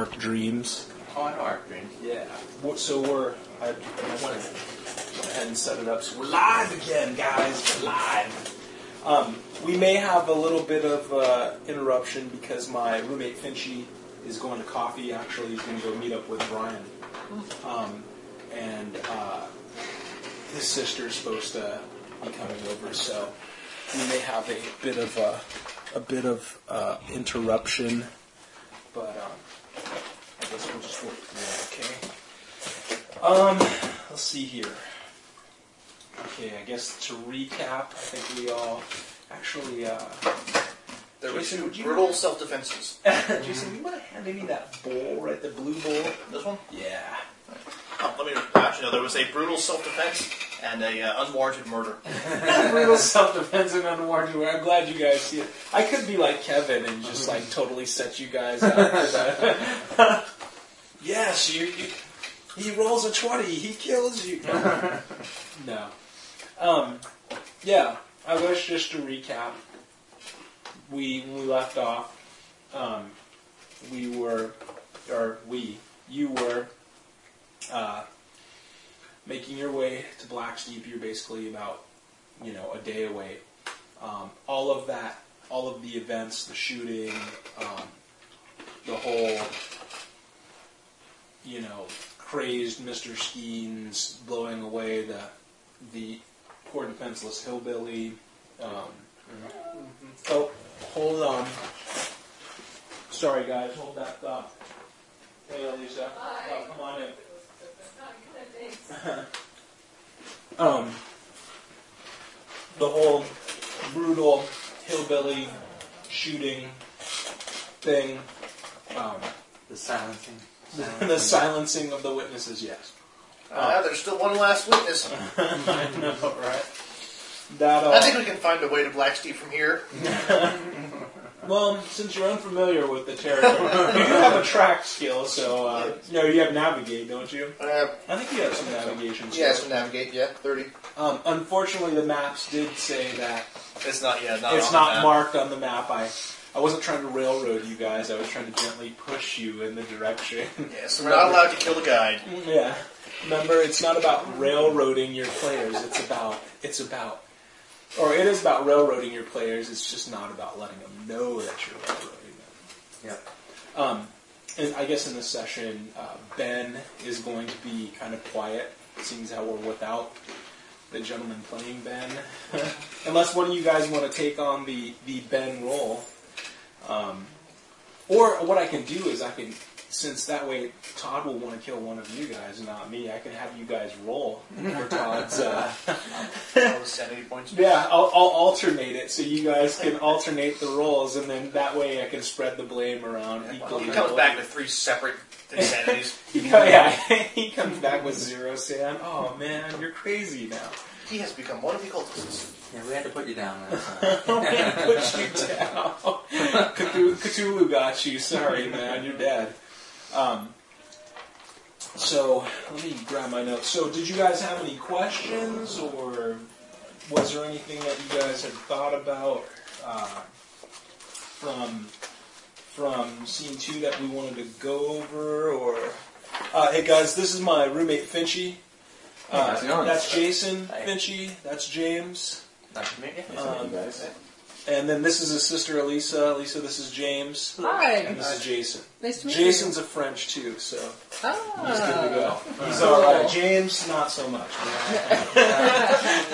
Arc Dreams. Oh, I know Arc Dream. Yeah. What- So we're I, I went went ahead and set it up. So we're live again, guys. We're live. Um, we may have a little bit of uh, interruption because my roommate Finchy is going to coffee. Actually, he's going to go meet up with Brian, um, and uh, his sister is supposed to be coming over. So we may have a bit of uh, a bit of uh, interruption, but. Um, I guess we'll just work through that, okay? Um, let's see here. Okay, I guess to recap, I think we all actually, uh, There were Jason, two brutal self-defenses. Jason, you want to hand me that bowl, right? The blue bowl? This one? Yeah. Oh, let me actually no. There was a brutal self-defense and a uh, unwarranted murder. Brutal self-defense and unwarranted. murder. I'm glad you guys see it. I could be like Kevin and just like totally set you guys up. for that. yes, you, you. He rolls a twenty. He kills you. no. Um. Yeah. I wish just to recap. We when we left off. Um. We were, or we, you were. Uh, making your way to Blacksteep, you're basically about, you know, a day away. Um, all of that, all of the events, the shooting, um, the whole, you know, crazed Mr. Skeens blowing away the the poor defenseless hillbilly. Um, oh, hold on. Sorry, guys, hold that thought. Hey, Lisa. Oh, come on in. um, the whole brutal hillbilly shooting thing, um, The silencing. the silencing of the witnesses, yes. Uh, there's still one last witness. I know, right? That, uh, I think we can find a way to Blacksteep from here. Well, since you're unfamiliar with the territory, you do have a track skill, so, uh, no, you have navigate, don't you? Uh, I think you have some navigation yeah, skills. so navigate. Yeah, thirty. Um, unfortunately, the maps did say that It's not. Yeah, not. it's on not the map. marked on the map. I, I wasn't trying to railroad you guys. I was trying to gently push you in the direction. Yeah, so we're not allowed to kill the guide. yeah. Remember, it's not about railroading your players. It's about it's about, or it is about railroading your players. It's just not about letting them know that you're railroading them. Yep. Um, and I guess in this session, uh, Ben is going to be kind of quiet, seeing as how we're without the gentleman playing Ben. Unless one of you guys want to take on the, the Ben role. Um, or what I can do is I can, since that way Todd will want to kill one of you guys, not me, I can have you guys roll for Todd's. Uh, All the sanity points. yeah, I'll, I'll alternate it so you guys can alternate the rolls, and then that way I can spread the blame around Well, equally. he comes back to three separate insanities. He co- yeah, he comes back with zero sand. Oh man, you're crazy now. he has become one of the cultists. Yeah, we had to put you down last time. I'm gonna put you down. Cthulhu, Cthulhu got you. Sorry, man, you're dead. Um, so let me grab my notes. So, did you guys have any questions, or was there anything that you guys had thought about uh, from from scene two that we wanted to go over? Or uh, hey, guys, this is my roommate Finchy. Uh, that's Jason. Finchy. That's James. Nice to meet you. Um, And then this is his sister Elisa. Elisa, this is James. Hi. And this is Jason. Nice to meet Jason's a French too, so you. he's good to Ah. go. He's alright. James, not so much. the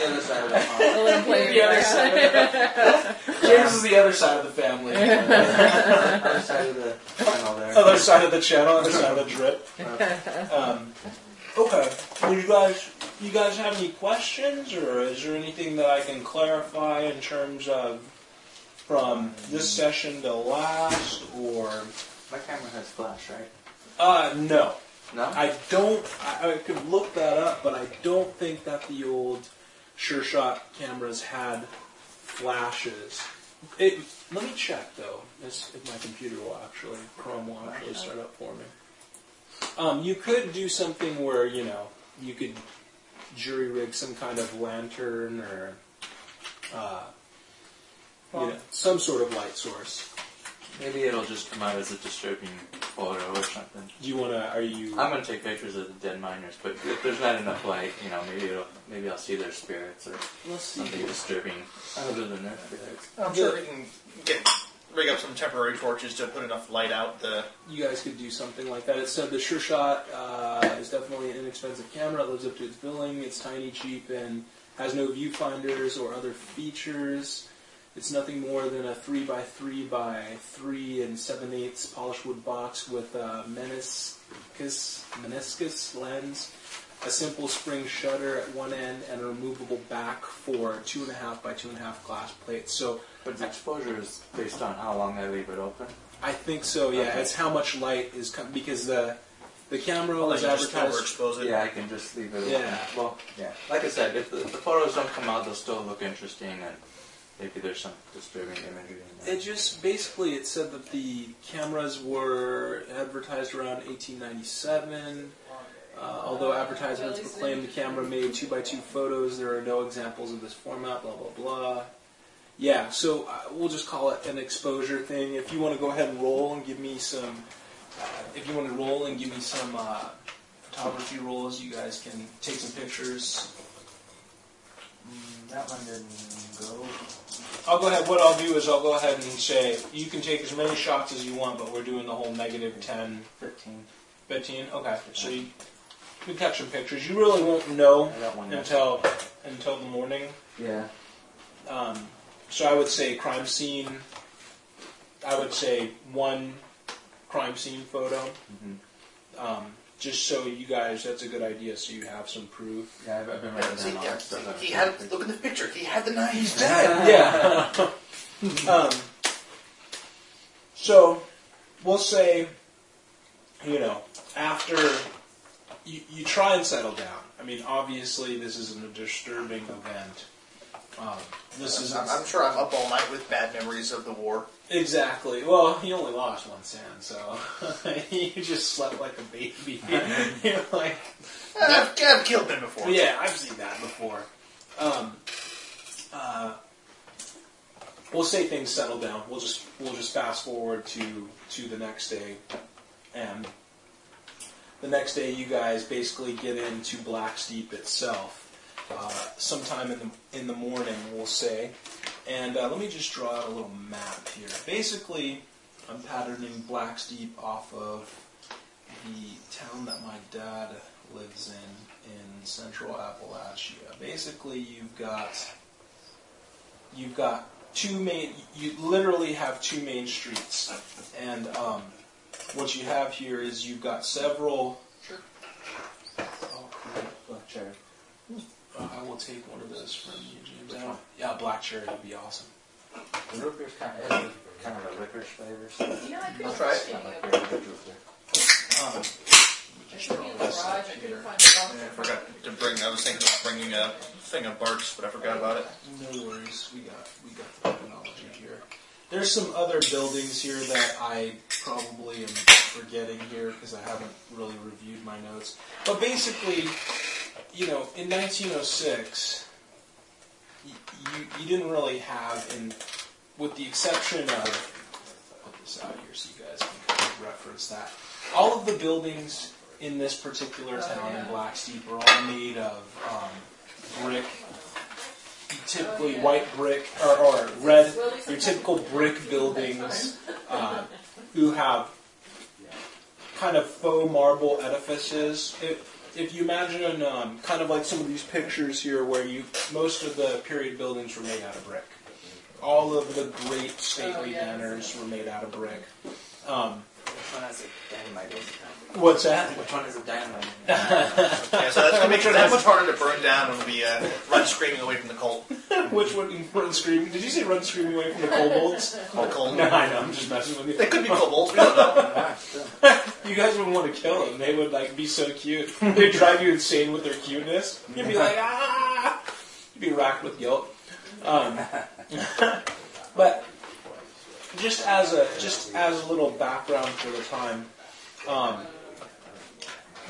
other side of the pond. I'll let him play The other side. James is the other side of the family. other side of the channel there. other side of the channel, other side of the drip. Um, okay. Well, you guys, you guys have any questions, or is there anything that I can clarify in terms of from this session to last, or? My camera has flash, right? Uh, no. No? I don't. I, I could look that up, but I don't think that the old Sure Shot cameras had flashes. It, let me check though. This, if my computer will actually, Chrome will actually start up for me. Um, you could do something where you know you could jury rig some kind of lantern or uh, you know, some sort of light source. Maybe it'll just come out as a disturbing photo or something. Do you want to? Are you? I'm gonna take pictures of the dead miners, but if there's not enough light, you know, maybe it'll, maybe I'll see their spirits or let's see. something disturbing other than their spirits. I'm sure we can get rig up some temporary torches to put enough light out. The You guys could do something like that. It said the Sure Shot uh, is definitely an inexpensive camera. It lives up to its billing. It's tiny, cheap, and has no viewfinders or other features. It's nothing more than a 3 by 3 by 3 and 7 eighths polished wood box with a meniscus, meniscus lens, a simple spring shutter at one end, and a removable back for 2.5 by 2.5 glass plates. So But the exposure is based on how long I leave it open. I think so, yeah. Okay. It's how much light is coming, because the the camera was like just advertised. overexpose it. Yeah, I can just leave it open. Yeah. Well, yeah. Like I said, if the, the photos don't come out, they'll still look interesting, and maybe there's some disturbing imagery in there. It just basically it said that the cameras were advertised around 1897. Uh, although advertisements proclaim the camera made two by two photos, there are no examples of this format. Blah blah blah. Yeah, so uh, we'll just call it an exposure thing. If you want to go ahead and roll and give me some, uh, if you want to roll and give me some uh, photography rolls, you guys can take some pictures. Mm, that one didn't go. I'll go ahead. What I'll do is I'll go ahead and say you can take as many shots as you want, but we're doing the whole negative 10, 15. 15. Okay, so you can catch some pictures. You really won't know I got one. there. until until the morning. Yeah. Um, so I would say crime scene. I would say one crime scene photo, hmm um, just so you guys. That's a good idea. So you have some proof. Yeah, I've, I've been writing See, down all yeah, that stuff. he had look at the picture. He had the knife. He's dead. yeah. um, so we'll say, you know, after you, you try and settle down. I mean, obviously, this isn't a disturbing event. Um, this is I'm, I'm sure I'm up all night with bad memories of the war. exactly. Well, you only lost one cent, so you just slept like a baby. You're like, I've, I've killed them before. yeah, I've seen that before. Um, uh, we'll say things settle down. We'll just we'll just fast forward to to the next day, and the next day you guys basically get into Black Steep itself. Uh, sometime in the in the morning, we'll say. And uh, let me just draw out a little map here. Basically, I'm patterning Black Steep off of the town that my dad lives in in central Appalachia. Basically, you've got you've got two main. You literally have two main streets, and um, what you have here is you've got several. Sure. Oh, cool. Black cherry. Uh, I will take one of those from you, James. I don't- Yeah, black cherry would be awesome. The root beer's kind of, has kind of a licorice flavor. So You know, I couldn't I'll try it. it's not like any very good root beer. Um, I should be in the garage. I couldn't find the box. Yeah, I forgot to bring. I was thinking about bringing a thing of Barq's, but I forgot about it. No worries, we got we got the technology here. There's some other buildings here that I probably am forgetting here because I haven't really reviewed my notes. But basically, you know, in 1906, y- you you didn't really have, in with the exception of put this out here so you guys can kind of reference that. All of the buildings in this particular town in Blacksteep are all made of um, brick typically white brick or, or red, your typical brick buildings uh, who have kind of faux marble edifices. If, if you imagine um, kind of like some of these pictures here where you most of the period buildings were made out of brick. All of the great stately Oh, manors were made out of brick. Um, Which one has a dynamite in it? what's that? Which one is a dynamite in it? Yeah, so that's gonna make sure that much harder to burn down when we uh, run screaming away from the cult. Which one? Run screaming? Did you say run screaming away from the kobolds? The cult. no, I know. I'm just messing with you. They could be kobolds. We don't know. You guys would want to kill them. They would like be so cute. They'd drive you insane with their cuteness. You'd be like, ah! You'd be racked with guilt. Um, but just as a just as a little background for the time, um,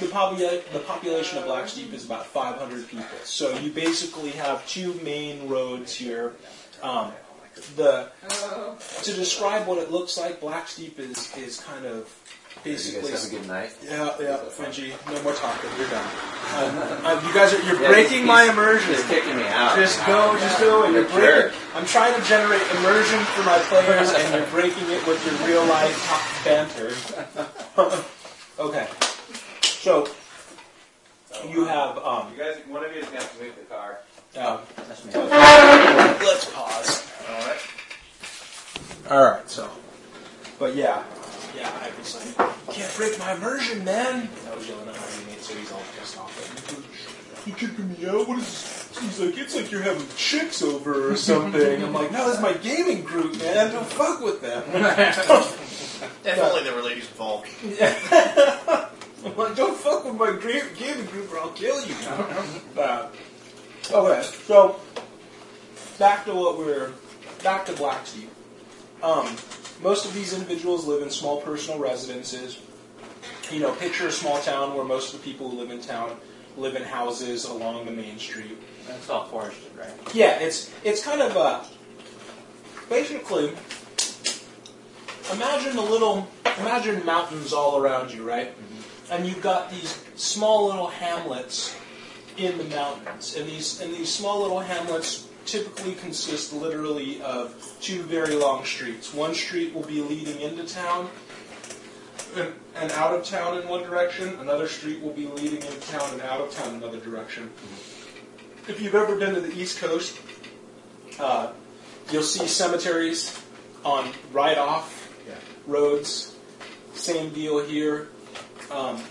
the, popula- the population of Blacksteep is about 500 people. So you basically have two main roads here. Um, the to describe what it looks like, Black Steep is is kind of basically. guys have a good night. Yeah, yeah, Finchy, no more talking. You're done. Um, uh, you guys are you're Yeah, breaking he's- my he's- immersion. He's kicking me out. Just go, just go, and you're You're a jerk. breaking. I'm trying to generate immersion for my players, and you're breaking it with your real life banter. okay, so you have um. You guys, one of you is going to have to move the car. um That's me. let's pause. All right. All right, so, but yeah, yeah, I was like, can't break my immersion, man. I was yelling at my roommate, so he's all pissed off. Like, you kicking me out? What is this? He's like, it's like you're having chicks over or something. I'm like, no, this is my gaming group, man. Don't fuck with them. If only there were ladies involved. Yeah. I'm like, don't fuck with my gra- gaming group or I'll kill you. Uh, okay, so back to what we're back to Blacksteep. Um, most of these individuals live in small personal residences. You know, picture a small town where most of the people who live in town live in houses along the main street. That's all forested, right? Yeah, it's it's kind of uh, basically imagine a little imagine mountains all around you, right? And you've got these small little hamlets in the mountains, and these and these small little hamlets typically consist literally of two very long streets. One street will be leading into town. And, and out of town in one direction, another street will be leading into town and out of town in another direction if you've ever been to the East Coast, uh, you'll see cemeteries on right off roads. Same deal here. Um,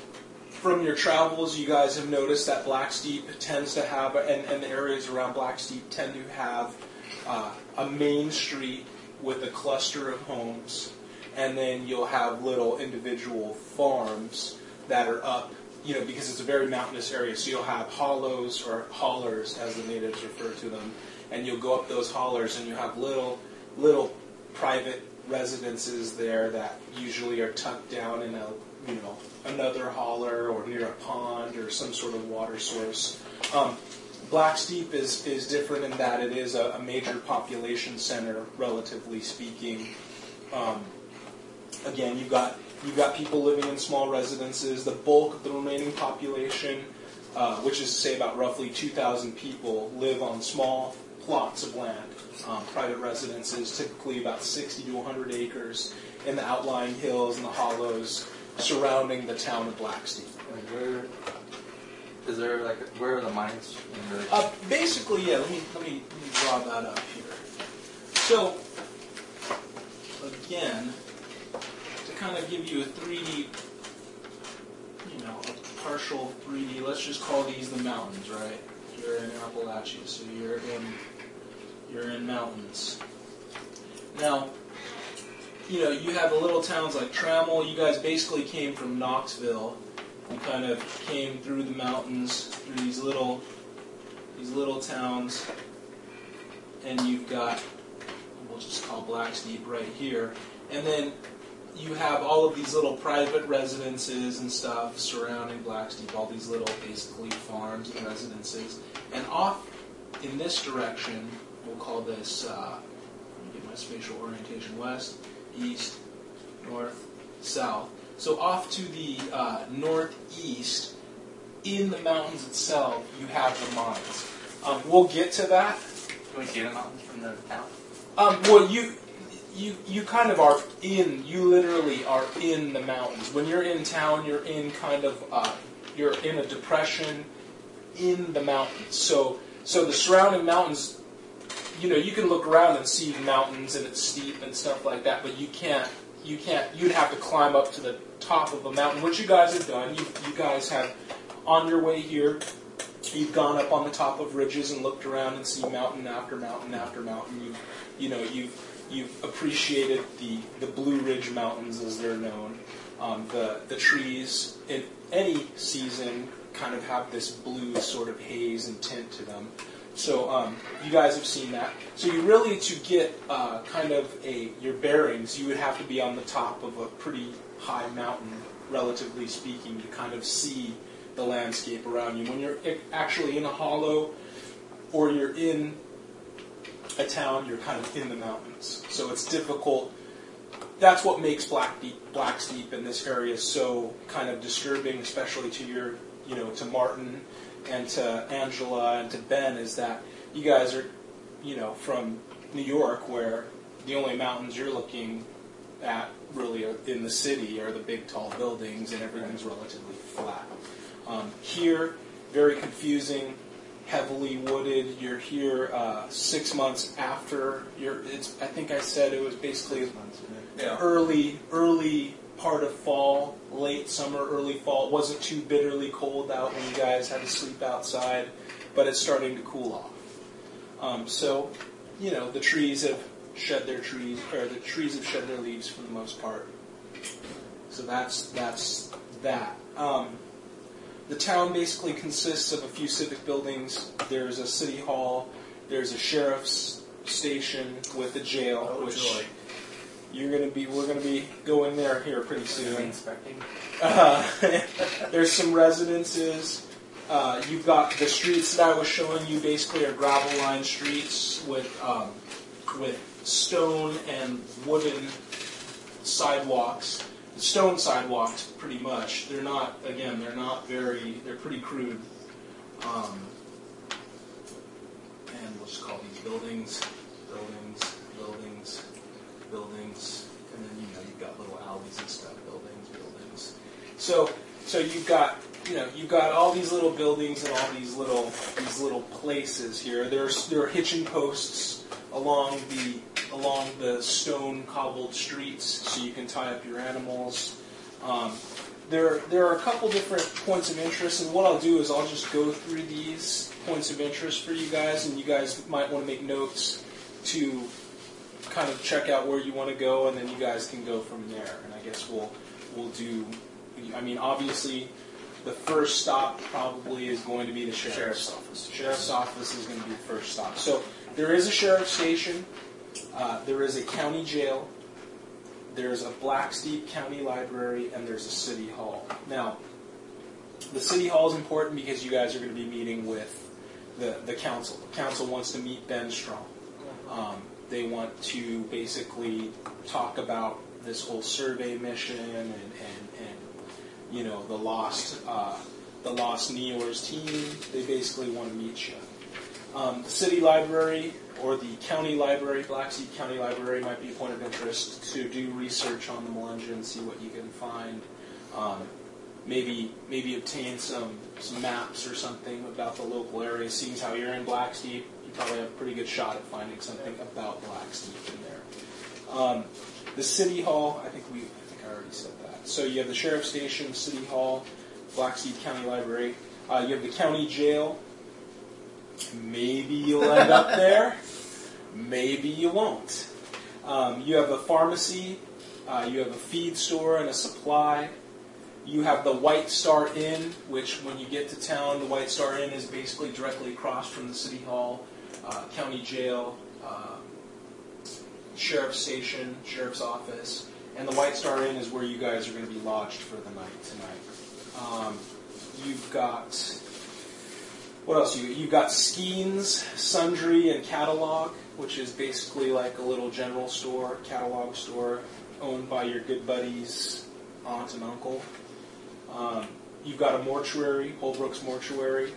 from your travels, you guys have noticed that Blacksteep tends to have, and, and the areas around Blacksteep tend to have uh, a main street with a cluster of homes, and then you'll have little individual farms that are up you know, because it's a very mountainous area, so you'll have hollows or hollers, as the natives refer to them, and you'll go up those hollers, and you have little, little private residences there that usually are tucked down in a, you know, another holler or near a pond or some sort of water source. Um, Black Steep is, is different in that it is a, a major population center, relatively speaking. Um, again, you've got you've got people living in small residences. The bulk of the remaining population, uh, which is to say about roughly 2,000 people, live on small plots of land, um, private residences, typically about 60 to 100 acres in the outlying hills and the hollows surrounding the town of Blacksteep. And where is there like where are the mines? Uh, basically, yeah. Let me let me let me draw that up here. So, again, to kind of give you a 3D, you know, a partial 3D. Let's just call these the mountains, right? You're in Appalachia, so you're in you're in mountains. Now, you know, you have the little towns like Trammell. You guys basically came from Knoxville. You kind of came through the mountains, through these little these little towns, and you've got we'll just call Blacksteep right here, and then you have all of these little private residences and stuff surrounding Blacksteep, all these little basically farms and residences, and off in this direction, we'll call this. Uh, let me get my spatial orientation: west, east, north, south. So off to the uh, northeast, in the mountains itself, you have the mines. Um, we'll get to that. Can we see the mountains from the town? Um, well, you, you, you kind of are in. You literally are in the mountains. When you're in town, you're in kind of. Uh, you're in a depression in the mountains. So, so the surrounding mountains. You know, you can look around and see mountains and it's steep and stuff like that, but you can't. You can't. You'd have to climb up to the top of a mountain, which you guys have done. You, you guys have, on your way here, you've gone up on the top of ridges and looked around and see mountain after mountain after mountain. You've, you know, you've you've appreciated the the Blue Ridge Mountains as they're known. Um, the the trees in any season kind of have this blue sort of haze and tint to them. So um, you guys have seen that. So you really to get uh, kind of a your bearings, you would have to be on the top of a pretty high mountain, relatively speaking, to kind of see the landscape around you. When you're actually in a hollow, or you're in a town, you're kind of in the mountains. So it's difficult. That's what makes Black Deep, Black Steep in this area so kind of disturbing, especially to your, you know, to Martin and to Angela and to Ben, is that you guys are, you know, from New York, where the only mountains you're looking at really are in the city are the big tall buildings and everything's relatively flat. Um, here, very confusing, heavily wooded. You're here uh, six months after. You're. It's. I think I said it was basically Yeah. early, early part of fall, late summer, early fall. It wasn't too bitterly cold out when you guys had to sleep outside, but it's starting to cool off. Um, so, you know, the trees have shed their trees, or the trees have shed their leaves for the most part. So that's that's that. Um, the town basically consists of a few civic buildings. There's a city hall. There's a sheriff's station with a jail, Oh, which joy. You're gonna be. We're gonna be going there here pretty soon. Inspecting. Uh, there's some residences. Uh, you've got the streets that I was showing you. Basically, are gravel lined streets with um, with stone and wooden sidewalks. Stone sidewalks, pretty much. They're not. Again, they're not very. They're pretty crude. Um, and we'll just call these buildings, buildings, buildings, and then you know you've got little alleys and stuff, buildings, buildings. So so you've got you know you've got all these little buildings and all these little these little places here. There's there are hitching posts along the along the stone cobbled streets so you can tie up your animals. Um, there, there are a couple different points of interest, and what I'll do is I'll just go through these points of interest for you guys, and you guys might want to make notes to kind of check out where you want to go, and then you guys can go from there. And I guess we'll we'll do. I mean, obviously, the first stop probably is going to be the sheriff's, Sheriff's office. Sheriff's office is going to be the first stop. So there is a sheriff's station. Uh, there is a county jail. There's a Blacksteep County Library, and there's a city hall. Now, the city hall is important because you guys are going to be meeting with the, the council. The council wants to meet Ben Strong. Um, they want to basically talk about this whole survey mission and, and, and you know the lost uh, the lost Neoers team. They basically want to meet you. Um, the city library or the county library, Blacksteep County Library, might be a point of interest to do research on the Melungeon, and see what you can find. Um, maybe maybe obtain some some maps or something about the local area. Seeing how you're in Blacksteep, probably have a pretty good shot at finding something about Blacksteep in there. Um, the city hall, I think we, I think I already said that. So you have the sheriff's station, city hall, Blacksteep County Library. Uh, you have the county jail. Maybe you'll end up there. Maybe you won't. Um, you have a pharmacy. Uh, you have a feed store and a supply. You have the White Star Inn, which when you get to town, the White Star Inn is basically directly across from the city hall, uh, county jail, uh, sheriff's station, sheriff's office, and the White Star Inn is where you guys are going to be lodged for the night tonight. Um, you've got what else? You you've got Skeens, Sundry, and Catalog, which is basically like a little general store, catalog store, owned by your good buddies, aunt and uncle. Um, you've got a mortuary, Holbrook's Mortuary.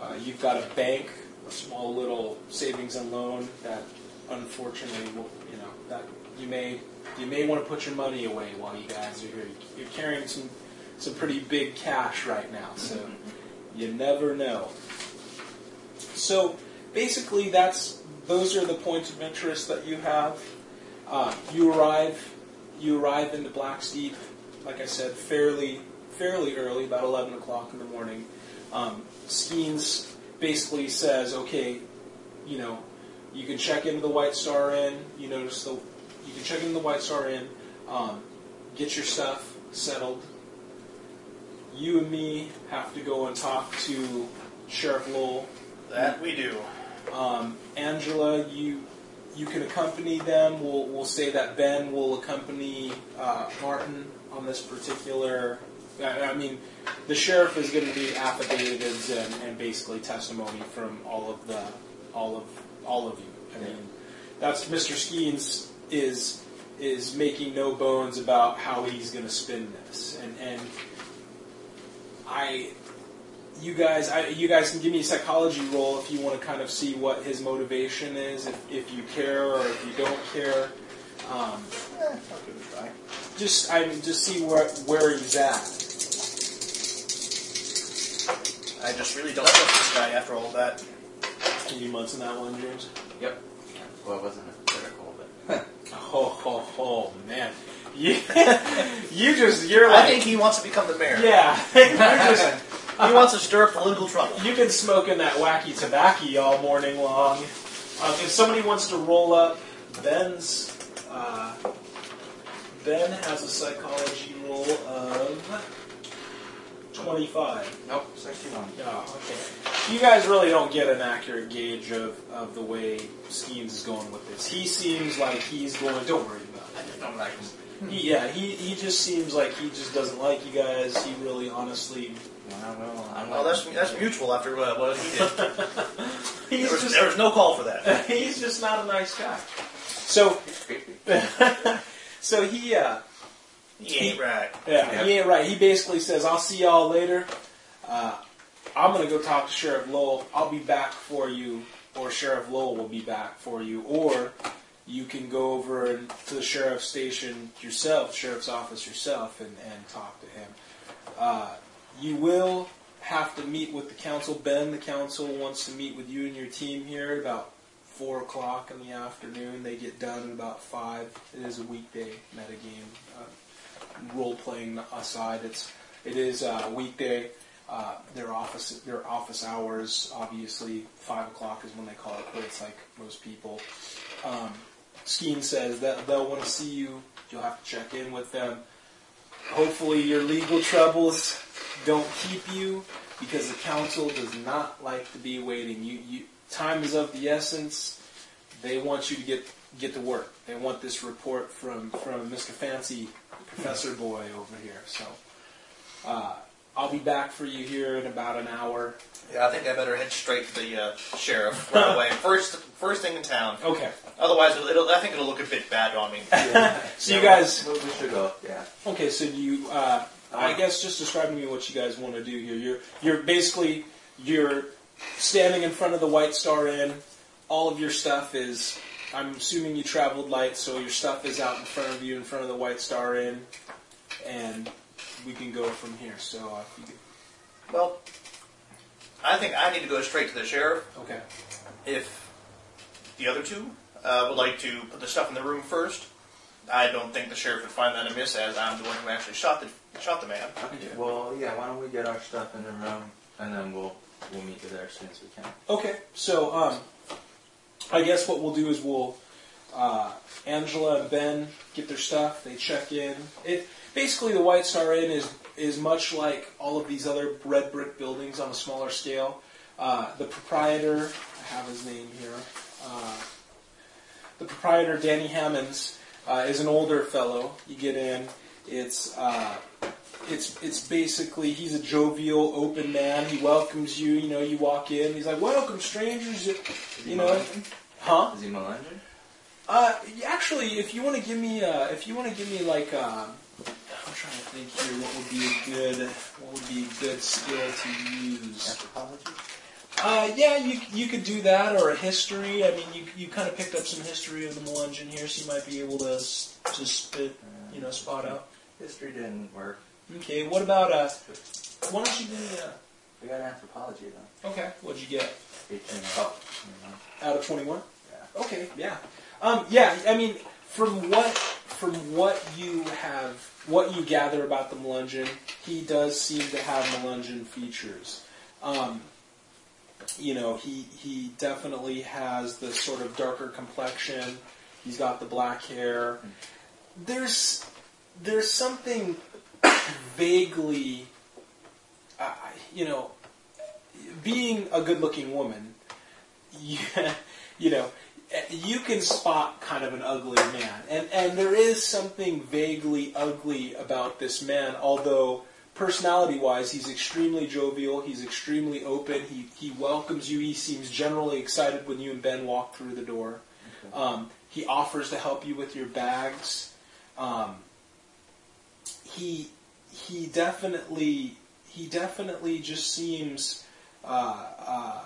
Uh, you've got a bank, small little savings and loan that, unfortunately, will, you know, that you may you may want to put your money away while you guys are here. You're carrying some some pretty big cash right now, so you never know. So basically, that's those are the points of interest that you have. Uh, you arrive you arrive into Blacksteep, like I said, fairly fairly early, about eleven o'clock in the morning. Um, Skeens basically says, okay, you know, you can check into the White Star Inn. You notice the you can check into the White Star Inn, um, get your stuff settled. You and me have to go and talk to Sheriff Lowell. That we do. Um, Angela, you you can accompany them. We'll, we'll say that Ben will accompany uh, Martin on this particular. I I mean, the sheriff is going to be affidavits and, and basically testimony from all of the all of all of you. I mean, that's Mr. Skeens is is making no bones about how he's going to spin this, and and I, you guys, I, you guys can give me a psychology roll if you want to kind of see what his motivation is, if if you care or if you don't care. Um, Eh, I'll give it a try. just I mean, just see where where he's at. I just really don't trust this guy after all that. Can you munch on that one, James? Yep. Well, it wasn't a critical, but Oh, ho, ho, man. You, you just, you're I think he wants to become the mayor. yeah, you're just, He wants to stir up political trouble. you've been smoking that wacky tobacco all morning long. Um, if somebody wants to roll up Ben's, uh, Ben has a psychology roll of 25. nope, 61. Oh, okay. You guys really don't get an accurate gauge of, of the way Skeens is going with this. He seems like he's going, don't worry about it. I just don't like him. He, yeah, he, he just seems like he just doesn't like you guys. He really, honestly, Well, well, I'm Well, that's that's mutual after uh, what he did. he's There was, just there was no call for that. he's just not a nice guy. So, It's creepy. so he, uh, He ain't right. yeah, Yeah. he ain't right. He basically says, "I'll see y'all later. Uh, I'm gonna go talk to Sheriff Lowell. I'll be back for you, or Sheriff Lowell will be back for you, or you can go over to the sheriff's station yourself, sheriff's office yourself, and, and talk to him. Uh, you will have to meet with the council. Ben, the council wants to meet with you and your team here at about four o'clock in the afternoon. They get done at about five. It is a weekday metagame. Uh, role playing aside, it's it is a weekday. Uh, their office their office hours obviously five o'clock is when they call it quits, like most people. Um, Skeen says that they'll want to see you. You'll have to check in with them. Hopefully, your legal troubles don't keep you because the council does not like to be waiting. You, you time is of the essence. They want you to get get to work. They want this report from from Mr. Fancy Professor Boy over here. So uh, I'll be back for you here in about an hour. Yeah, I think I better head straight to the uh, sheriff right away. First, first thing in town. Okay. Otherwise, it'll, it'll, I think it'll look a bit bad on me. So you guys. We, we should go. Yeah. Okay, so you, uh, I guess, just describe to me what you guys want to do here. You're, you're basically, you're standing in front of the White Star Inn. All of your stuff is, I'm assuming you traveled light, so your stuff is out in front of you, in front of the White Star Inn, and we can go from here. So, uh, if you could- Well, I think I need to go straight to the sheriff. okay, If the other two uh, would like to put the stuff in the room first, I don't think the sheriff would find that amiss, as I'm the one who actually shot the shot the man. Okay. Well, yeah. Why don't we get our stuff in the room, and then we'll we'll meet you there as soon as we can. okay. So, um, I guess what we'll do is we'll uh, Angela and Ben get their stuff. They check in. It basically the White Star Inn is is much like all of these other red brick buildings on a smaller scale. Uh, the proprietor, I have his name here. Uh, the proprietor, Danny Hammonds, uh, is an older fellow. You get in. It's uh, it's it's basically he's a jovial, open man. He welcomes you. You know, you walk in. He's like, "Welcome, strangers." You know, huh? Is he Melungeon? Uh, actually, if you want to give me, uh, if you want to give me like, uh, I'm trying to think here, what would be a good, what would be a good skill to use? Anthropology. Uh, yeah, you you could do that or a history. I mean, you you kind of picked up some history of the Melungeon here, so you might be able to to spit, you know, spot out. History didn't work. Okay, what about uh? Why don't you do uh? We got anthropology though. Okay, what'd you get? Eighteen. Oh. Out of twenty-one. Yeah. Okay, yeah. Um, yeah, I mean, from what from what you have, what you gather about the Melungeon, he does seem to have Melungeon features. Um, you know, he he definitely has the sort of darker complexion. He's got the black hair. There's there's something vaguely, uh, you know, being a good-looking woman. You, you know, you can spot kind of an ugly man, and and there is something vaguely ugly about this man. Although personality-wise, he's extremely jovial. He's extremely open. He he welcomes you. He seems generally excited when you and Ben walk through the door. Um, he offers to help you with your bags. Um, he he definitely he definitely just seems uh, uh,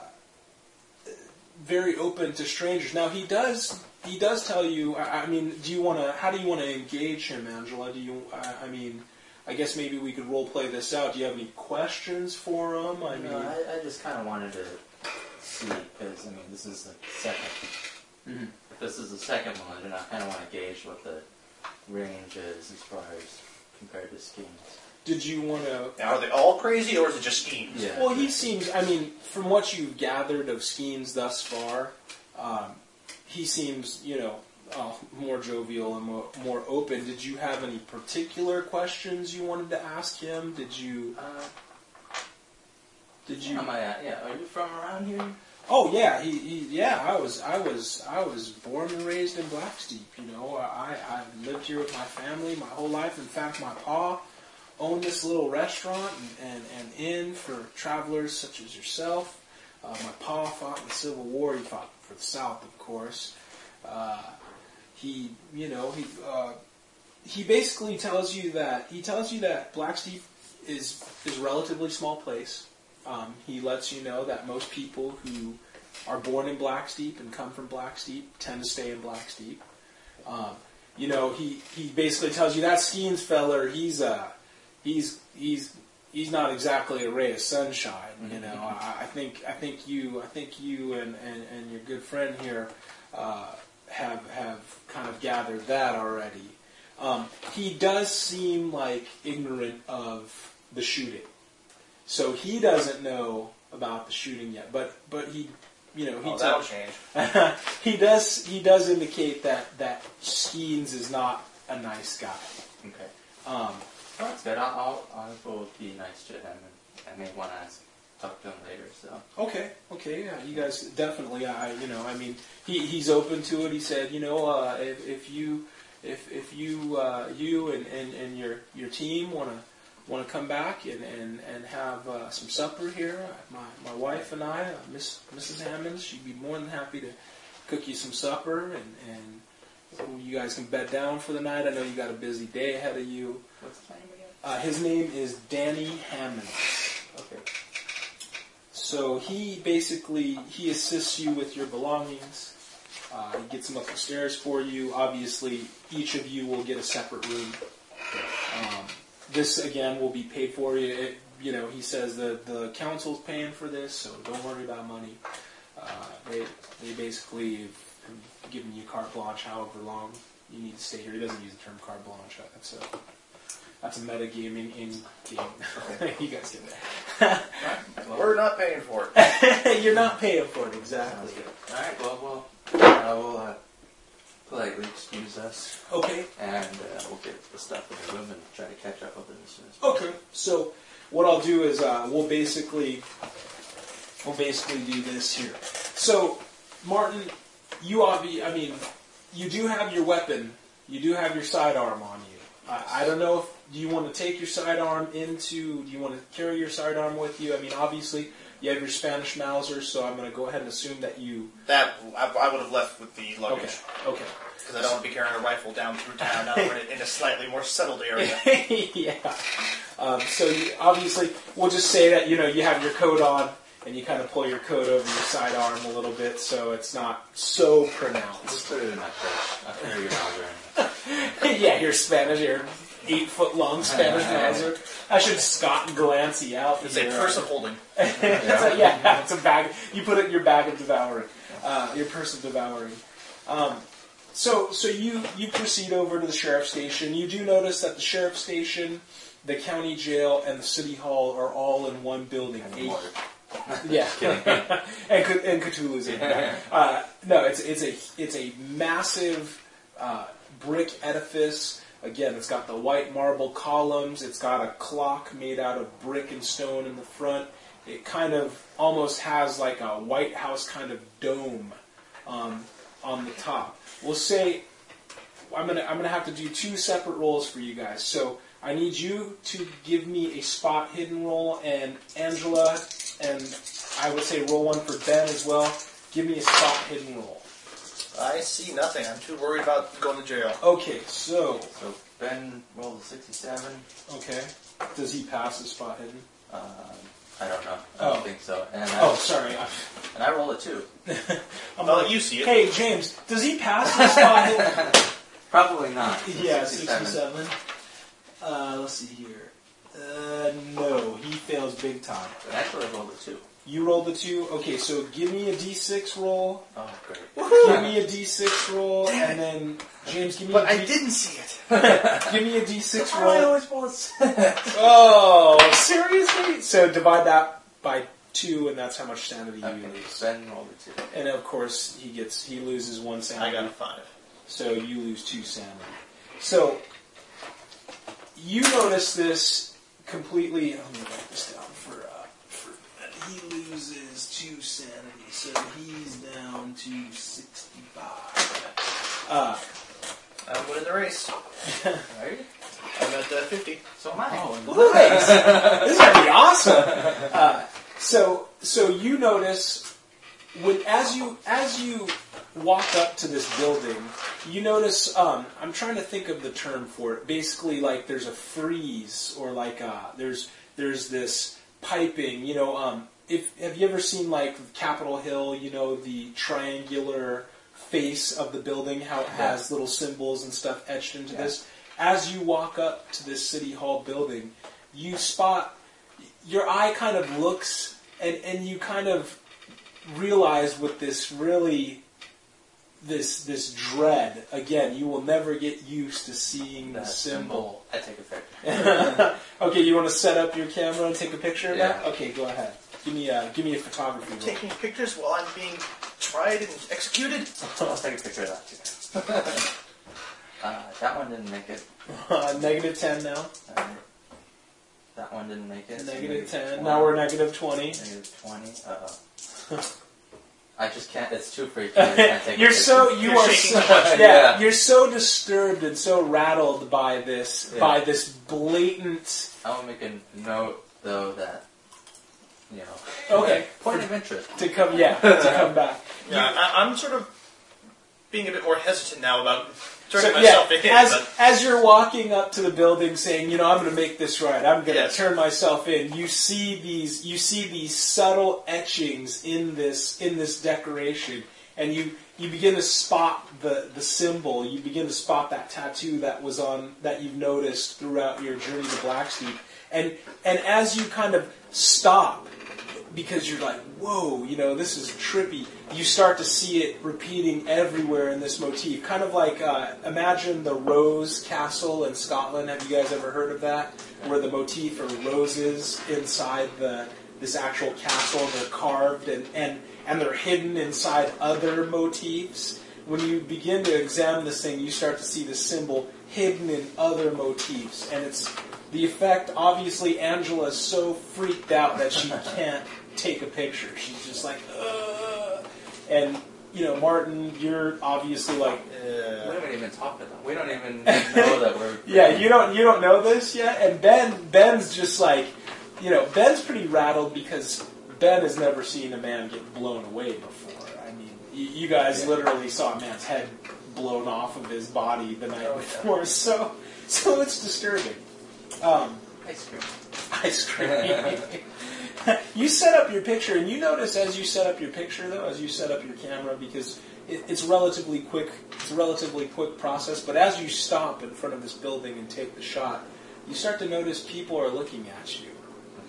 very open to strangers. Now he does he does tell you. I, I mean, do you want to? How do you want to engage him, Angela? Do you? I, I mean, I guess maybe we could role play this out. Do you have any questions for him? I mean, I, I just kind of wanted to see because I mean this is the 2nd Mhm. If this is the second one, then I kind of want to gauge what the range is as far as compared to Skeens. Did you want to? Now, are they all crazy, or is it just Skeens? Yeah. Well, he seems. I mean, from what you've gathered of Skeens thus far, um, he seems, you know, uh, more jovial and more, more open. Did you have any particular questions you wanted to ask him? Did you? Uh, Did you? am I at? Yeah. Are you from around here? Oh yeah, he, he yeah. I was I was I was born and raised in Blacksteep. You know, I I lived here with my family my whole life. In fact, my pa owned this little restaurant and, and, and inn for travelers such as yourself. Uh, my pa fought in the Civil War. He fought for the South, of course. Uh, he, you know, he uh, he basically tells you that he tells you that Blacksteep is is a relatively small place. Um, he lets you know that most people who are born in Blacksteep and come from Blacksteep tend to stay in Blacksteep. Um, you know, he, he basically tells you that Skeens feller, he's uh, he's he's he's not exactly a ray of sunshine. You know, I, I think I think you I think you and, and, and your good friend here uh, have have kind of gathered that already. Um, he does seem like ignorant of the shooting. So he doesn't know about the shooting yet, but but he, you know, he Oh, that'll change. he does he does indicate that that Skeens is not a nice guy. Okay. Um, that's good. I'll, I'll, I will be nice to him, and I may want to ask, talk to him later. So. okay, okay, yeah, you guys definitely. I you know, I mean, he he's open to it. He said, you know, uh, if if you if if you uh, you and, and, and your your team want to want to come back and and and have uh, some supper here, my my wife and I, uh, Miss Mrs. Hammonds, she'd be more than happy to cook you some supper and and you guys can bed down for the night. I know you got a busy day ahead of you. What's his name again? Uh, his name is Danny Hammond. Okay. So he basically he assists you with your belongings. Uh, he gets them up the stairs for you. Obviously, each of you will get a separate room. Um, this again will be paid for. You, it, you know, he says that the council's paying for this, so don't worry about money. Uh, they they basically have given you carte blanche, however long you need to stay here. He doesn't use the term carte blanche. A that's a metagaming in game. you guys get that. We're not paying for it. You're not paying for it exactly. All right. Well, well, I will uh, politely excuse us, Okay. and uh, we'll get the stuff in the room and try to catch up with it as soon as. Okay. So what I'll do is uh, we'll basically we'll basically do this here. So Martin, you obvi- I mean, you do have your weapon. You do have your sidearm on you. I, I don't know if do you want to take your sidearm into. Do you want to carry your sidearm with you? I mean, obviously you have your Spanish Mauser, so I'm going to go ahead and assume that you. That I, I would have left with the Okay. luggage Okay. Okay. because I don't want to be carrying a rifle down through town. Now we're in a- slightly more settled area. yeah. Um, so you, obviously, we'll just say that you know you have your coat on, and you kind of pull your coat over your sidearm a little bit, so it's not so pronounced. Just put it in my purse. I carry your Mauser. yeah, your Spanish, your eight foot long Spanish Mauser. I should Scott Glancy out. It's a here. purse of holding. It's a- yeah, it's a bag. You put it in your bag of devouring, uh, your purse of devouring. Um, so, so you you proceed over to the sheriff's station. You do notice that the sheriff's station, the county jail, and the city hall are all in one building. Eight- yeah, and and Cthulhu's in there. Uh, no, it's it's a it's a massive uh, brick edifice. Again, it's got the white marble columns. It's got a clock made out of brick and stone in the front. It kind of almost has like a White House kind of dome um, on the top. We'll say I'm gonna I'm gonna have to do two separate rolls for you guys. So I need you to give me a spot hidden roll, and Angela, and I would say roll one for Ben as well. Give me a spot hidden roll. I see nothing. I'm too worried about going to jail. Okay, so So Ben rolled a 67. okay, does he pass the spot hidden? Um, I don't know. I Oh. don't think so. And I, Oh, sorry. I- and I rolled a 2. I'm I'll like, you see it. hey James, does he pass his spot hidden? Probably not. Yeah, 67. 67. Uh, let's see here. Uh, no, he fails big time. But actually, I rolled a 2. You rolled the two. Okay, so give me a d6 roll. Oh, great. Give me a d6 roll, and then James, give me But a I D- didn't see it. give me a d6 roll. I roll. always roll a 6. Oh, seriously? So divide that by two, and that's how much sanity you Okay, lose. Ben rolled a 2. And of course, he gets he loses one sanity. I sanity. got a five. So you lose two sanity. So you notice this completely. Oh, let me write this down for for he loses two sanity, so he's down to sixty-five. Uh, I'm winning the race. Right? I'm at uh, 50. So am I. oh, nice! this is gonna be awesome. Uh, so so you notice when as you as you walk up to this building, you notice. Um, I'm trying to think of the term for it. Basically, like there's a frieze, or like uh, there's there's this piping. You know, um, if have you ever seen like Capitol Hill? You know, the triangular face of the building, how it has little symbols and stuff etched into Yeah. this. As you walk up to this city hall building, you spot your eye kind of looks and, and you kind of realize with this really this this dread again you will never get used to seeing the That symbol I take a picture. okay you want to set up your camera and take a picture of that Yeah. okay go ahead give me a give me a photography roll. Taking pictures while I'm being tried and executed. I'll take a picture of that too. uh, that one didn't make it. Uh, negative 10 now Alright. That one didn't make it. so negative 10 20. now we're negative 20 Negative 20. Uh oh. I just can't, it's too freaky. I can't take you're picture. so you You're are so, yeah, Yeah. you're so disturbed and so rattled by this Yeah. by this blatant I want to make a note, though, that, you know. Okay. Point of interest. to come yeah to come back Yeah, I, I'm sort of being a bit more hesitant now about turning So, yeah, in. as but as you're walking up to the building, saying, "You know, I'm going to make this right. I'm going to Yes. turn myself in." You see these, you see these subtle etchings in this in this decoration, and you you begin to spot the the symbol. You begin to spot that tattoo that was on that you've noticed throughout your journey to Blacksteep, and and as you kind of stop because you're like, whoa, you know, this is trippy. You start to see it repeating everywhere in this motif. Kind of like, uh, imagine the Rose Castle in Scotland. Have you guys ever heard of that? Where the motif are roses inside the this actual castle. They're carved and, and, and they're hidden inside other motifs. When you begin to examine this thing, you start to see the symbol hidden in other motifs. And it's the effect, obviously, Angela is so freaked out that she can't take a picture. She's just like, Ugh. and you know, Martin, you're obviously like, We uh, haven't even talked about We don't even know that we're. yeah, you don't you don't know this yet. And Ben Ben's just like, you know, Ben's pretty rattled because Ben has never seen a man get blown away before. I mean, you, you guys Yeah. literally saw a man's head blown off of his body the night Oh, yeah. before, so so it's disturbing. Um, Ice cream. ice cream. you set up your picture, and you notice as you set up your picture, though, as you set up your camera, because it, it's relatively quick. It's a relatively quick process. But as you stop in front of this building and take the shot, you start to notice people are looking at you,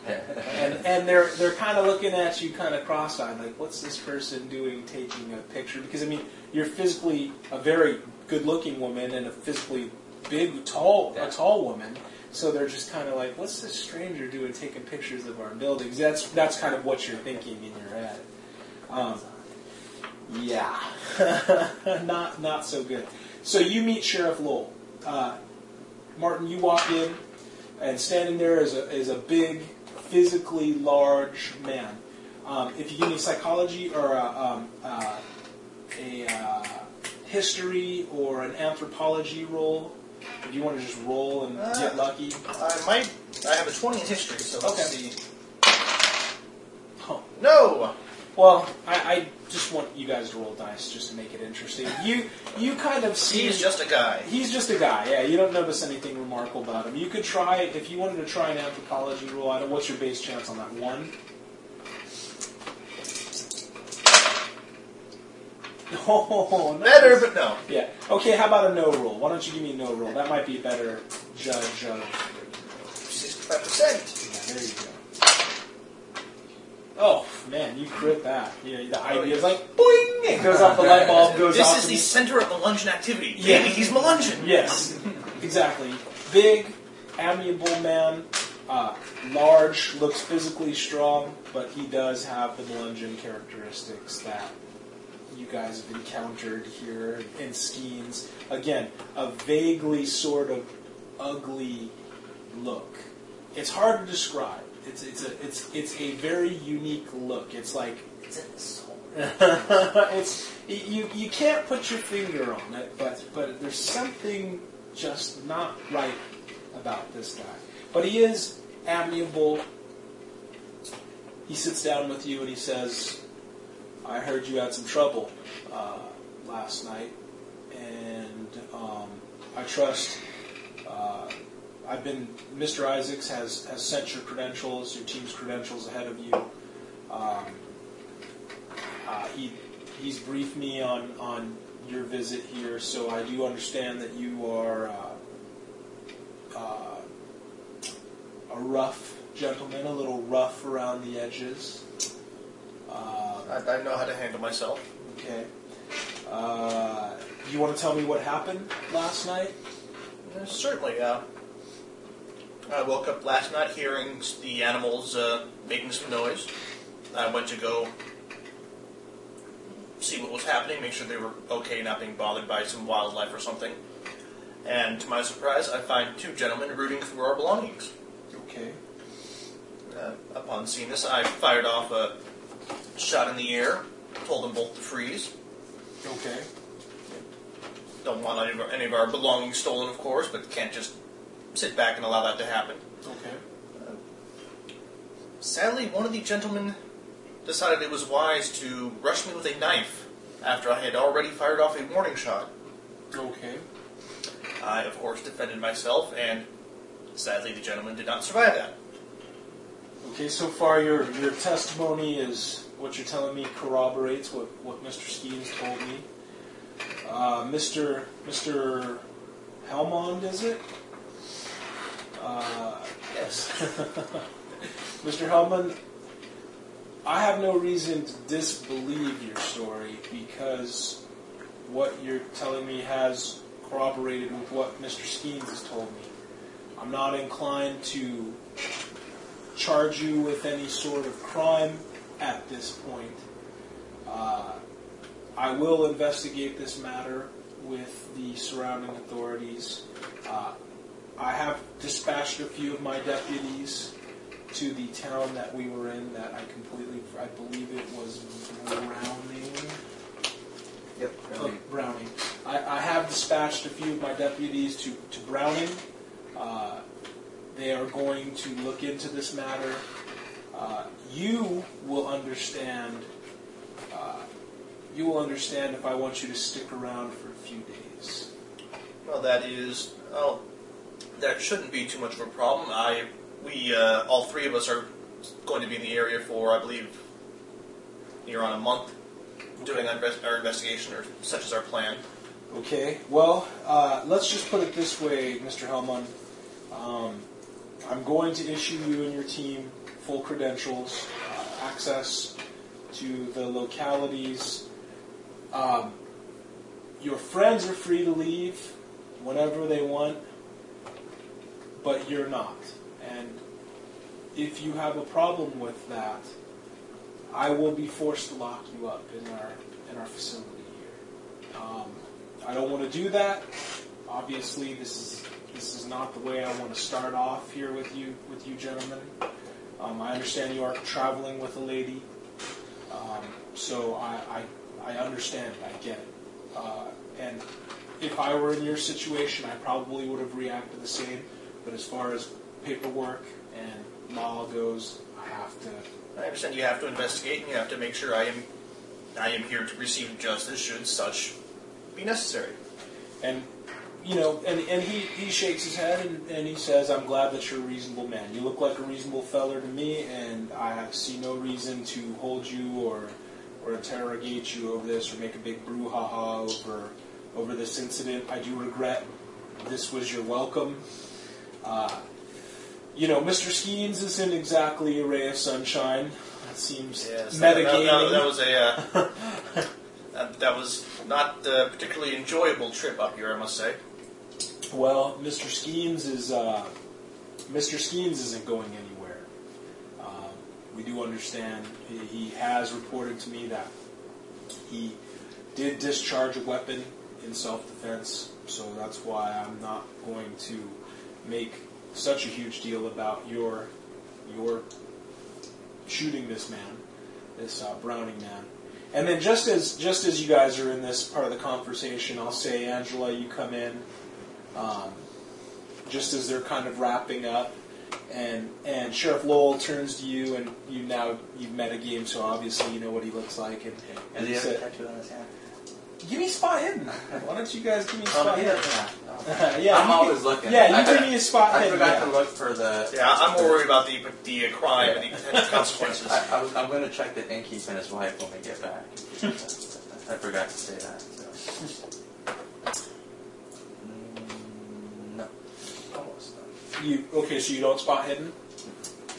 and and they're they're kind of looking at you, kind of cross-eyed, like, "What's this person doing, taking a picture?" Because I mean, you're physically a very good-looking woman and a physically big, tall, a tall woman. So they're just kind of like, "What's this stranger doing, taking pictures of our buildings?" That's that's kind of what you're thinking in your head. Um, yeah, not not so good. So you meet Sheriff Lowell. Uh, Martin, you walk in, and standing there is a is a big, physically large man. Um, if you give me psychology or a, um, uh, a uh, history or an anthropology roll, if you want to just roll and uh, get lucky. I might. I have a 20 in history, so let's Okay. see. Oh, No! Well, I, I just want you guys to roll dice just to make it interesting. You you kind of see He's just a guy. He's just a guy, yeah. You don't notice anything remarkable about him. You could try, if you wanted to try an anthropology roll, I don't, what's your base chance on that? One? Oh, nice. Better, but no. Yeah. Okay, how about a know roll? Why don't you give me a know roll? That might be a better judge of. 65%. Yeah, there you go. Oh, man, you crit that. Yeah, the idea is like, boing! It goes off, the light bulb goes off. This off. is the center of the Melungeon activity. Yeah. Maybe he's Melungeon. Yes, exactly. Big, amiable man, uh, large, looks physically strong, but he does have the Melungeon characteristics that guys have encountered here in Skeens. Again, a vaguely sort of ugly look. It's hard to describe. It's it's a it's it's a very unique look. It's like It's in the soul. it's you you can't put your finger on it, but but there's something just not right about this guy. But he is amiable. He sits down with you and he says, "I heard you had some trouble uh, last night, and um, I trust." Uh, I've been. Mr. Isaacs has, has sent your credentials, your team's credentials ahead of you. Um, uh, he he's briefed me on on your visit here, so I do understand that you are uh, uh, a rough gentleman, a little rough around the edges. Uh, I, I know how to handle myself. okay. Uh, you want to tell me what happened last night? Uh, certainly. Uh, I woke up last night hearing the animals uh, making some noise. I went to go see what was happening, make sure they were okay, not being bothered by some wildlife or something. And to my surprise, I find two gentlemen rooting through our belongings. Okay. Uh, upon seeing this, I fired off a shot in the air, told them both to freeze. Okay. Don't want any of, our, any of our belongings stolen, of course, but can't just sit back and allow that to happen. Okay. Uh, sadly, one of the gentlemen decided it was wise to rush me with a knife after I had already fired off a warning shot. Okay. I, of course, defended myself, and sadly, the gentleman did not survive that. Okay, so far your your testimony is what you're telling me corroborates what, what Mr. Skeens told me. Uh, Mr. Mr. Helmond, is it? Uh, Yes. Mr. Helmond, I have no reason to disbelieve your story because what you're telling me has corroborated with what Mr. Skeens has told me. I'm not inclined to charge you with any sort of crime at this point. Uh, I will investigate this matter with the surrounding authorities. Uh, I have dispatched a few of my deputies to the town that we were in that I completely, I believe it was Browning. Yep. Oh, Browning. I, I have dispatched a few of my deputies to, to Browning. Uh, they are going to look into this matter. Uh, you will understand. Uh, you will understand if I want you to stick around for a few days. Well, that is. Well, that shouldn't be too much of a problem. I, we, uh, all three of us are going to be in the area for, I believe, near on a month, doing our, invest- our investigation, or such is our plan. Okay. Well, uh, let's just put it this way, Mr. Helmond. Um, I'm going to issue you and your team full credentials, uh, access to the localities. Um, your friends are free to leave whenever they want, but you're not. And if you have a problem with that, I will be forced to lock you up in our in our facility here. Um, I don't want to do that. Obviously, this is this is not the way I want to start off here with you with you gentlemen. Um, I understand you are traveling with a lady, um, so I, I I understand. I get it. Uh, and if I were in your situation, I probably would have reacted the same. But as far as paperwork and law goes, I have to I understand you have to investigate and you have to make sure I am I am here to receive justice should such be necessary. And you know, and, and he, he shakes his head and, and he says, I'm glad that you're a reasonable man. You look like a reasonable feller to me, and I see no reason to hold you or or interrogate you over this or make a big brouhaha over over this incident. I do regret this was your welcome. Uh, you know, Mr. Skeens isn't exactly a ray of sunshine. That seems Yes, that, that, metagaming. that, that was a uh, that, that was not a particularly enjoyable trip up here, I must say. Well, Mr. Skeens is uh, Mr. Skeens isn't going anywhere. Um, we do understand he, he has reported to me that he did discharge a weapon in self-defense, so that's why I'm not going to make such a huge deal about your your shooting this man, this uh, Browning man. And then just as just as you guys are in this part of the conversation, I'll say, Angela, you come in um, just as they're kind of wrapping up. And and Sheriff Lowell turns to you, and you now you've met a game, so obviously you know what he looks like. And, and he he a said, tattoo on his hand? "Give me spot hidden. Why don't you guys give me spot hidden?" doesn't no. yeah, I'm you always can- looking. Yeah, you I, give me a spot I hidden. I forgot yeah. to look for the. Yeah, I'm more worried about the the crime and the potential consequences. I, I was, I'm going to check the innkeep and his wife when we get back. I forgot to say that. So. Mm, no, almost. Done. You okay? So you don't spot hidden.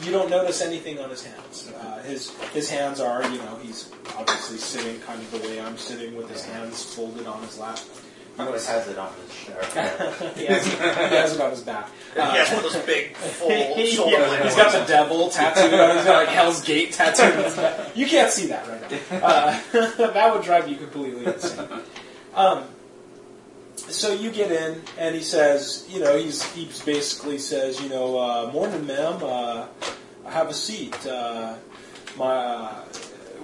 You don't notice anything on his hands. Uh, his his hands are, you know, he's obviously sitting kind of the way I'm sitting with his hands folded on his lap. He always has it on his shirt. he, has, he has it on his back. Uh, he has one of those big, full shoulder yeah, he's got the devil tattooed on. He's got like Hell's Gate tattooed on his back. You can't see that right now. Uh, that would drive you completely insane. Um, so you get in, and he says, you know, he's he basically says, you know, uh, morning, ma'am. Uh, have a seat. Uh, my uh,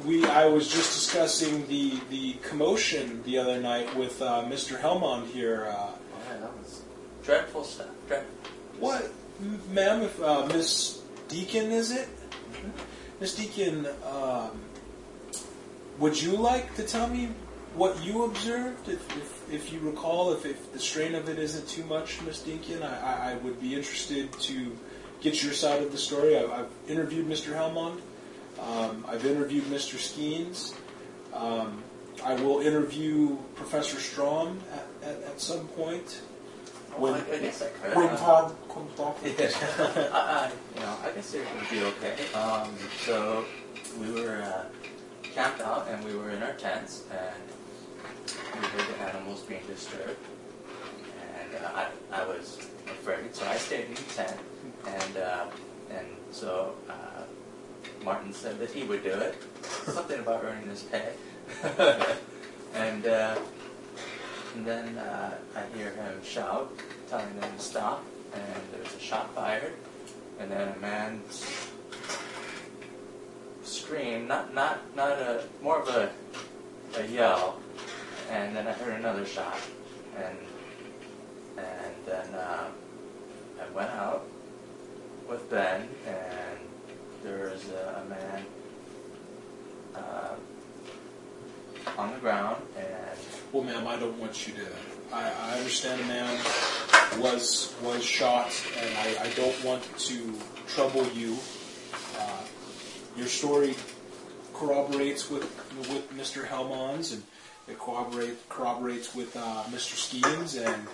we I was just discussing the the commotion the other night with uh, Mr. Helmond here. Uh, Oh, yeah, that was dreadful stuff. Dreadful. what, m- ma'am? If uh, Miss Deacon is it? Miss Deacon, um, would you like to tell me what you observed, if, if, if you recall, if, if the strain of it isn't too much, Miss Dinkin, I, I, I would be interested to get your side of the story. I, I've interviewed Mr. Helmond. Um, I've interviewed Mr. Skeens. Um, I will interview Professor Strom at, at, at some point. Well, When- I, I guess I could. When Uh, Todd comes back. I, I, you know, I guess it would be okay. Um, so we were uh, camped out and we were in our tents and we heard the animals being disturbed. And uh, I, I was afraid, so I stayed in the tent. And uh, and so uh, Martin said that he would do it. Something about earning his pay. and uh, and then uh, I hear him shout, telling them to stop, and there's a shot fired, and then a man scream, not not not a more of a a yell, and then I heard another shot, and and then uh, I went out with Ben, and there was a, a man uh, on the ground, and Well, ma'am, I don't want you to. I, I understand a man was was shot, and I, I don't want to trouble you. Uh, your story corroborates with with Mr. Helmond's, and it corroborate, corroborates with uh, Mr. Skeens, and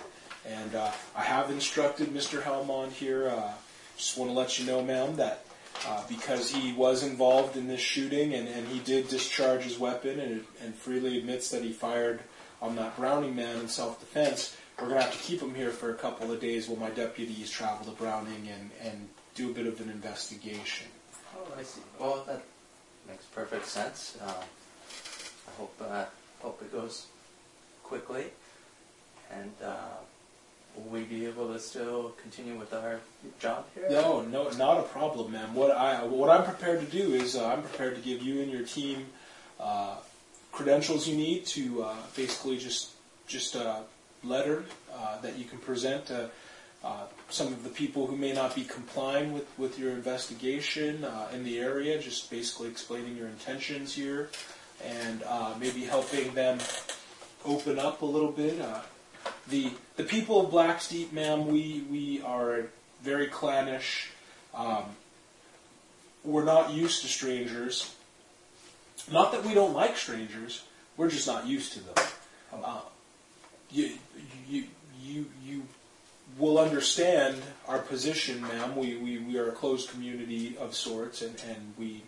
and uh, I have instructed Mr. Helmond here. Uh, just want to let you know, ma'am, that uh, because he was involved in this shooting and, and he did discharge his weapon and, and freely admits that he fired on that Browning man in self-defense, we're going to have to keep him here for a couple of days while my deputies travel to Browning and, and do a bit of an investigation. Oh, I see. Well, that makes perfect sense. Uh, I hope uh, hope it goes quickly, and uh, will we be able to still continue with our job here? No, no, not a problem, ma'am. What I what I'm prepared to do is uh, I'm prepared to give you and your team uh, credentials you need to uh, basically just just a letter uh, that you can present to uh, some of the people who may not be complying with, with your investigation uh, in the area, just basically explaining your intentions here and uh, maybe helping them open up a little bit. Uh, the the people of Blacksteep, ma'am, we we are very clannish. Um, we're not used to strangers. Not that we don't like strangers. We're just not used to them. Uh, you you you you will understand our position, ma'am. We, we, we are a closed community of sorts, and, and we,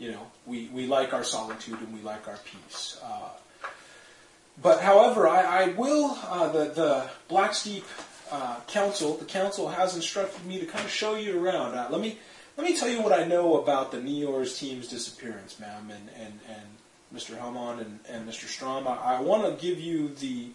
you know, we, we like our solitude and we like our peace. Uh, but however, I, I will, uh, the, the Black Steep uh, Council, the council has instructed me to kind of show you around. Uh, let me let me tell you what I know about the NEORS team's disappearance, ma'am, and, and, and Mr. Helmond and, and Mr. Strom. I, I want to give you the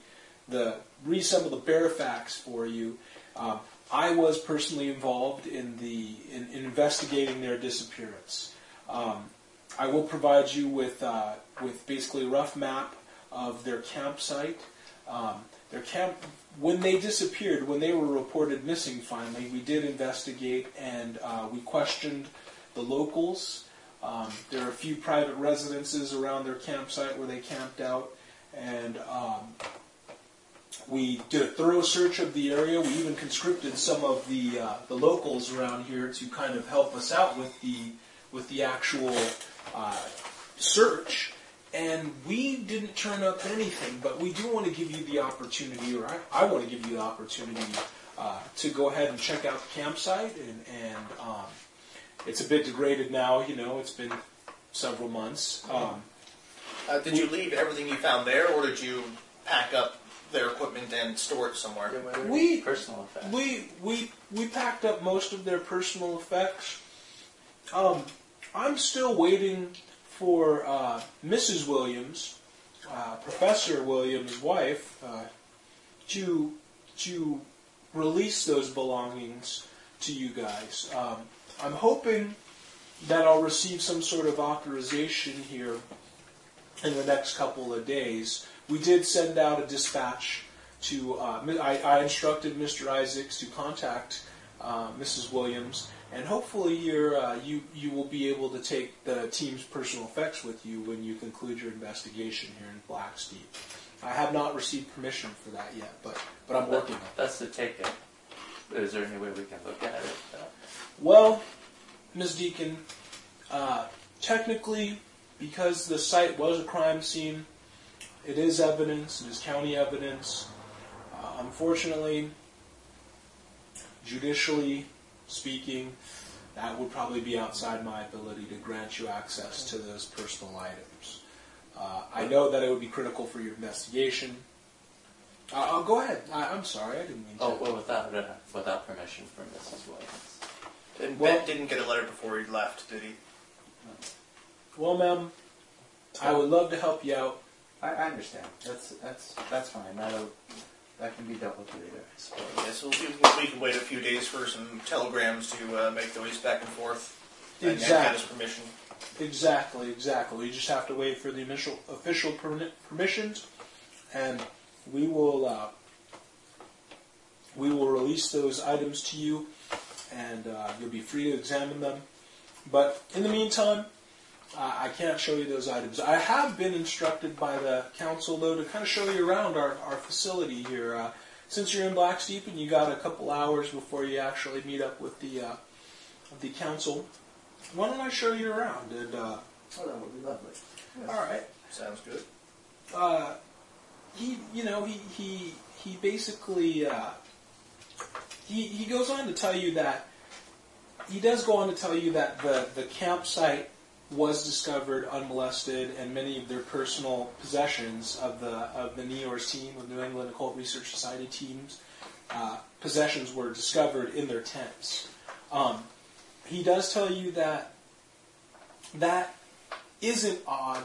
the reassemble the bare facts for you. Um, I was personally involved in the in, in investigating their disappearance. Um, I will provide you with uh, with basically a rough map of their campsite. Um, their camp when they disappeared, when they were reported missing. Finally, we did investigate and uh, we questioned the locals. Um, there are a few private residences around their campsite where they camped out, and um, we did a thorough search of the area. We even conscripted some of the uh, the locals around here to kind of help us out with the with the actual uh, search. And we didn't turn up anything, but we do want to give you the opportunity, or I, I want to give you the opportunity uh, to go ahead and check out the campsite. And, and um, it's a bit degraded now, you know. It's been several months. Um, Uh, did you leave everything you found there, or did you pack up their equipment and store it somewhere? We- personal effects. We we we packed up most of their personal effects. Um, I'm still waiting for uh, Mrs. Williams, uh, Professor Williams' wife, uh, to to release those belongings to you guys. Um, I'm hoping that I'll receive some sort of authorization here in the next couple of days. We did send out a dispatch to. Uh, I, I instructed Mr. Isaacs to contact uh, Mrs. Williams, and hopefully you're, uh, you you will be able to take the team's personal effects with you when you conclude your investigation here in Blacksteep. I have not received permission for that yet, but but I'm working on it. That's the ticket. Is there any way we can look at it? Uh, Well, Ms. Deacon, uh, technically, because the site was a crime scene, it is evidence, it is county evidence. Uh, unfortunately, judicially speaking, that would probably be outside my ability to grant you access to those personal items. Uh, I know that it would be critical for your investigation. Uh, oh, go ahead. I, I'm sorry, I didn't mean to. oh, well, without uh, without permission from Mrs. Williams. And Well- Ben didn't get a letter before he left, did he? Well, ma'am, I would love to help you out. I, I understand. That's that's that's fine. That'll that can be dealt with later. Suppose. Yes, we'll, we, we can wait a few days for some telegrams to uh, make their ways back and forth. And then get Exactly. his permission. Exactly, exactly. We just have to wait for the initial official permi- permissions, and we will uh, we will release those items to you, and uh, you'll be free to examine them. But in the meantime, uh, I can't show you those items. I have been instructed by the council, though, to kind of show you around our, our facility here. Uh, since you're in Blacksteep and you got a couple hours before you actually meet up with the uh, the council, why don't I show you around? And uh, Oh, that would be lovely. all right, Sounds good. uh, he, you know, he he he basically uh, he he goes on to tell you that he does go on to tell you that the the campsite was discovered unmolested, and many of their personal possessions of the of the NEORS team, of New England Occult Research Society teams, uh, possessions were discovered in their tents. Um, he does tell you that that isn't odd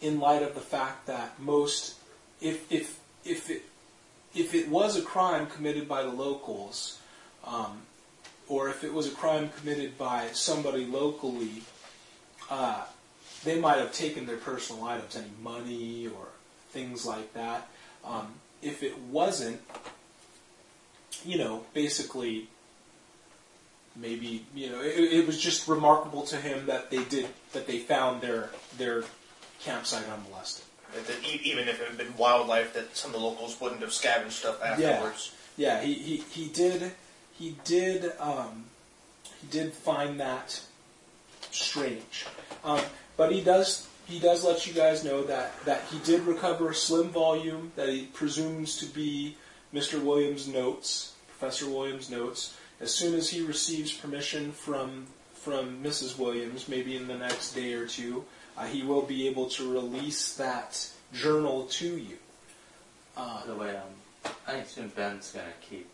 in light of the fact that most, if if if it if it was a crime committed by the locals, um, or if it was a crime committed by somebody locally, uh, they might have taken their personal items, any money or things like that. Um, if it wasn't, you know, basically, maybe you know, it, it was just remarkable to him that they did that they found their their campsite unmolested. Even if it had been wildlife, that some of the locals wouldn't have scavenged stuff afterwards. Yeah, he, he, he did he did um, he did find that strange, um, but he does he does let you guys know that that he did recover a slim volume that he presumes to be Mr. Williams' notes, Professor Williams' notes. As soon as he receives permission from from Mrs. Williams, maybe in the next day or two, uh, he will be able to release that journal to you. Uh, By the way, um, I assume Ben's gonna keep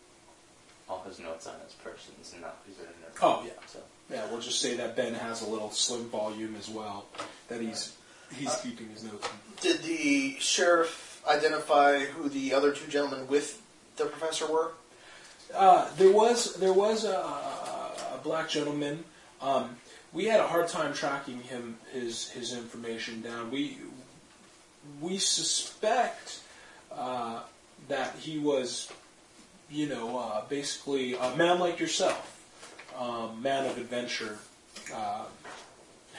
all his notes on his persons and not it in there. Oh, yeah. So Yeah, we'll just say that Ben has a little slim volume as well that he's he's Uh, keeping his notes in. Did the sheriff identify who the other two gentlemen with the professor were? Uh, there was there was a, a black gentleman. Um, we had a hard time tracking him his his information down. We we suspect uh, that he was, you know, uh, basically a man like yourself, um, man of adventure. Uh,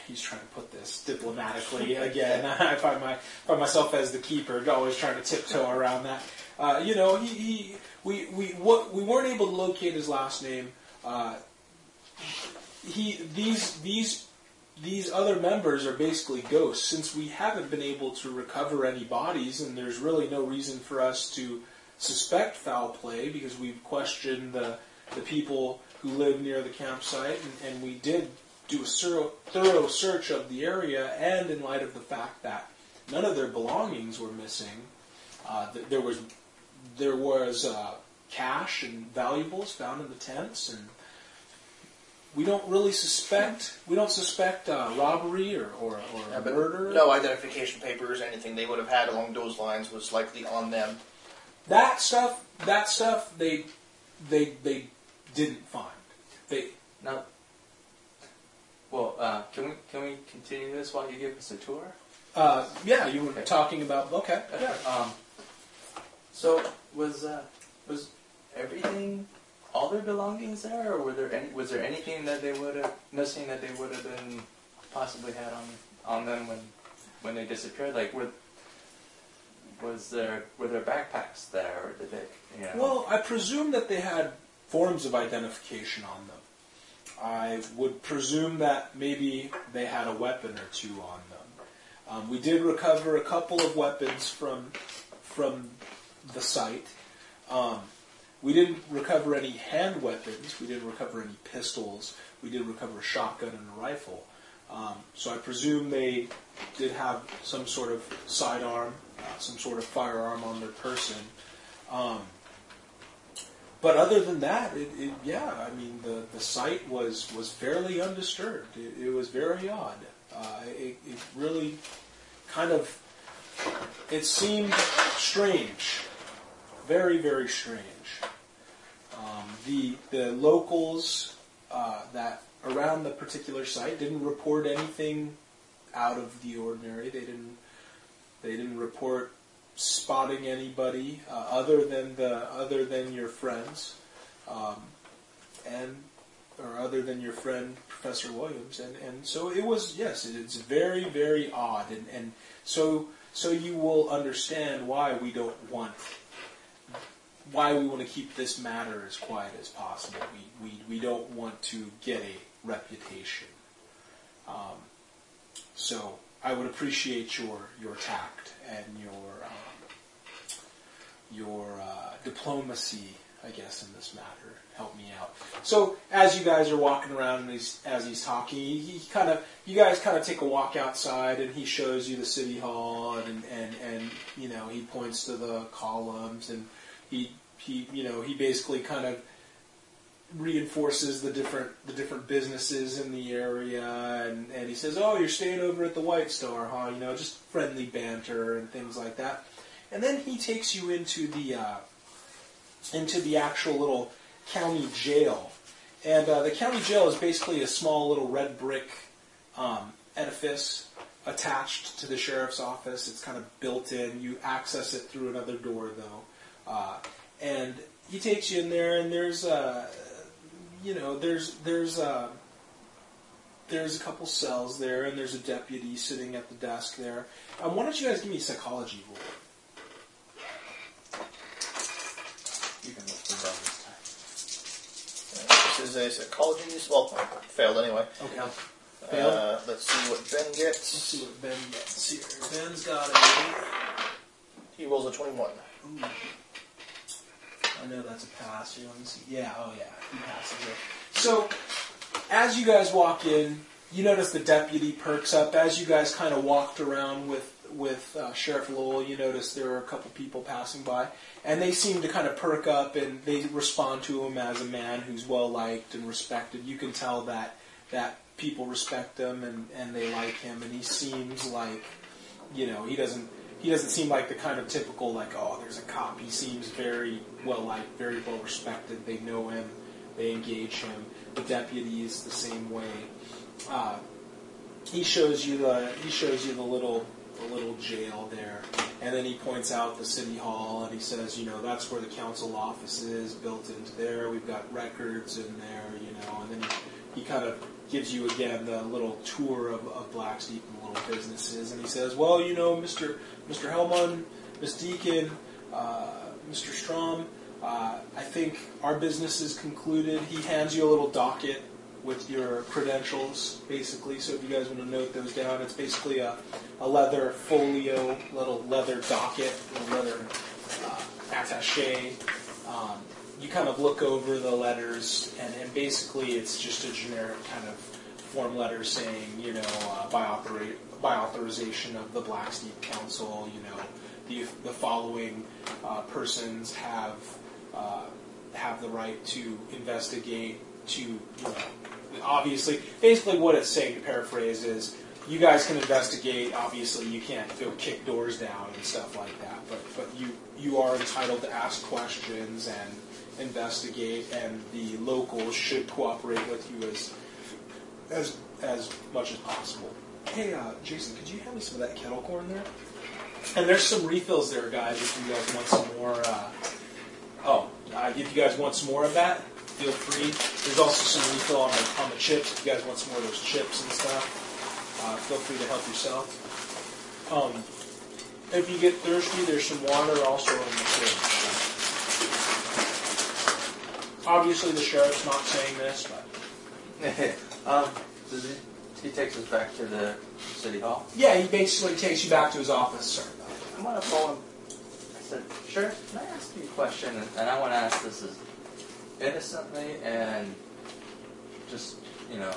he's trying to put this diplomatically again. I find my find myself as the keeper, always trying to tiptoe around that. Uh, you know, he, he we we what we weren't able to locate his last name. Uh, he these these these other members are basically ghosts. Since we haven't been able to recover any bodies, and there's really no reason for us to suspect foul play because we've questioned the the people who live near the campsite, and, and we did do a thorough, thorough search of the area, and in light of the fact that none of their belongings were missing, uh, th- there was there was uh, cash and valuables found in the tents, and we don't really suspect we don't suspect uh, robbery or or, or Yeah, murder. No identification papers, anything they would have had along those lines was likely on them. That stuff, that stuff, they they they didn't find. They now, well, uh, can we can we continue this while you give us a tour? uh, yeah, you were Okay. talking about okay. Yeah. Um, so was uh, was everything all their belongings there, or were there any? Was there anything that they would have missing that they would have been possibly had on on them when when they disappeared? Like were was there were there backpacks there, or did they? You know, Well, I presume that they had forms of identification on them. I would presume that maybe they had a weapon or two on them. Um, we did recover a couple of weapons from from the site. Um, we didn't recover any hand weapons. We didn't recover any pistols. We did recover a shotgun and a rifle. Um, so I presume they did have some sort of sidearm, uh, some sort of firearm on their person. Um, but other than that, it, it, yeah, I mean, the, the site was, was fairly undisturbed. It, it was very odd. Uh, it, it really kind of, it seemed strange. Very, very strange. Um, the, the locals uh, that around the particular site didn't report anything out of the ordinary. They didn't, they didn't report spotting anybody uh, other than the other than your friends, um, and or other than your friend Professor Williams, and and so it was. Yes, it's very very odd, and and so so you will understand why we don't want why we want to keep this matter as quiet as possible. We we we don't want to get a reputation. Um, so I would appreciate your your tact and your um, your uh, diplomacy, I guess, in this matter. Help me out. So as you guys are walking around and he's, as he's talking, he, he kind of you guys kind of take a walk outside and he shows you the city hall and and and you know he points to the columns and he he you know he basically kind of reinforces the different the different businesses in the area and, and he says, Oh, you're staying over at the White Star, huh? You know, just friendly banter and things like that. And then he takes you into the uh, into the actual little county jail. And uh, the county jail is basically a small little red brick um, edifice attached to the sheriff's office. It's kind of built in. You access it through another door, though. Uh, and he takes you in there, and there's uh, you know, there's there's uh, there's a couple cells there, and there's a deputy sitting at the desk there. Um, why don't you guys give me a psychology? You can look for them this time. This is a psychology. Well, failed anyway. Okay. Failed. Uh, let's see what Ben gets. Let's gets. see what Ben gets here. Ben's got a. He rolls a 21. Ooh. I know that's a pass. You want to see? Yeah. Oh yeah. He passes it. So, as you guys walk in, you notice the deputy perks up. As you guys kind of walked around with with uh, Sheriff Lowell, you notice there are a couple people passing by, and they seem to kind of perk up and they respond to him as a man who's well liked and respected. You can tell that that people respect him and, and they like him, and he seems like you know he doesn't he doesn't seem like the kind of typical like oh there's a cop. He seems very well liked, very well respected. They know him, they engage him. The deputy is the same way. Uh, he shows you the he shows you the little the little jail there, and then he points out the city hall and he says, you know, that's where the council office is built into there. We've got records in there, you know, and then he, he kind of gives you again the little tour of, of Blacksteep and the little businesses, and he says, well, you know, Mister Mister Helmond, Miss Deacon, uh, Mr. Strom. Uh, I think our business is concluded. He hands you a little docket with your credentials, basically. So if you guys want to note those down, it's basically a, a leather folio, little leather docket, leather uh, attache. Um, you kind of look over the letters, and, and basically it's just a generic kind of form letter saying, you know, uh, by, authori- by authorization of the Blacksteep Council, you know, the, the following uh, persons have uh, have the right to investigate, to you know, obviously, basically what it's saying to paraphrase is, you guys can investigate. Obviously, you can't go kick doors down and stuff like that, but but you you are entitled to ask questions and investigate, and the locals should cooperate with you as as as much as possible. Hey, uh, Jason, could you hand me some of that kettle corn there? And there's some refills there, guys. If you guys want some more. Uh, oh, uh, if you guys want some more of that, feel free. There's also some refill on the on the chips. If you guys want some more of those chips and stuff, uh, feel free to help yourself. Um, if you get thirsty, there's some water also in the fridge. Obviously, the sheriff's not saying this, but um, does he, he takes us back to the city hall. yeah, he basically takes you back to his office. That. I'm gonna pull him. I said, "Sure, can I ask you a question?" And, and I want to ask this as innocently and just you know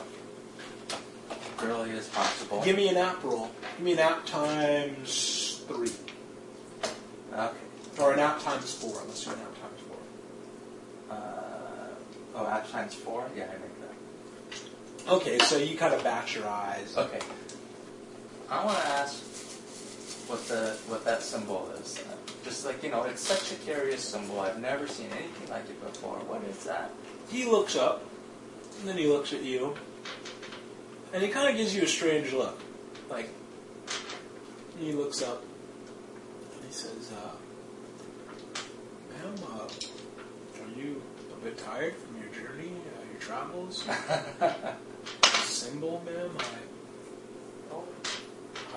girly as possible. Give me an app roll. Give me an app times three. Okay. Or an app times four. Let's do an app times four. Uh, oh, app times four. Yeah, I make that. Okay, so you kind of bat your eyes. Okay. I want to ask what the what that symbol is. Uh, just like you know, it's such a curious symbol. I've never seen anything like it before. What is that? He looks up, and then he looks at you, and he kind of gives you a strange look. Like, he looks up, and he says, uh, Ma'am, uh, are you a bit tired from your journey, uh, your travels? Symbol, ma'am? I, oh,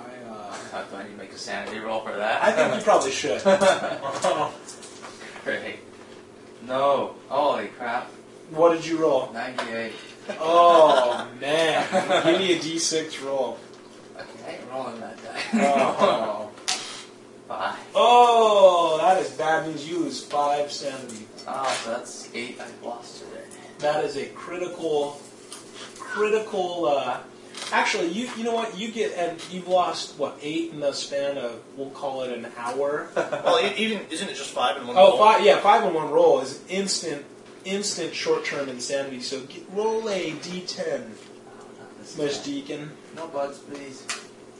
I, uh, Do I need to make a sanity roll for that? I think you probably should. Great. No. Holy crap. what did you roll? 98. Oh, man. Give me a d6 roll. Okay, I ain't rolling that die. Oh. Five. Oh, that is bad news. You lose five sanity. Oh, so that's eight I've lost today. That is a critical, critical. Uh, actually, you you know what? You get and you've lost what eight in the span of we'll call it an hour. Well, e- even isn't it just five in one? oh, roll? five. Yeah, five in one roll is instant, instant short term insanity. So get, roll a d10, Oh, not this Miss. Deacon. No bugs, please.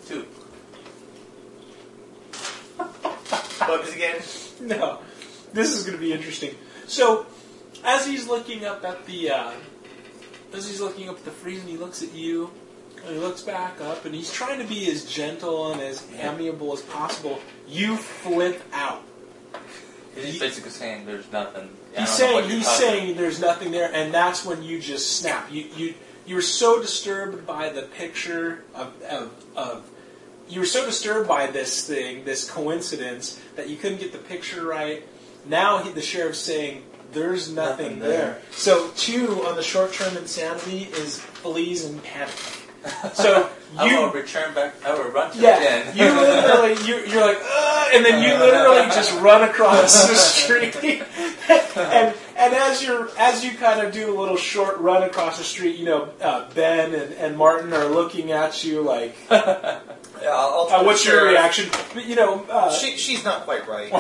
Two. Bugs again. No, this is going to be interesting. So, as he's looking up at the, uh, as he's looking up at the frieze, and he looks at you, and he looks back up, and he's trying to be as gentle and as amiable as possible. You flip out. He's He- basically saying there's nothing. I he's don't know what saying he's talking saying there's nothing there, and that's when you just snap. You you you were so disturbed by the picture of of, of you were so disturbed by this thing, this coincidence, that you couldn't get the picture right. Now he, the sheriff's saying there's nothing, Nothing there. there. So two on the short term insanity is flees and panic. So I you will return back. I will run to yeah, the inn. you literally, you, you're like, Ugh, and then you literally just run across the street, and and as you're as you kind of do a little short run across the street, you know, uh, Ben and, and Martin are looking at you like, uh, Yeah, I'll, I'll what's your share- reaction? But, you know, uh, She, she's not quite right.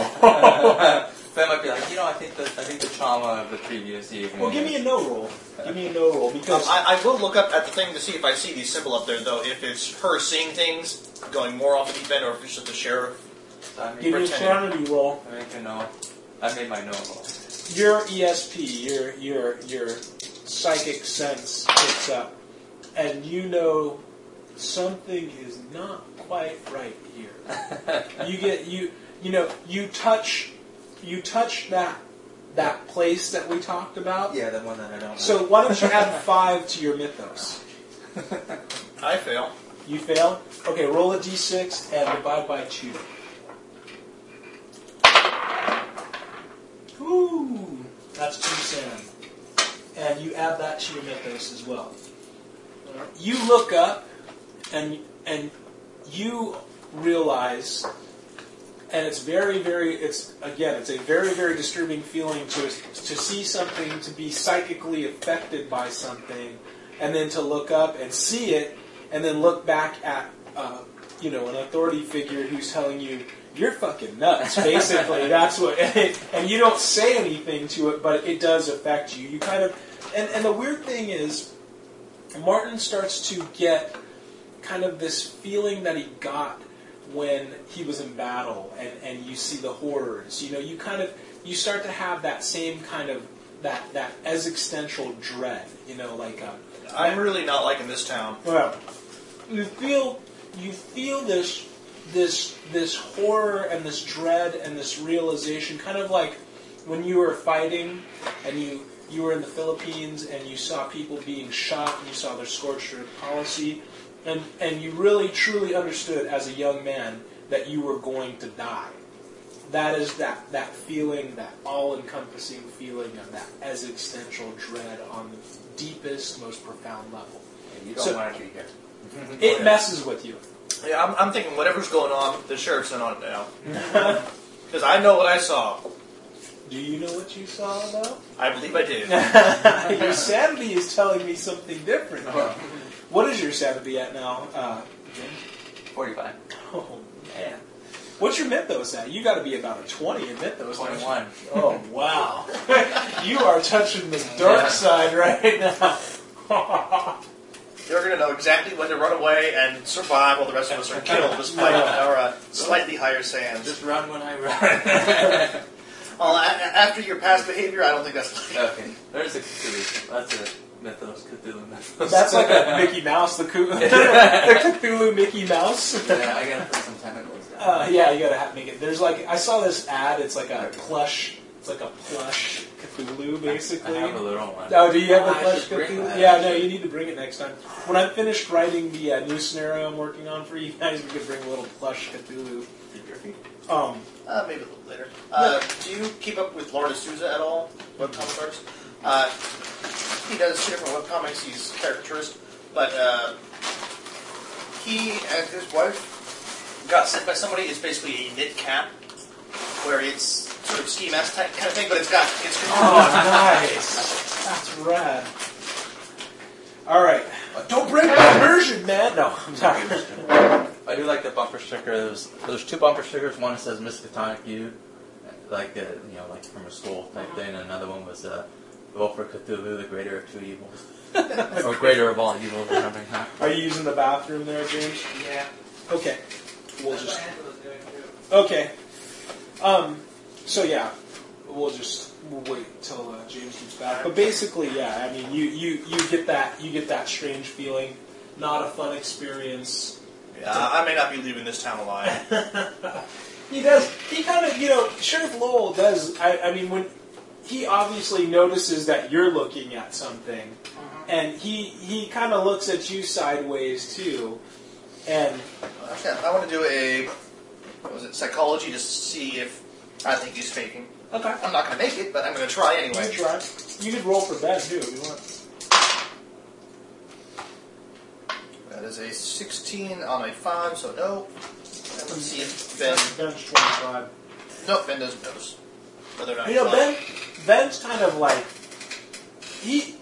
Ben might be like, you know, I think the I think the trauma of the previous evening. well, give me a know roll. Give me a know roll Um, because I, I will look up at the thing to see if I see the symbol up there, though. If it's her seeing things, going more off the deep end, or if it's just the sheriff. I mean, give me a pretending. sanity roll. I make a no. I made my know roll. your ESP, your your your psychic sense picks up, and you know something is not quite right here. you get you you know you touch you touch that that place that we talked about. Yeah, the one that I don't. So why don't you add five to your mythos? I fail. You fail. Okay, roll a d6 and divide by two. Ooh, that's two sand. And you add that to your mythos as well. You look up and and you realize and it's very very it's again it's a very very disturbing feeling to to see something to be psychically affected by something and then to look up and see it and then look back at uh, you know an authority figure who's telling you you're fucking nuts basically. That's what and you don't say anything to it but it does affect you. You kind of and, and the weird thing is martin starts to get kind of this feeling that he got when he was in battle and, and you see the horrors you know you kind of you start to have that same kind of that that existential dread you know like uh, I'm really not liking this town. well, you feel you feel this this this horror and this dread and this realization, kind of like when you were fighting and you you were in the Philippines and you saw people being shot and you saw their scorched earth policy, and and you really truly understood as a young man that you were going to die. That is that that feeling, that all-encompassing feeling of that existential dread on the deepest, most profound level. You don't So- want to be here. It messes with you. Yeah, I'm, I'm thinking whatever's going on, the sheriff's in on it now. Because I know what I saw. Do you know what you saw, though? I believe I did. your sanity is telling me something different. Uh-huh. What is your sanity at now, uh, James? Forty-five. Oh man, what's your mythos at? You got to be about a twenty in mythos. don't? Twenty-one. Oh wow, you are touching the dark Yeah. side right now. They're going to know exactly when to run away and survive while the rest of us are killed despite our uh, slightly higher sands. Just run when I run. Well, a- a- after your past behavior, I don't think that's. okay, there's a Cthulhu. That's a mythos, Cthulhu mythos. That's like a Mickey Mouse, the, Cthulhu, the Cthulhu Mickey Mouse. yeah, I gotta put some tentacles down. Uh, yeah, you gotta have, make it. There's like I saw this ad. It's like a plush. It's like a plush Cthulhu, basically. I have a little one. Oh, do you have the I plush Cthulhu? that. Yeah, no, you need to bring it next time. When I'm finished writing the uh, new scenario I'm working on for you guys, we could bring a little plush Cthulhu. Um, Uh, maybe a little later. Uh, do you keep up with Lar deSouza at all? Webcomic artist? Uh, he does two different webcomics. He's a caricaturist. But uh, he and his wife got sent by somebody. It's basically a knit cap where it's sort of ski mask type kind of thing, but it's got it's oh, nice. That's rad. All right. Don't break my immersion, man. No, I'm sorry. I do like the bumper sticker. There's, there's two bumper stickers. One says Miskatonic U, like uh, you know, like from a school type thing. And another one was uh, Vote for Cthulhu, the greater of two evils, or greater of all evils, or something. Huh? Are you using the bathroom there, James? Yeah. Okay. We'll just. what Angela's doing too. Okay. Um. So yeah, we'll just we'll wait till uh, James gets back. But basically, yeah. I mean, you you you get that you get that strange feeling. Not a fun experience. Yeah, I may not be leaving this town alive. he does. He kind of, you know, Sheriff Lowell does. I, I mean, when he obviously notices that you're looking at something, uh-huh. and he he kind of looks at you sideways too, and I want to do a what was it psychology to see if I think he's faking. okay, I'm not going to make it, but I'm going to try you anyway. could try. You could roll for Ben too if you want. That is a 16 on a 5, so no. And let's see if Ben. Ben's twenty-five. No, Ben doesn't notice. Whether or not You know. Ben. Ben's kind of like he.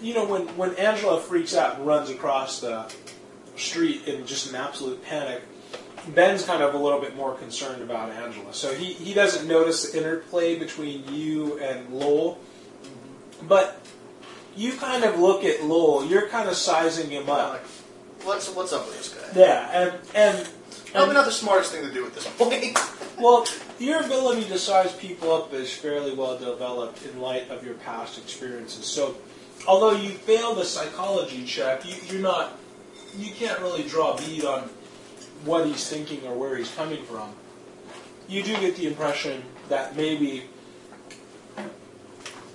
You know, when when Angela freaks out and runs across the street in just an absolute panic, Ben's kind of a little bit more concerned about Angela. So he he doesn't notice the interplay between you and Lowell, but you kind of look at Lowell. You're kind of sizing him up. like, what's, what's up with this guy? Yeah, and and. Probably not the smartest thing to do at this point. Well, your ability to size people up is fairly well developed in light of your past experiences. So, although you failed the psychology check, you, you're not, you can't really draw a bead on what he's thinking or where he's coming from. You do get the impression that maybe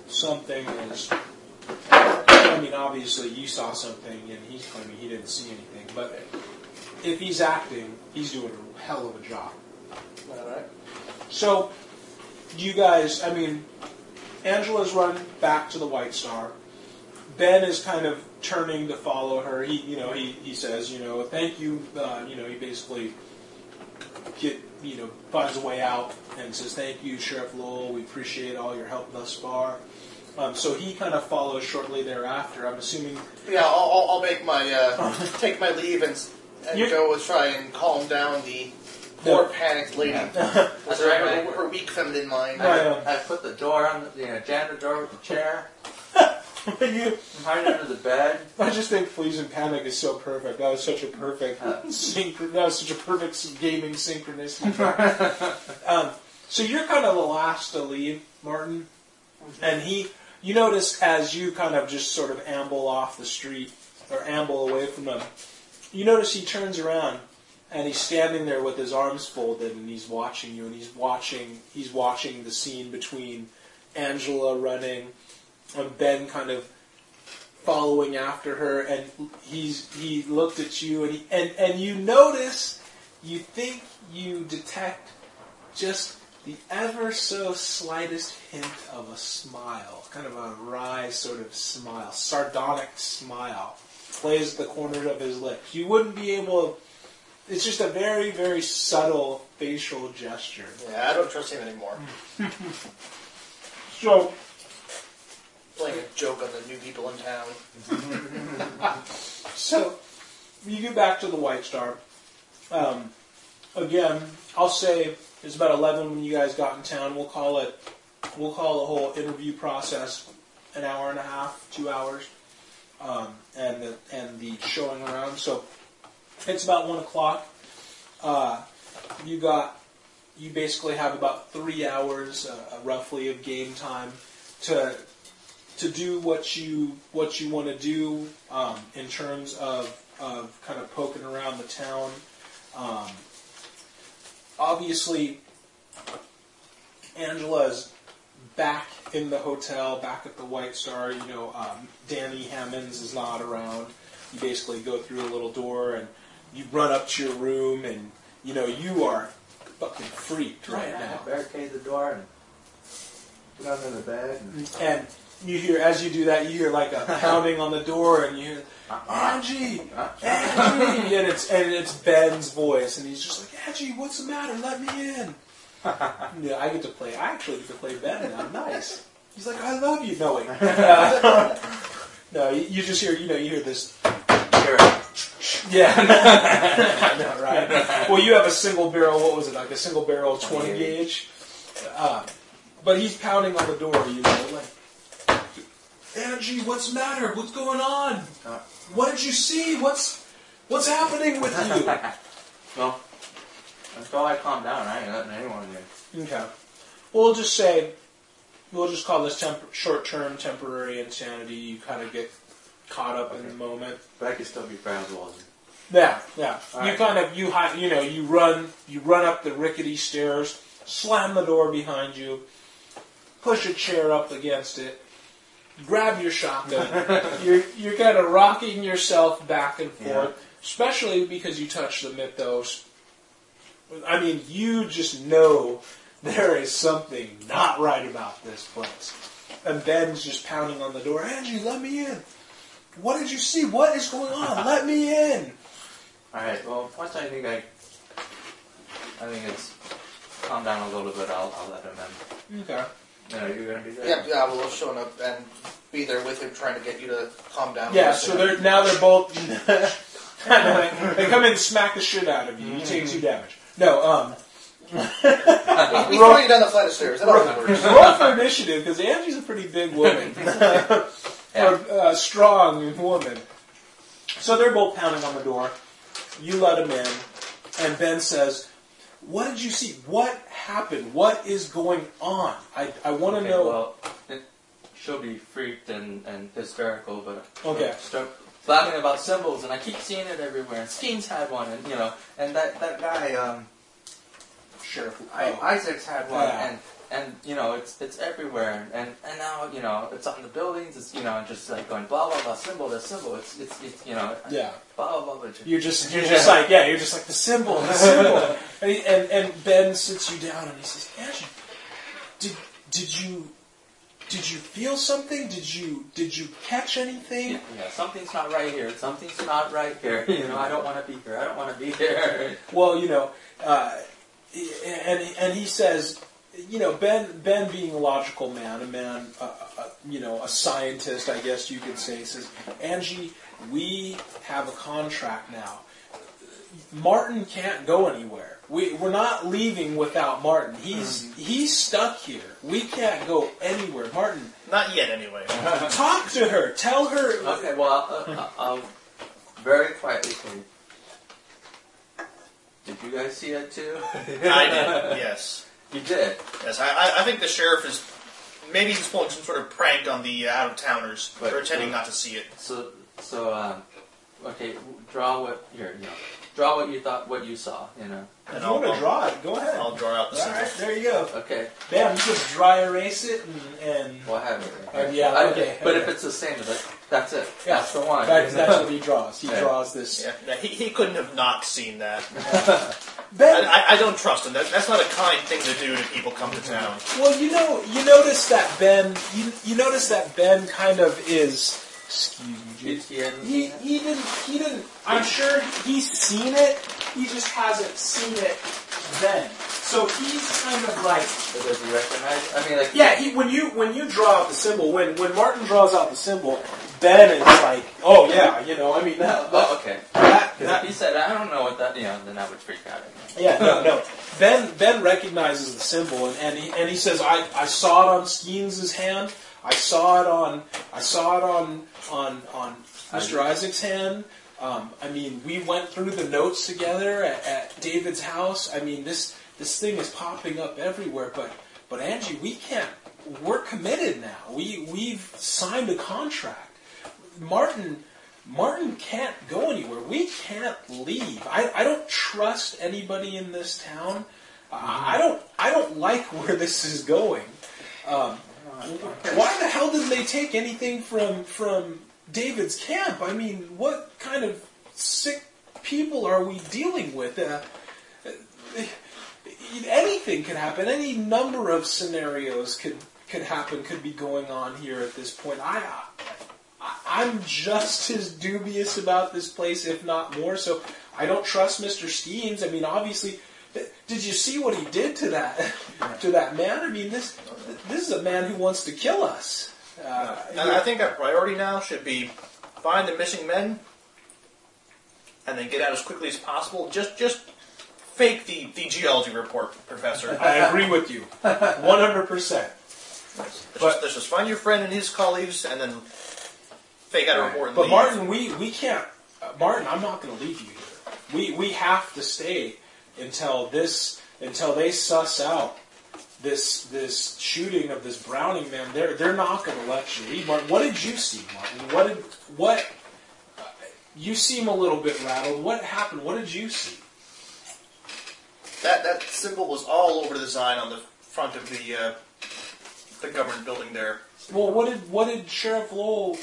something is. I mean, obviously, you saw something, and he's claiming he didn't see anything. But if he's acting, he's doing a hell of a job. Alright. So, you guys, I mean, Angela's run back to the White Star. Ben is kind of turning to follow her. He, you know, he, he says, you know, thank you. Uh, you know, he basically get, you know, finds a way out and says, thank you, Sheriff Lowell. We appreciate all your help thus far. Um, so he kind of follows shortly thereafter. I'm assuming. Yeah, I'll, I'll, I'll make my uh, take my leave and, and You- go and try and calm down the poor panicked lady. Yeah. With That's her, right, her, right. her weak feminine mind. Right. um, I put the door on the, you know, jammed the door with the chair. you, I'm hiding under the bed. I just think Flees and Panic is so perfect. That was such a perfect Uh. synch- That was such a perfect gaming synchronicity. um, so you're kind of the last to leave, Martin, and he. You notice as you kind of just sort of amble off the street or amble away from him, you notice he turns around and he's standing there with his arms folded and he's watching you and he's watching he's watching the scene between Angela running and Ben kind of following after her and he's he looked at you and he, and and you notice you think you detect just the ever so slightest hint of a smile kind of a wry sort of smile sardonic smile plays the corners of his lips you wouldn't be able it's just a very very subtle facial gesture Yeah, I don't trust him anymore. so Playing a joke on the new people in town. So, you get back to the White Star. Um, again, I'll say it's about eleven when you guys got in town. We'll call it. We'll call the whole interview process an hour and a half, two hours, um, and the and the showing around. So, it's about one o'clock. Uh, you got. You basically have about three hours, uh, roughly, of game time to to do what you what you want to do um, in terms of of kind of poking around the town. Um, obviously, Angela's back in the hotel, back at the White Star. You know, um, Danny Hammonds is not around. You basically go through a little door and you run up to your room, and you know you are fucking freaked right now. Barricade the door and get under the bed. And, And you hear, as you do that, you hear like a pounding on the door, and you hear, Angie, Angie, and it's and it's Ben's voice, and he's just like, Angie, what's the matter? Let me in. yeah, I get to play. I actually get to play Ben now. Nice. He's like, I love you. No. Uh, no, you, you just hear, you know, you hear this. Yeah, know, right? Well, you have a single barrel. What was it like? A single barrel twenty gauge. Uh, but he's pounding on the door. You know, like, Angie, what's the matter? What's going on? What did you see? What's what's happening with you? well, until I calm down, I ain't letting anyone in. okay. We'll just say, we'll just call this temp- short-term temporary insanity. You kind of get caught up in the moment. But I could still be frazzled. Yeah, yeah. All you right. kind of you hi- you know you run you run up the rickety stairs, slam the door behind you, push a chair up against it, grab your shotgun. you're you're kind of rocking yourself back and forth, especially because you touch the mythos. I mean, you just know there is something not right about this place. And Ben's just pounding on the door. Angie, let me in. What did you see? What is going on? Let me in. Alright, well, once I think I, I think it's calm down a little bit, I'll, I'll let him in. Okay. No, you're gonna be there? Yeah, yeah, we'll showing up and be there with him, trying to get you to calm down. Yeah, so they're now they're both. they come in and smack the shit out of you. You take two damage. No, um, we throw you down the flight of stairs. That always works. roll for initiative because Angie's a pretty big woman, or uh, strong woman. So they're both pounding on the door. You let them in, and Ben says, "What did you see? What happened? What is going on? I I want to Okay, know." well, it, she'll be freaked and, and hysterical, but Okay. start blabbing about symbols, and I keep seeing it everywhere. And Skeens had one, and you know, and that that guy, um, Sheriff, I. Isaac's had one, Yeah. and and you know, it's it's everywhere, and and now you know, it's on the buildings. It's you know, just like going blah blah blah symbol, the symbol. It's it's, it's you know, yeah. blah blah blah. blah. You're just you're just like yeah, you're just like the symbol, the symbol. and, he, and and Ben sits you down and he says, Angie, did did you did you feel something? Did you did you catch anything? Yeah, yeah, something's not right here. Something's not right here. You know, I don't want to be here. I don't want to be here. Well, you know, uh, and and he says, you know, Ben Ben being a logical man, a man, uh, uh, you know, a scientist, I guess you could say, says, Angie, we have a contract now. Martin can't go anywhere. We, we're not leaving without Martin. He's he's stuck here. We can't go anywhere. Martin, Not yet, anyway. talk to her. Tell her. Okay, well, uh, uh, I'll very quietly say, did you guys see that too? I did. Yes. You did. Yes. I, I, I think the sheriff is maybe he's pulling some sort of prank on the uh, out of towners, But, pretending um, not to see it. So, so, um, okay, draw what here. You know, draw what you thought, what you saw. You know. If And you want I'll, to draw it, go ahead. I'll draw out the All symbol. right, there you go. Okay. Bam, you just dry erase it and, and Well, I have it. Uh, yeah, I- okay, But okay. if it's the same, that, that's it. Yeah. That's the one. That's, that's what he draws. He Yeah. draws this. Yeah, yeah, he, he couldn't have not seen that. Ben, I, I, I don't trust him. That, that's not a kind thing to do to people come to town. well, you know, you notice that Ben, you, you notice that Ben kind of is. He, he didn't. He didn't. I'm sure he's seen it. He just hasn't seen it then. So he's kind of like. But does he recognize? I mean, like. Yeah, he, when you when you draw out the symbol, when when Martin draws out the symbol, Ben is like, oh yeah, you know, I mean that, oh, that, Oh, okay. that, that if he said, I don't know what that, you know, then I would freak out. Yeah, no, no. Ben Ben recognizes the symbol, and, and he and he says, "I, I saw it on Skeens' hand. I saw it on I saw it on on on Mr. Isaac's hand. Um, I mean, we went through the notes together at, at David's house. I mean, this this thing is popping up everywhere. But but Angie, we can't. We're committed now. We we've signed a contract. Martin." Martin can't go anywhere. We can't leave. I, I don't trust anybody in this town. I I don't I don't like where this is going. Um, why the hell didn't they take anything from from David's camp? I mean, what kind of sick people are we dealing with? Uh, anything could happen. Any number of scenarios could could happen. Could be going on here at this point. I. I I'm just as dubious about this place, if not more. So I don't trust Mr. Skeens. I mean, obviously, did you see what he did to that to that man? I mean, this this is a man who wants to kill us. Uh, And I think our priority now should be find the missing men, and then get out as quickly as possible. Just just fake the, the geology report, Professor. I agree with you, one hundred percent. Let's, But- just, let's just find your friend and his colleagues, and then fake out a report. And But leave. Martin, we we can't. Uh, Martin, I'm not going to leave you here. We we have to stay until this until they suss out this this shooting of this Browning man. They're they're not going to let you leave. Martin, what did you see, Martin? What did what? you seem a little bit rattled. What happened? What did you see? That that symbol was all over the design on the front of the uh, the government building there. Well, what did what did Sheriff Lowell?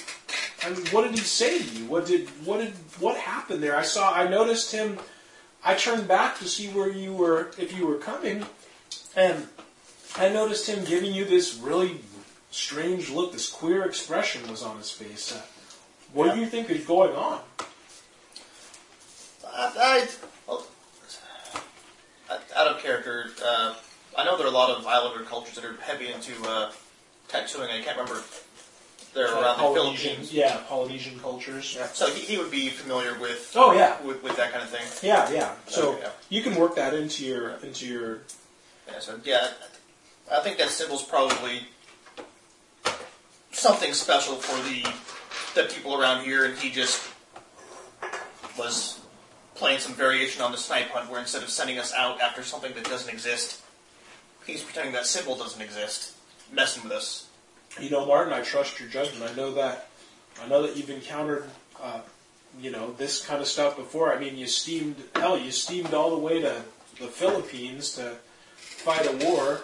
I mean, what did he say to you? What did what did what happened there? I saw. I noticed him. I turned back to see where you were, if you were coming, and I noticed him giving you this really strange look. This queer expression was on his face. Uh, what do you think is going on? I, I well, out of character. Uh, I know there are a lot of Islander cultures that are heavy into uh, tattooing. I can't remember. They're around the Polynesian, Philippines. yeah, Polynesian cultures. So he, he would be familiar with Oh yeah, with, with that kind of thing. yeah, yeah. So Okay, yeah. you can work that into your into your. Yeah, so yeah, I think that symbol's probably something special for the the people around here, and he just was playing some variation on the snipe hunt, where instead of sending us out after something that doesn't exist, he's pretending that symbol doesn't exist, messing with us. You know, Martin, I trust your judgment. I know that. I know that you've encountered, uh, you know, this kind of stuff before. I mean, you steamed hell. You steamed all the way to the Philippines to fight a war.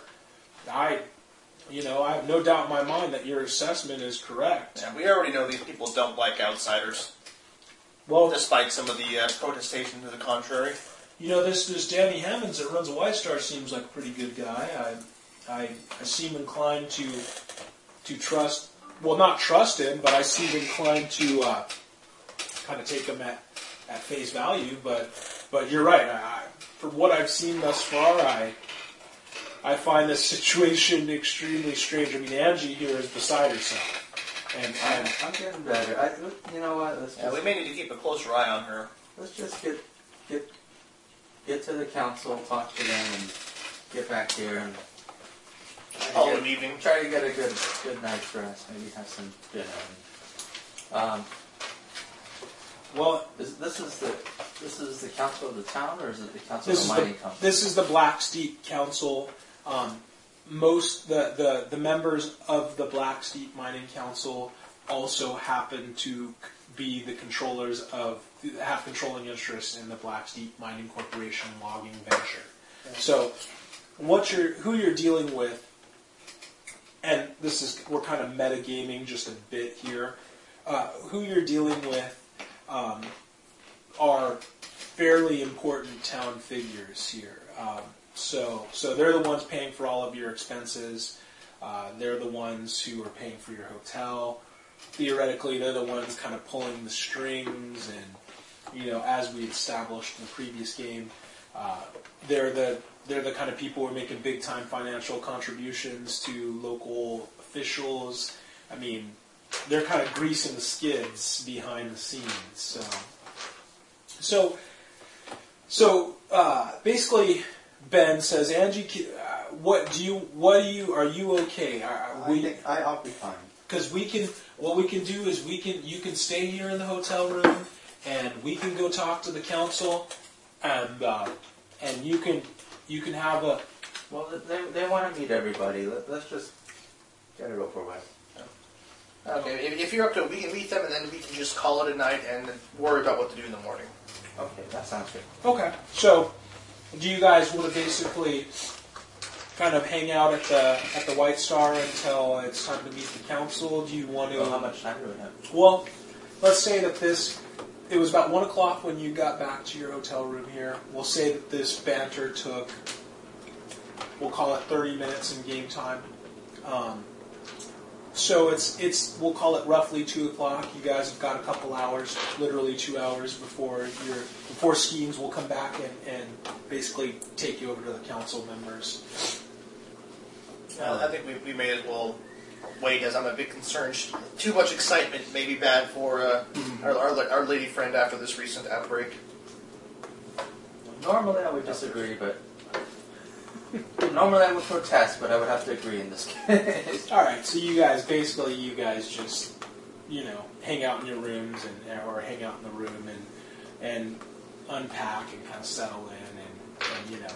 I, you know, I have no doubt in my mind that your assessment is correct. And we already know these people don't like outsiders, Well, despite some of the uh, protestation to the contrary. you know, this this Danny Hammonds that runs White Star seems like a pretty good guy. I, I, I seem inclined to to trust. Well, not trust him, but I seem inclined to uh, kind of take him at, at face value. But but you're right. I, I- from what I've seen thus far, I I find this situation extremely strange. I mean, Angie here is beside herself, and I'm, I'm getting better. I, you know what? Let's Yeah, we may need to keep a closer eye on her. let's just get get get to the council, talk to them, and get back here and try to All get- an evening. try to get a good good night's rest. Maybe have some dinner. Um, well, is, this is the this is the council of the town, or is it the council This of is the the, mining company? this is the Blacksteep Council. Um, most the, the the members of the Blacksteep Mining Council also happen to be the controllers of have controlling interests in the Blacksteep Mining Corporation logging venture. So, what you're who you're dealing with, and this is we're kind of metagaming just a bit here. Uh, who you're dealing with um, are fairly important town figures here. Um, so, so they're the ones paying for all of your expenses. Uh, they're the ones who are paying for your hotel. Theoretically, they're the ones kind of pulling the strings, and you know, as we established in the previous game, uh, they're the they're the kind of people who are making big time financial contributions to local officials. I mean, they're kind of greasing the skids behind the scenes. So, so, so uh, basically, Ben says, Angie, uh, what do you? What do you? Are you okay? Are, I we think I, I'll be fine. because we can. What we can do is we can. You can stay here in the hotel room, and we can go talk to the council, and uh, and you can you can have a Well, they, they want to meet everybody. Let, let's just get it over with. Okay, if, if you're up to it, we can meet them, and then we can just call it a night and worry about what to do in the morning. Okay, that sounds good. Okay. So, do you guys want to basically kind of hang out at the at the White Star until it's time to meet the council? Do you want to? Well, how much time do we have? Well, let's say that this. It was about one o'clock when you got back to your hotel room here. We'll say that this banter took. We'll call it thirty minutes in game time. Um, so it's it's we'll call it roughly two o'clock. You guys have got a couple hours, literally two hours before your before Skeens will come back and, and basically take you over to the council members. Uh, I think we, we may as well wait, as I'm a bit concerned. Too much excitement may be bad for uh, our, our, our lady friend after this recent outbreak. Normally I would disagree, but normally I would protest, but I would have to agree in this case. All right, so you guys basically you guys just you know hang out in your rooms and or hang out in the room and and unpack and kind of settle in and, and you know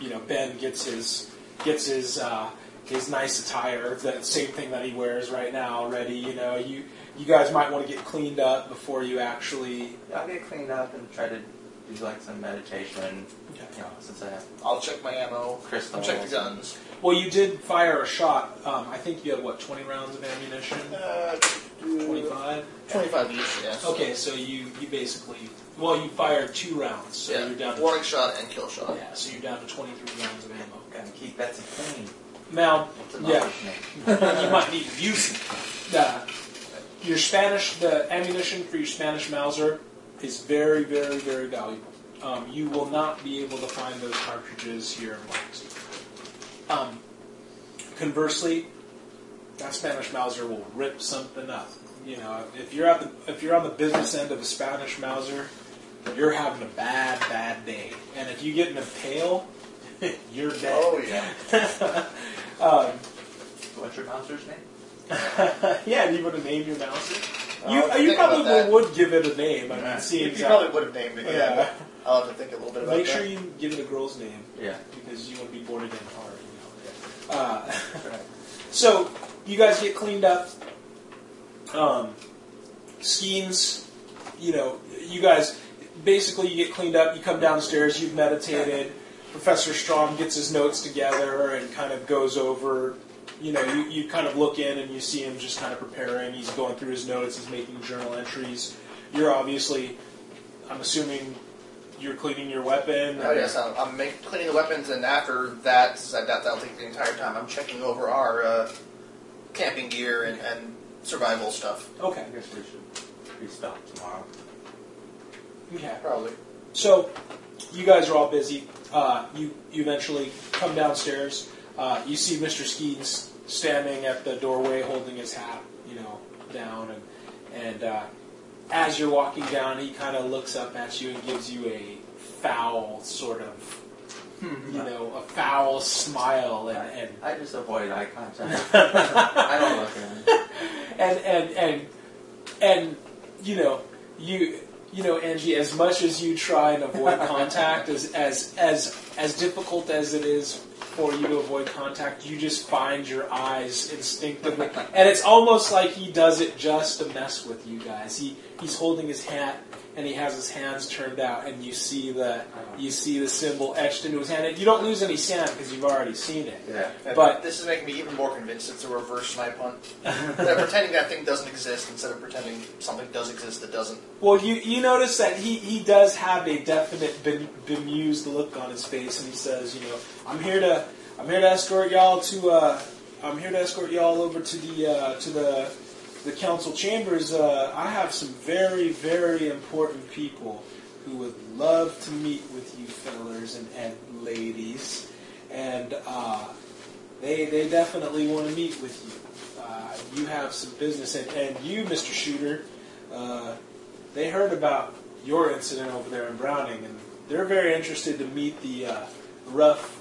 you know Ben gets his gets his uh, his nice attire, the same thing that he wears right now, ready. You know, you you guys might want to get cleaned up before you actually. I'll get cleaned up and try to do like some meditation. You know, since I have I'll check my ammo. crystals. I'll check the guns. Well, you did fire a shot. Um, I think you had what twenty rounds of ammunition. Uh, Twenty-five. 25 each, yes. Okay, so you you basically well you fired two rounds, so yeah, you're down to warning shot and kill shot. yeah, so you're down to twenty-three rounds of ammo. Gotta keep Betsy clean. Now, yeah, you might need to use it. Uh, your Spanish, the ammunition for your Spanish Mauser is very, very, very valuable. Um, you will not be able to find those cartridges here in Leipzig. Um, conversely, that Spanish Mauser will rip something up. You know, if you're at the if you're on the business end of a Spanish Mauser, you're having a bad, bad day. And if you get in a pail, you're dead. Oh, yeah. um, What's your Mauser's name? yeah, do you want to name your Mauser? You, I'll you think about probably that. would give it a name. I mean, Yeah. see You, you exactly. probably would have named it, yeah. Yeah. but I'll have to think a little bit about it. Make that. sure you give it a girl's name Yeah. because you want to be boarded in hard. You know. Uh, so you guys get cleaned up. Um, Skeens, you know, you guys basically you get cleaned up. You come downstairs. You've meditated. Professor Strom gets his notes together and kind of goes over. You know, you, you kind of look in and you see him just kind of preparing. He's going through his notes. He's making journal entries. You're obviously, I'm assuming, you're cleaning your weapon. Oh yes, I'm, I'm make, cleaning the weapons, and after that, I doubt that'll take the entire time, I'm checking over our uh, camping gear and, and survival stuff. Okay. I guess we should restock tomorrow. Yeah. Probably. So, you guys are all busy. Uh, you you eventually come downstairs. Uh, you see Mr. Skeens standing at the doorway, holding his hat, you know, down, and and uh, as you're walking down, he kind of looks up at you and gives you a foul sort of, you know, a foul smile, and and I just avoid eye contact. I don't look at him. and and and and you know you you know Angie as much as you try and avoid contact as as as as difficult as it is for you to avoid contact you just find your eyes instinctively. And it's almost like he does it just to mess with you guys. He he's holding his hat and he has his hands turned out and you see the you see the symbol etched into his hand and you don't lose any sand because you've already seen it Yeah. And But- this is making me even more convinced it's a reverse snipe hunt. They're pretending that thing doesn't exist instead of pretending something does exist that doesn't. Well, you, you notice that he, he does have a definite bem- bemused look on his face, and he says, you know, I'm here to I'm here to escort y'all to uh, I'm here to escort y'all over to the uh, to the the council chambers. Uh, I have some very very important people who would love to meet with you fellers and, and ladies, and uh, they they definitely want to meet with you. Uh, you have some business, and, and you, Mr. Shooter. Uh, they heard about your incident over there in Browning, and they're very interested to meet the uh, rough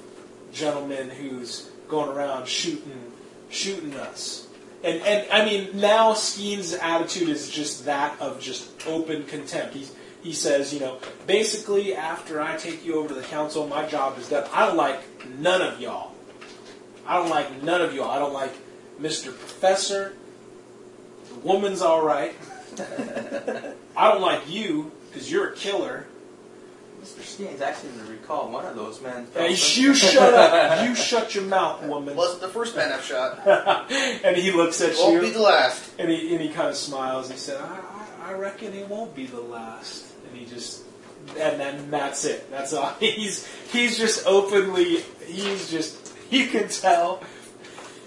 gentleman who's going around shooting shooting us. And and I mean now Skeen's attitude is just that of just open contempt. He's he says, you know, basically after I take you over to the council, my job is done. I don't like none of y'all. I don't like none of y'all. I don't like Mr. Professor. The woman's all right. I don't like you because you're a killer. Mr. Skeens actually going to recall one of those men. Hey, you shut up. You shut your mouth, woman. Wasn't the first man I've shot. and he looks at you. Won't be the last. and he and he kind of smiles. He said, I, I, "I reckon he won't be the last." And he just and then that's it. That's all. He's he's just openly. He's just you can tell.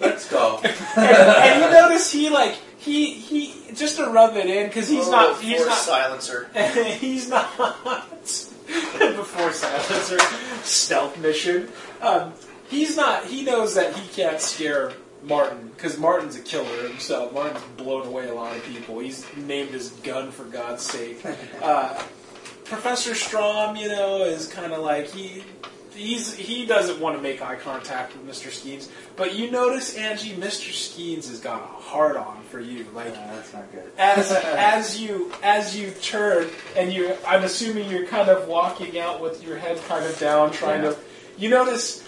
Let's go. And, and you notice he like he he just to rub it in because he's Oh, not he's forced not silencer. he's not before silencer stealth mission. Um, he's not. He knows that he can't scare Martin because Martin's a killer himself. Martin's blown away a lot of people. He's named his gun for God's sake. Uh, Professor Strom, you know, is kind of like he. He's, he doesn't want to make eye contact with Mr. Skeens, but you notice, Angie, Mr. Skeens has got a hard on for you. Like, Uh, that's not good. as as you as you turn and you I'm assuming you're kind of walking out with your head kind of down trying Yeah. to you notice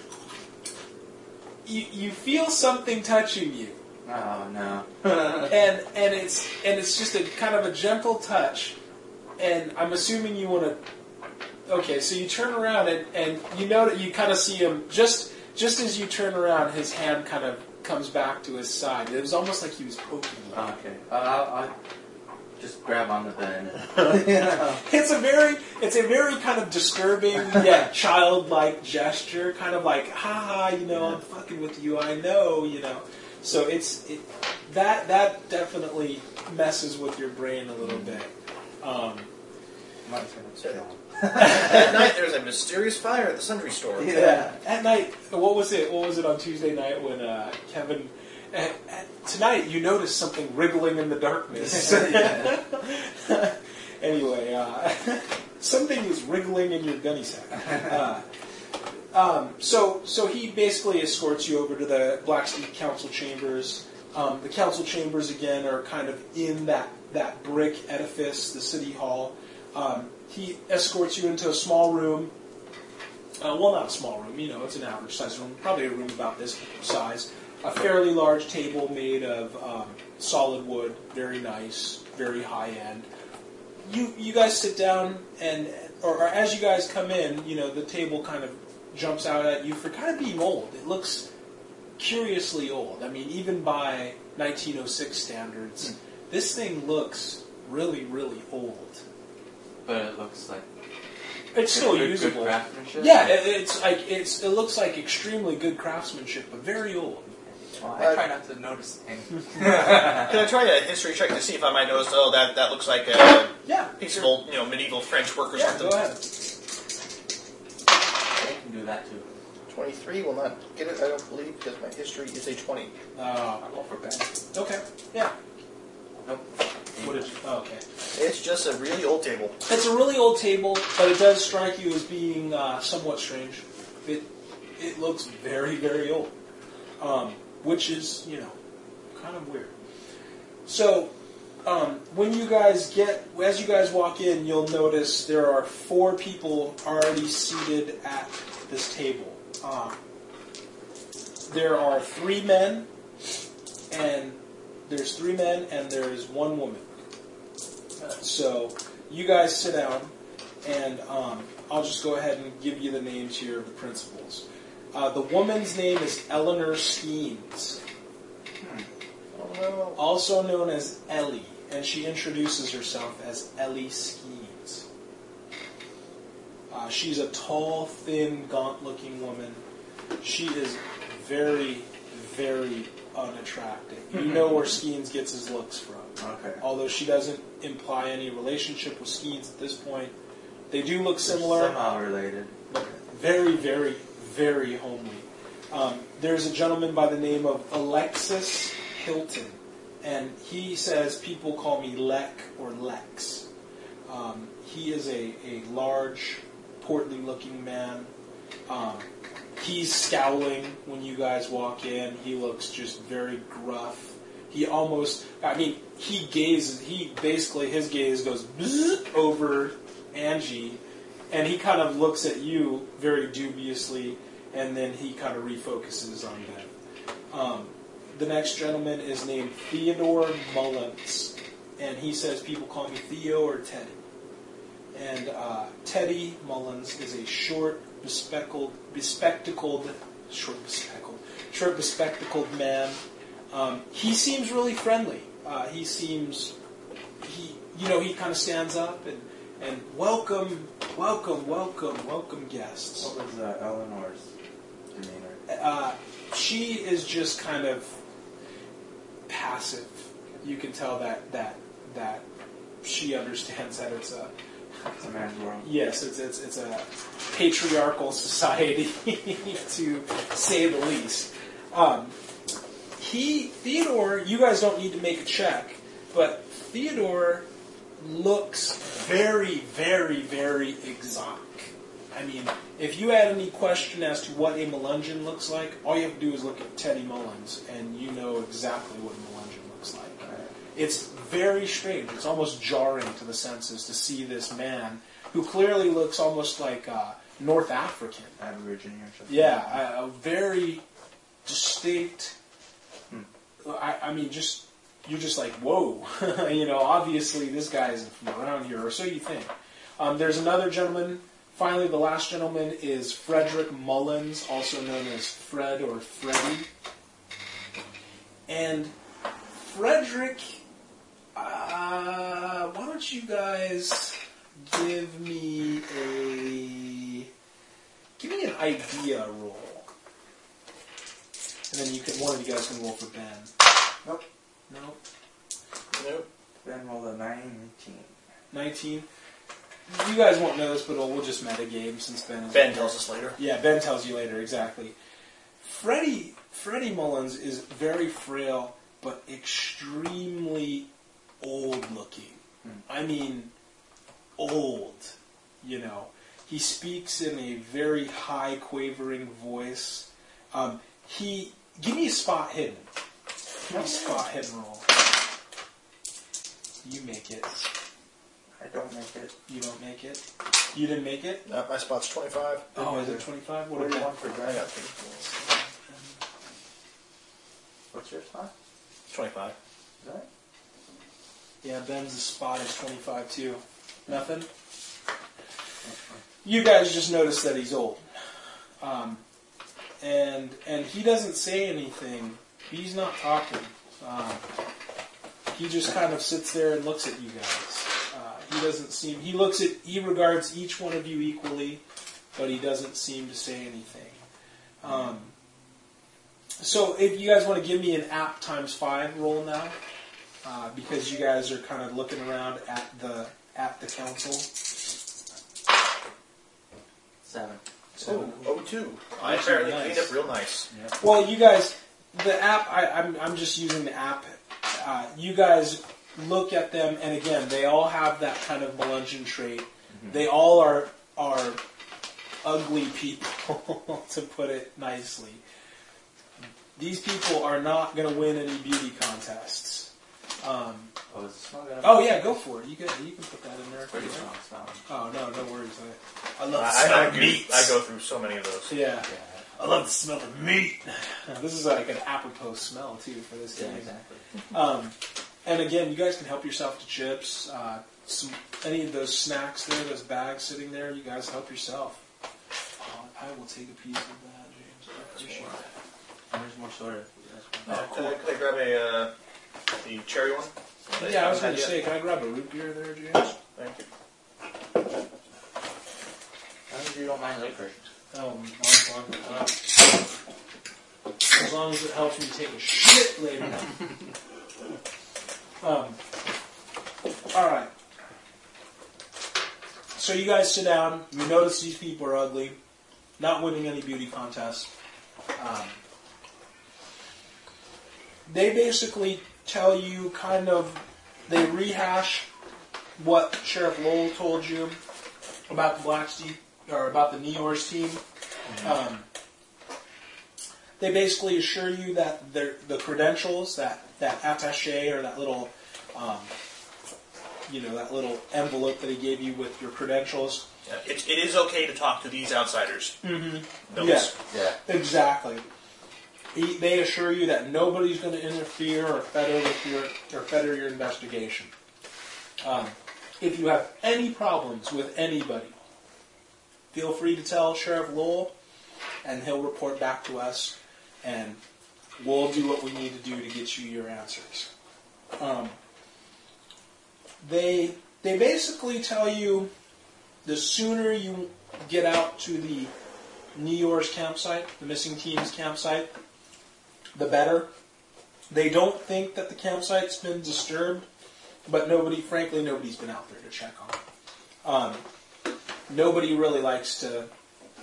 you, you feel something touching you, Oh no. and and it's and it's just a kind of a gentle touch, and I'm assuming you want to. Okay, so you turn around and, and you know that you kind of see him just just as you turn around, his hand kind of comes back to his side. It was almost like he was poking you. okay. Uh, I'll, I'll just grab on the bed. you. It's a very, it's a very kind of disturbing yet childlike gesture, kind of like, ha ha, you know, I'm fucking with you, I know, you know. So it's it, that that definitely messes with your brain a little bit. Um, Might as well just kill him. At night, there's a mysterious fire at the sundry store. yeah. At night, what was it? What was it on Tuesday night when uh, Kevin? At, at, tonight, you noticed something wriggling in the darkness. anyway, uh, something is wriggling in your gunny sack. Uh, um, so, so he basically escorts you over to the Blacksteep Council chambers. Um, the council chambers again are kind of in that that brick edifice, the city hall. Um, he escorts you into a small room. Uh, well, not a small room. You know, it's an average size room. Probably a room about this size. A fairly large table made of um, solid wood, very nice, very high end. You you guys sit down and, or, or as you guys come in, you know, the table kind of jumps out at you for kind of being old. It looks curiously old. I mean, even by 1906 standards, this thing looks really, really old. But it looks like It's still good, good usable. craftsmanship. Yeah, it, it's like it's it looks like extremely good craftsmanship, but very old. Well, I try not to notice things. Can I try a history check to see if I might notice? Oh, that that looks like a Yeah, piece of old, you know, medieval French work or Yeah, something. go ahead. I can do that too. Twenty-three will not get it, I don't believe, because my history is a twenty. Uh, I'll go for bed. okay, yeah. Nope. What did you? Oh, okay. It's just a really old table. It's a really old table, but it does strike you as being uh, somewhat strange. It it looks very very old, um, which is you know kind of weird. So um, when you guys get as you guys walk in, you'll notice there are four people already seated at this table. Um, there are three men, and there's three men, and there's one woman. So you guys sit down, and um, I'll just go ahead and give you the names here of the principals. Uh, the woman's name is Eleanor Skeens, also known as Ellie, and she introduces herself as Ellie Skeens. Uh, she's a tall, thin, gaunt-looking woman. She is very, very unattractive. You know where Skeens gets his looks from. Okay. Although she doesn't imply any relationship with Skeens at this point, they do look similar, Somehow related. very, very, very homely. Um, there's a gentleman by the name of Alexis Hilton, and he says people call me Lek or Lex. Um, he is a, a large, portly-looking man. Um, he's scowling when you guys walk in. He looks just very gruff. He almost, I mean, he gazes, he basically, his gaze goes over Angie, and he kind of looks at you very dubiously, and then he kind of refocuses on them. Um, the next gentleman is named Theodore Mullins, and he says people call me Theo or Teddy. And uh, Teddy Mullins is a short, bespectacled, bespectacled, short bespectacled, short bespectacled man. Um, he seems really friendly. Uh, he seems, he, you know, he kind of stands up and, and welcome, welcome, welcome, welcome guests. What was uh, Eleanor's demeanor? Uh, she is just kind of passive. You can tell that that that she understands that it's a It's a man's world. yes, it's it's, it's a patriarchal society to say the least. Um, he Theodore, you guys don't need to make a check, but Theodore looks very, very, very exotic. I mean, if you had any question as to what a Melungeon looks like, all you have to do is look at Teddy Mullins, and you know exactly what a Melungeon looks like. It's very strange. It's almost jarring to the senses to see this man who clearly looks almost like uh, North African. Aborigine or something. Yeah, a, a very distinct. I, I mean, just you're just like, whoa, you know. Obviously, this guy isn't from around here, or so you think. Um, there's another gentleman. Finally, the last gentleman is Frederick Mullins, also known as Fred or Freddy. And Frederick, uh, why don't you guys give me a give me an idea roll, and then you can one of you guys can roll for Ben. Nope. Nope. Nope. Then roll a 19. 19. You guys won't know this, but we'll just metagame since Ben is Ben tells us later. Yeah, Ben tells you later, exactly. Freddie, Freddie Mullins is very frail, but extremely old looking. I mean, old, you know. He speaks in a very high, quavering voice. Um, he, give me a spot hidden. Give me a spot hidden roll. You make it. I don't make it. You don't make it. You didn't make it. Uh, my spot's 25. Oh, is it twenty-five? What What do you you want for I Greg? got three. What's your spot? 25. Is that? Yeah, Ben's spot is 25 too. Nothing? You guys just noticed that he's old. Um, and and he doesn't say anything. He's not talking. Um, he just kind of sits there and looks at you guys. Uh, he doesn't seem. He looks at. He regards each one of you equally, but he doesn't seem to say anything. Um, so if you guys want to give me an app times five roll now, uh, because you guys are kind of looking around at the at the council. Seven. So, Oh, two. I That's apparently nice. cleaned up real nice. well, you guys, the app. I, I'm I'm just using the app. Uh, you guys look at them, and again, they all have that kind of Melungeon trait. They all are are ugly people, to put it nicely. These people are not going to win any beauty contests. Um, Oh, is the smell gonna oh yeah, go for it. You can you can put that in there. Pretty strong smell. Oh no, no worries. I, I I, love the I, I, go, meat. I go through so many of those. Yeah, Yeah. I love the smell of meat. this is like an apropos smell too for this Yeah, game. exactly. Um, and again, you guys can help yourself to chips. Uh, some any of those snacks there, those bags sitting there. You guys help yourself. Oh, I will take a piece of that, James. I appreciate that. There's more soda. if you guys Uh, want. Oh, could, I, cool. could I grab a uh, the cherry one? Yeah, I was going to say, yet. can I grab a root beer there, James? Thank you. As long as you don't mind liquor. Uh, as long as it helps me take a shit later. um, all right. So you guys sit down. You notice these people are ugly, not winning any beauty contests. Um, they basically tell you kind of, they rehash what Sheriff Lowell told you about the Blacksteep or about the NEORS team. Um, they basically assure you that their- the credentials, that that attaché or that little, um, you know, that little envelope that he gave you with your credentials. Yeah, it, it is okay to talk to these outsiders. Mm-hmm. Those- Yeah. Yeah. Exactly. He, they assure you that nobody's going to interfere or fetter with your or fetter your investigation. Um, if you have any problems with anybody, feel free to tell Sheriff Lowell, and he'll report back to us, and we'll do what we need to do to get you your answers. Um, they they basically tell you the sooner you get out to the Neor's campsite, the missing team's campsite, the better. They don't think that the campsite's been disturbed, but nobody, frankly, nobody's been out there to check on it. Um, nobody really likes to.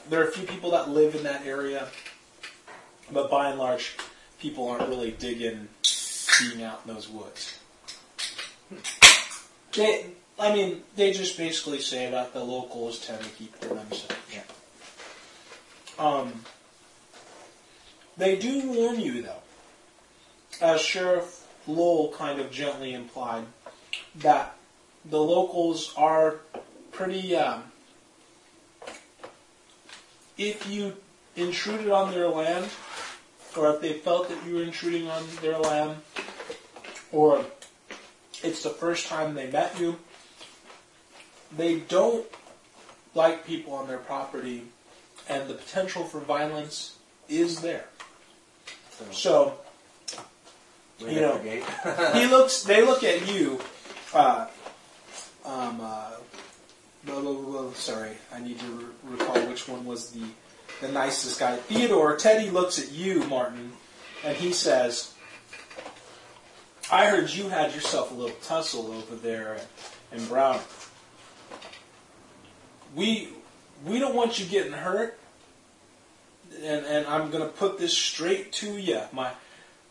There are a few people that live in that area, but by and large, people aren't really digging being out in those woods. They, I mean, they just basically say that the locals tend to keep to themselves. Um, they do warn you, though, as Sheriff Lowell kind of gently implied, that the locals are pretty. Um, if you intruded on their land, or if they felt that you were intruding on their land, or it's the first time they met you, they don't like people on their property, and the potential for violence is there. So Wait you know, he looks. They look at you. Uh, um, uh, blah, blah, blah, blah. sorry, I need to re- recall which one was the the nicest guy. Theodore Teddy looks at you, Martin, and he says, "I heard you had yourself a little tussle over there in Brown. We we don't want you getting hurt." And, and I'm gonna put this straight to you. My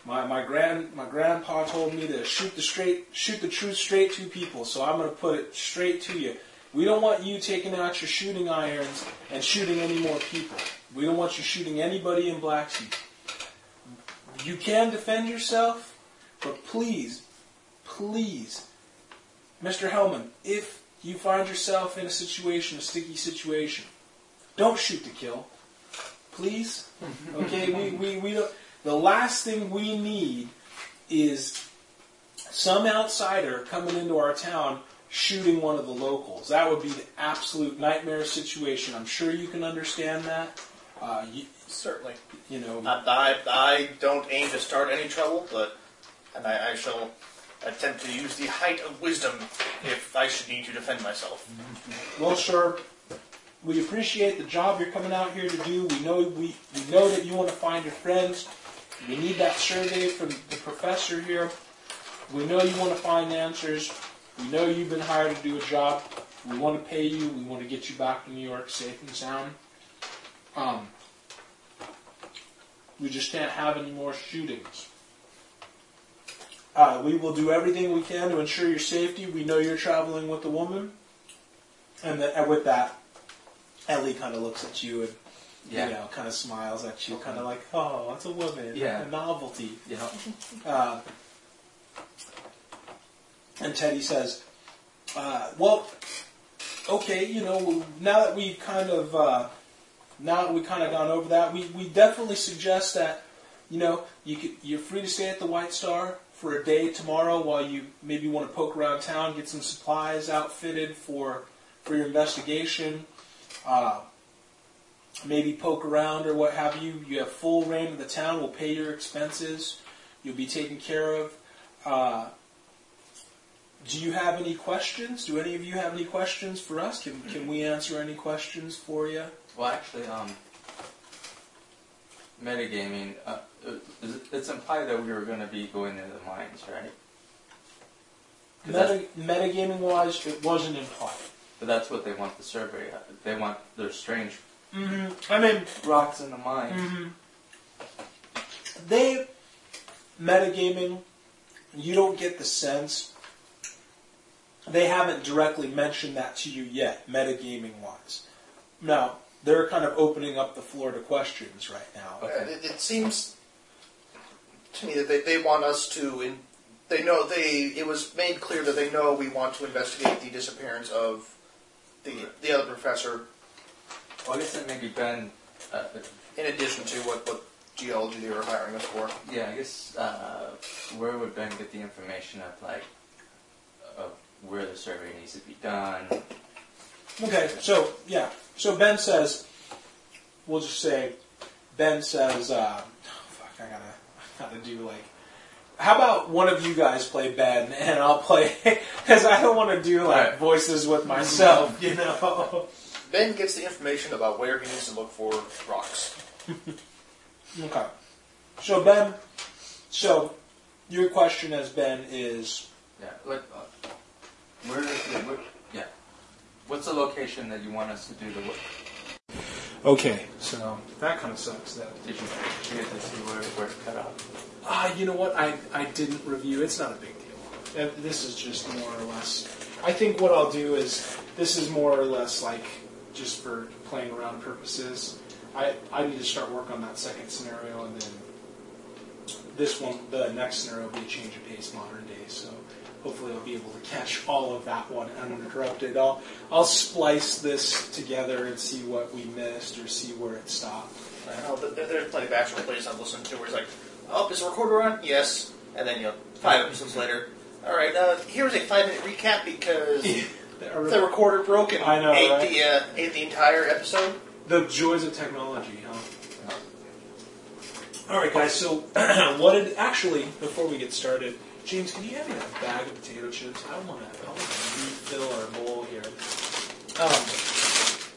my, my grand my grandpa told me to shoot the straight shoot the truth straight to people, so I'm gonna put it straight to you. We don't want you taking out your shooting irons and shooting any more people. We don't want you shooting anybody in Blacksteep. You can defend yourself, but please, please, Mr. Helmond, if you find yourself in a situation, a sticky situation, don't shoot to kill. Please? Okay, we, we, we don't the last thing we need is some outsider coming into our town shooting one of the locals. That would be the absolute nightmare situation. I'm sure you can understand that. Uh, you, Certainly. you know, I, I, I don't aim to start any trouble, but and I, I shall attempt to use the height of wisdom if I should need to defend myself. well, sure. We appreciate the job you're coming out here to do. We know we, we know that you want to find your friends. We need that survey from the professor here. We know you want to find answers. We know you've been hired to do a job. We want to pay you. We want to get you back to New York safe and sound. Um, we just can't have any more shootings. Uh, we will do everything we can to ensure your safety. We know you're traveling with a woman. And, that, and with that, Ellie kind of looks at you and Yeah. you know, kind of smiles at you, kind of like, oh, it's a woman, Yeah. a novelty. You know, Uh, and Teddy says, uh, well, okay, you know, now that we've kind of, uh, now that we've kind of gone over that, we, we definitely suggest that, you know, you could, you're free to stay at the White Star for a day tomorrow while you maybe want to poke around town, get some supplies outfitted for, for your investigation. Uh, maybe poke around or what have you. You have full reign of the town. We'll pay your expenses. You'll be taken care of. Uh, do you have any questions? Do any of you have any questions for us? Can, can we answer any questions for you? well, actually, um, metagaming. Uh, it's implied that we were going to be going into the mines, right? Meta, metagaming wise, it wasn't implied. But that's what they want the survey. uh, They want their strange Mm-hmm. I mean, rocks in the mines. Mm-hmm. They metagaming. You don't get the sense. They haven't directly mentioned that to you yet, metagaming wise. Now they're kind of opening up the floor to questions right now. Okay. It, it seems to me that they, they want us to. In, they know they. It was made clear that they know we want to investigate the disappearance of the the other professor. Well, I guess that maybe Ben. Uh, In addition to what what geology they were hiring us for. yeah, I guess uh, where would Ben get the information of like of where the survey needs to be done? Okay, so yeah, so Ben says, we'll just say, Ben says, uh, oh, fuck, I gotta, I gotta do like, how about one of you guys play Ben and I'll play, because I don't want to do like Right. voices with myself, you know. Ben gets the information about where he needs to look for rocks. Okay, so Ben, so your question as Ben is, Yeah, like uh, where is the where, yeah? What's the location that you want us to do the work? okay, so that kind of sucks. That Did you, did you get to see where where to cut out? Ah, you know what? I, I didn't review. It's not a big deal. Uh, This is just more or less. I think what I'll do is this is more or less like just for playing around purposes. I, I need to start work on that second scenario and then this one, the next scenario will be a change of pace, modern day. So hopefully I'll be able to catch all of that one uninterrupted. I'll I'll splice this together and see what we missed or see where it stopped. I know there- there's plenty of actual plays I've listened to where it's like, oh, is the recorder on? Yes. And then, you know, five episodes later, all right, uh, here's a five minute recap because the recorder broke and I know, ate, right? the, uh, ate the entire episode. The joys of technology, huh? All right, guys. So, what did actually before we get started, James? Can you have me a bag of potato chips? I want to. Refill our bowl here. Um,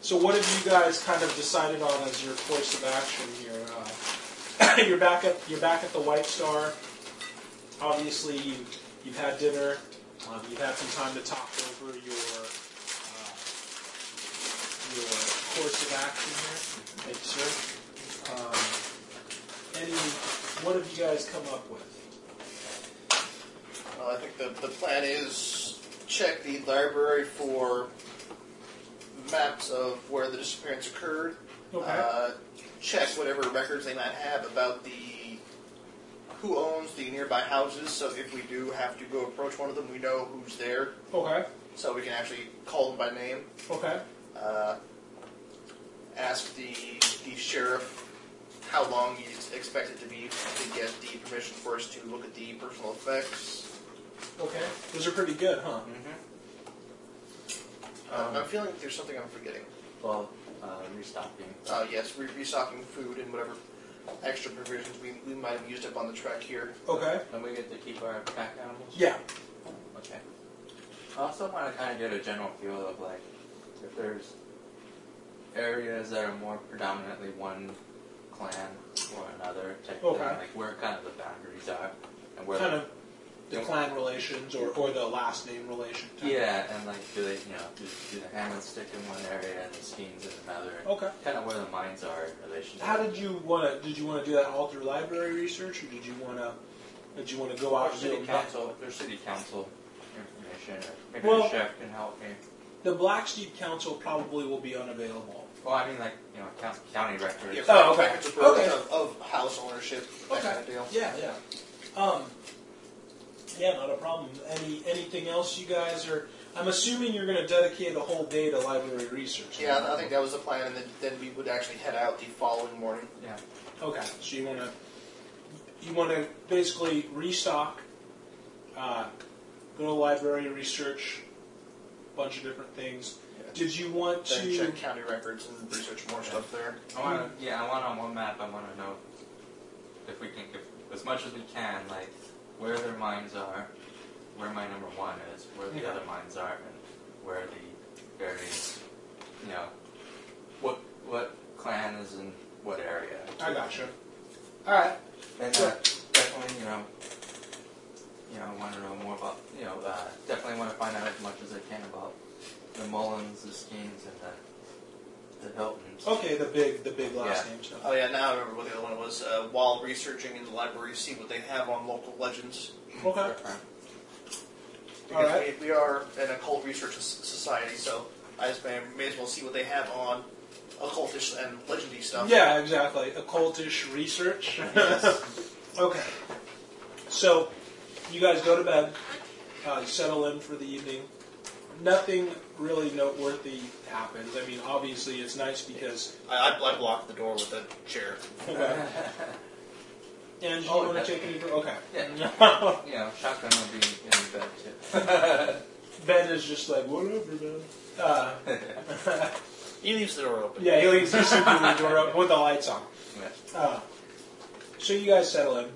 so, what have you guys kind of decided on as your course of action here? Uh, you're back at you're back at the White Star. Obviously, you you've had dinner. Um, you've had some time to talk over your uh, your course of action here. Thank you, sir. Um, any, what have you guys come up with? Well, I think the, the plan is check the library for maps of where the disappearance occurred. Okay. Uh, check whatever records they might have about the who owns the nearby houses. So if we do have to go approach one of them, we know who's there, Okay. so we can actually call them by name. Okay. Uh, ask the the sheriff how long he's expected to be to get the permission for us to look at the personal effects. Okay. Those are pretty good, huh? Uh, I'm feeling like there's something I'm forgetting. Well, uh, restocking. Uh, yes, re- restocking food and whatever extra provisions we, we might have used up on the trek here. Okay. And we get to keep our pack animals? Yeah. Okay. I also want to kind of get a general feel of like if there's areas that are more predominantly one clan or another type of Okay. thing, like where kind of the boundaries are and where Kind the, of the clan relations or, or the last name relation. type. yeah, and like do they you know do, do the hamlets stick in one area and the Skeens in another? Okay. Kind of where the mines are in relation. How did you want to? Did you want to do that all through library research, or did you want to? Did you want to go out to do city council, their city council information, or maybe Well- the sheriff can help me. The Blacksteep Council probably will be unavailable. Well, I mean, like you know, county, county records. Yeah, Oh, okay. records of, birth, Okay. of, of house ownership, that kind of deal. Yeah, yeah. Um, yeah, not a problem. Any anything else you guys are? I'm assuming you're going to dedicate a whole day to library research. Yeah, I think that was the plan, and then, then we would actually head out the following morning. Yeah. Okay, so you want to you want to basically restock, uh, go to library, research a bunch of different things. Did you want Then to? check county records and research more stuff there. I want to, yeah, I want on one map. I want to know if we can, if, as much as we can, like where their minds are, where my number one is, where the Okay. other minds are, and where the various, you know, what what clan is in what area. I gotcha. All right. And uh, definitely, you know, you know, want to know more about, you know, uh, definitely want to find out as much as I can about the Mullins, the Skeens, and the the Hiltons. Okay, the big the big last Yeah. name stuff. Oh yeah, now I remember what the other one was. Uh, while researching in the library, see what they have on local legends. Okay. Because Alright. we, we are an occult research s- society, so I just may, may as well see what they have on occultish and legendy stuff. Yeah, exactly. Occultish research. okay. So, you guys go to bed. Uh, settle in for the evening. Nothing really noteworthy happens. I mean, obviously, it's nice because. I, I, I blocked the door with a chair. Okay. And you Oh, want to that's- take any? Okay. Yeah. you know, shotgun will be in the bed too. ben is just like whatever, man. Uh, He leaves the door open. yeah, he leaves he's sleeping the door open with the lights on. Yeah. Uh, so you guys settle in.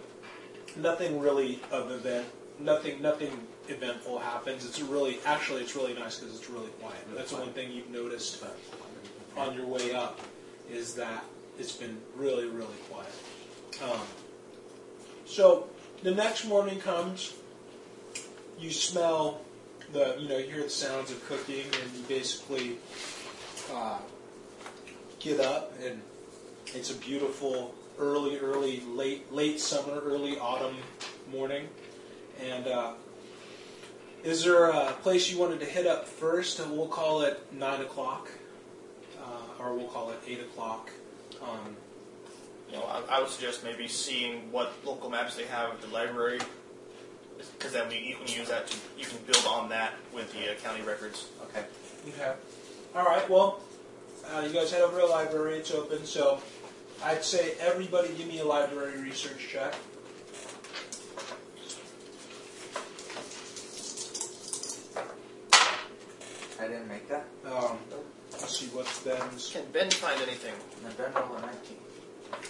Nothing really of event. Nothing. Nothing eventful happens. It's really, actually, it's really nice because it's really quiet. That's the one thing you've noticed on your way up is that it's been really, really quiet. Um, so the next morning comes. You smell the, you know, you hear the sounds of cooking, and you basically uh, get up, and it's a beautiful early, early, late, late summer, early autumn morning. And uh, is there a place you wanted to hit up first? And we'll call it nine o'clock, uh, or we'll call it eight o'clock. Um, you know, I, I would suggest maybe seeing what local maps they have at the library, because then we, you can use that to you can build on that with the uh, county records. Okay. Okay. All right. Well, uh, you guys head over to the library. It's open. So I'd say everybody give me a library research check. I didn't make that. Um, let's see what's Ben's. Can Ben find anything? And then roll a 19.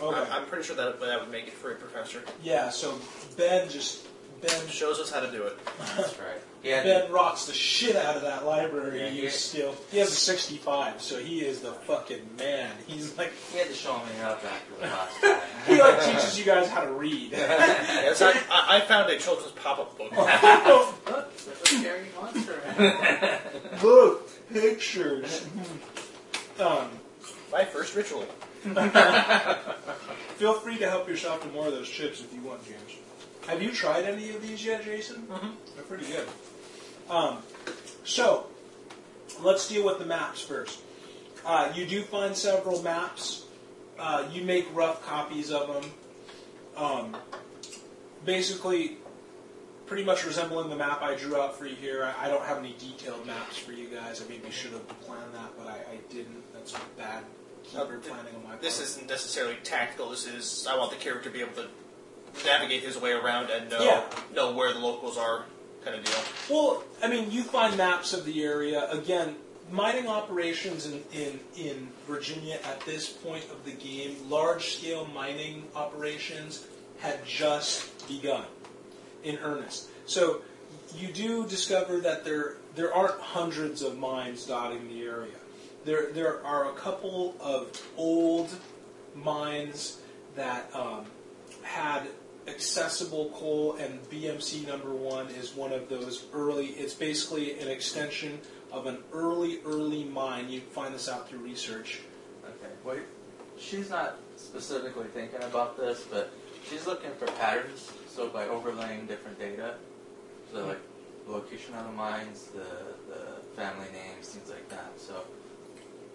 Okay. I, I'm pretty sure that that would make it for a professor. Yeah. So Ben just Ben Shows us how to do it. That's right. He had Ben rocks the shit out of that library Yeah, use he- skill. He has a 65, so he is the fucking man. He's like he had to show me how to the last time. he like teaches you guys how to read. Yes, I, I I found a children's pop-up book. Look, there's scary monster. Look, pictures. um, My first ritual. feel free to help yourself to more of those chips if you want, James. Have you tried any of these yet, Jason? Mhm. They're pretty good. Um, so, let's deal with the maps first. Uh, you do find several maps. Uh, you make rough copies of them. Um, basically, pretty much resembling the map I drew out for you here. I, I don't have any detailed maps for you guys. I maybe should have planned that, but I, I didn't. That's bad keeper Uh, planning on my part. This isn't necessarily tactical. This is I want the character to be able to navigate his way around and know Yeah. know where the locals are, kind of deal. Well, I mean, you find maps of the area. Again, mining operations in, in, in Virginia at this point of the game, large scale mining operations had just begun in earnest. So you do discover that there there aren't hundreds of mines dotting the area. There there are a couple of old mines that um, had accessible coal, and BMC number one is one of those early. It's basically an extension of an early, early mine. You find this out through research. Okay. Wait. She's not specifically thinking about this, but she's looking for patterns. So by overlaying different data, so hmm. like location of the mines, the the family names, things like that. So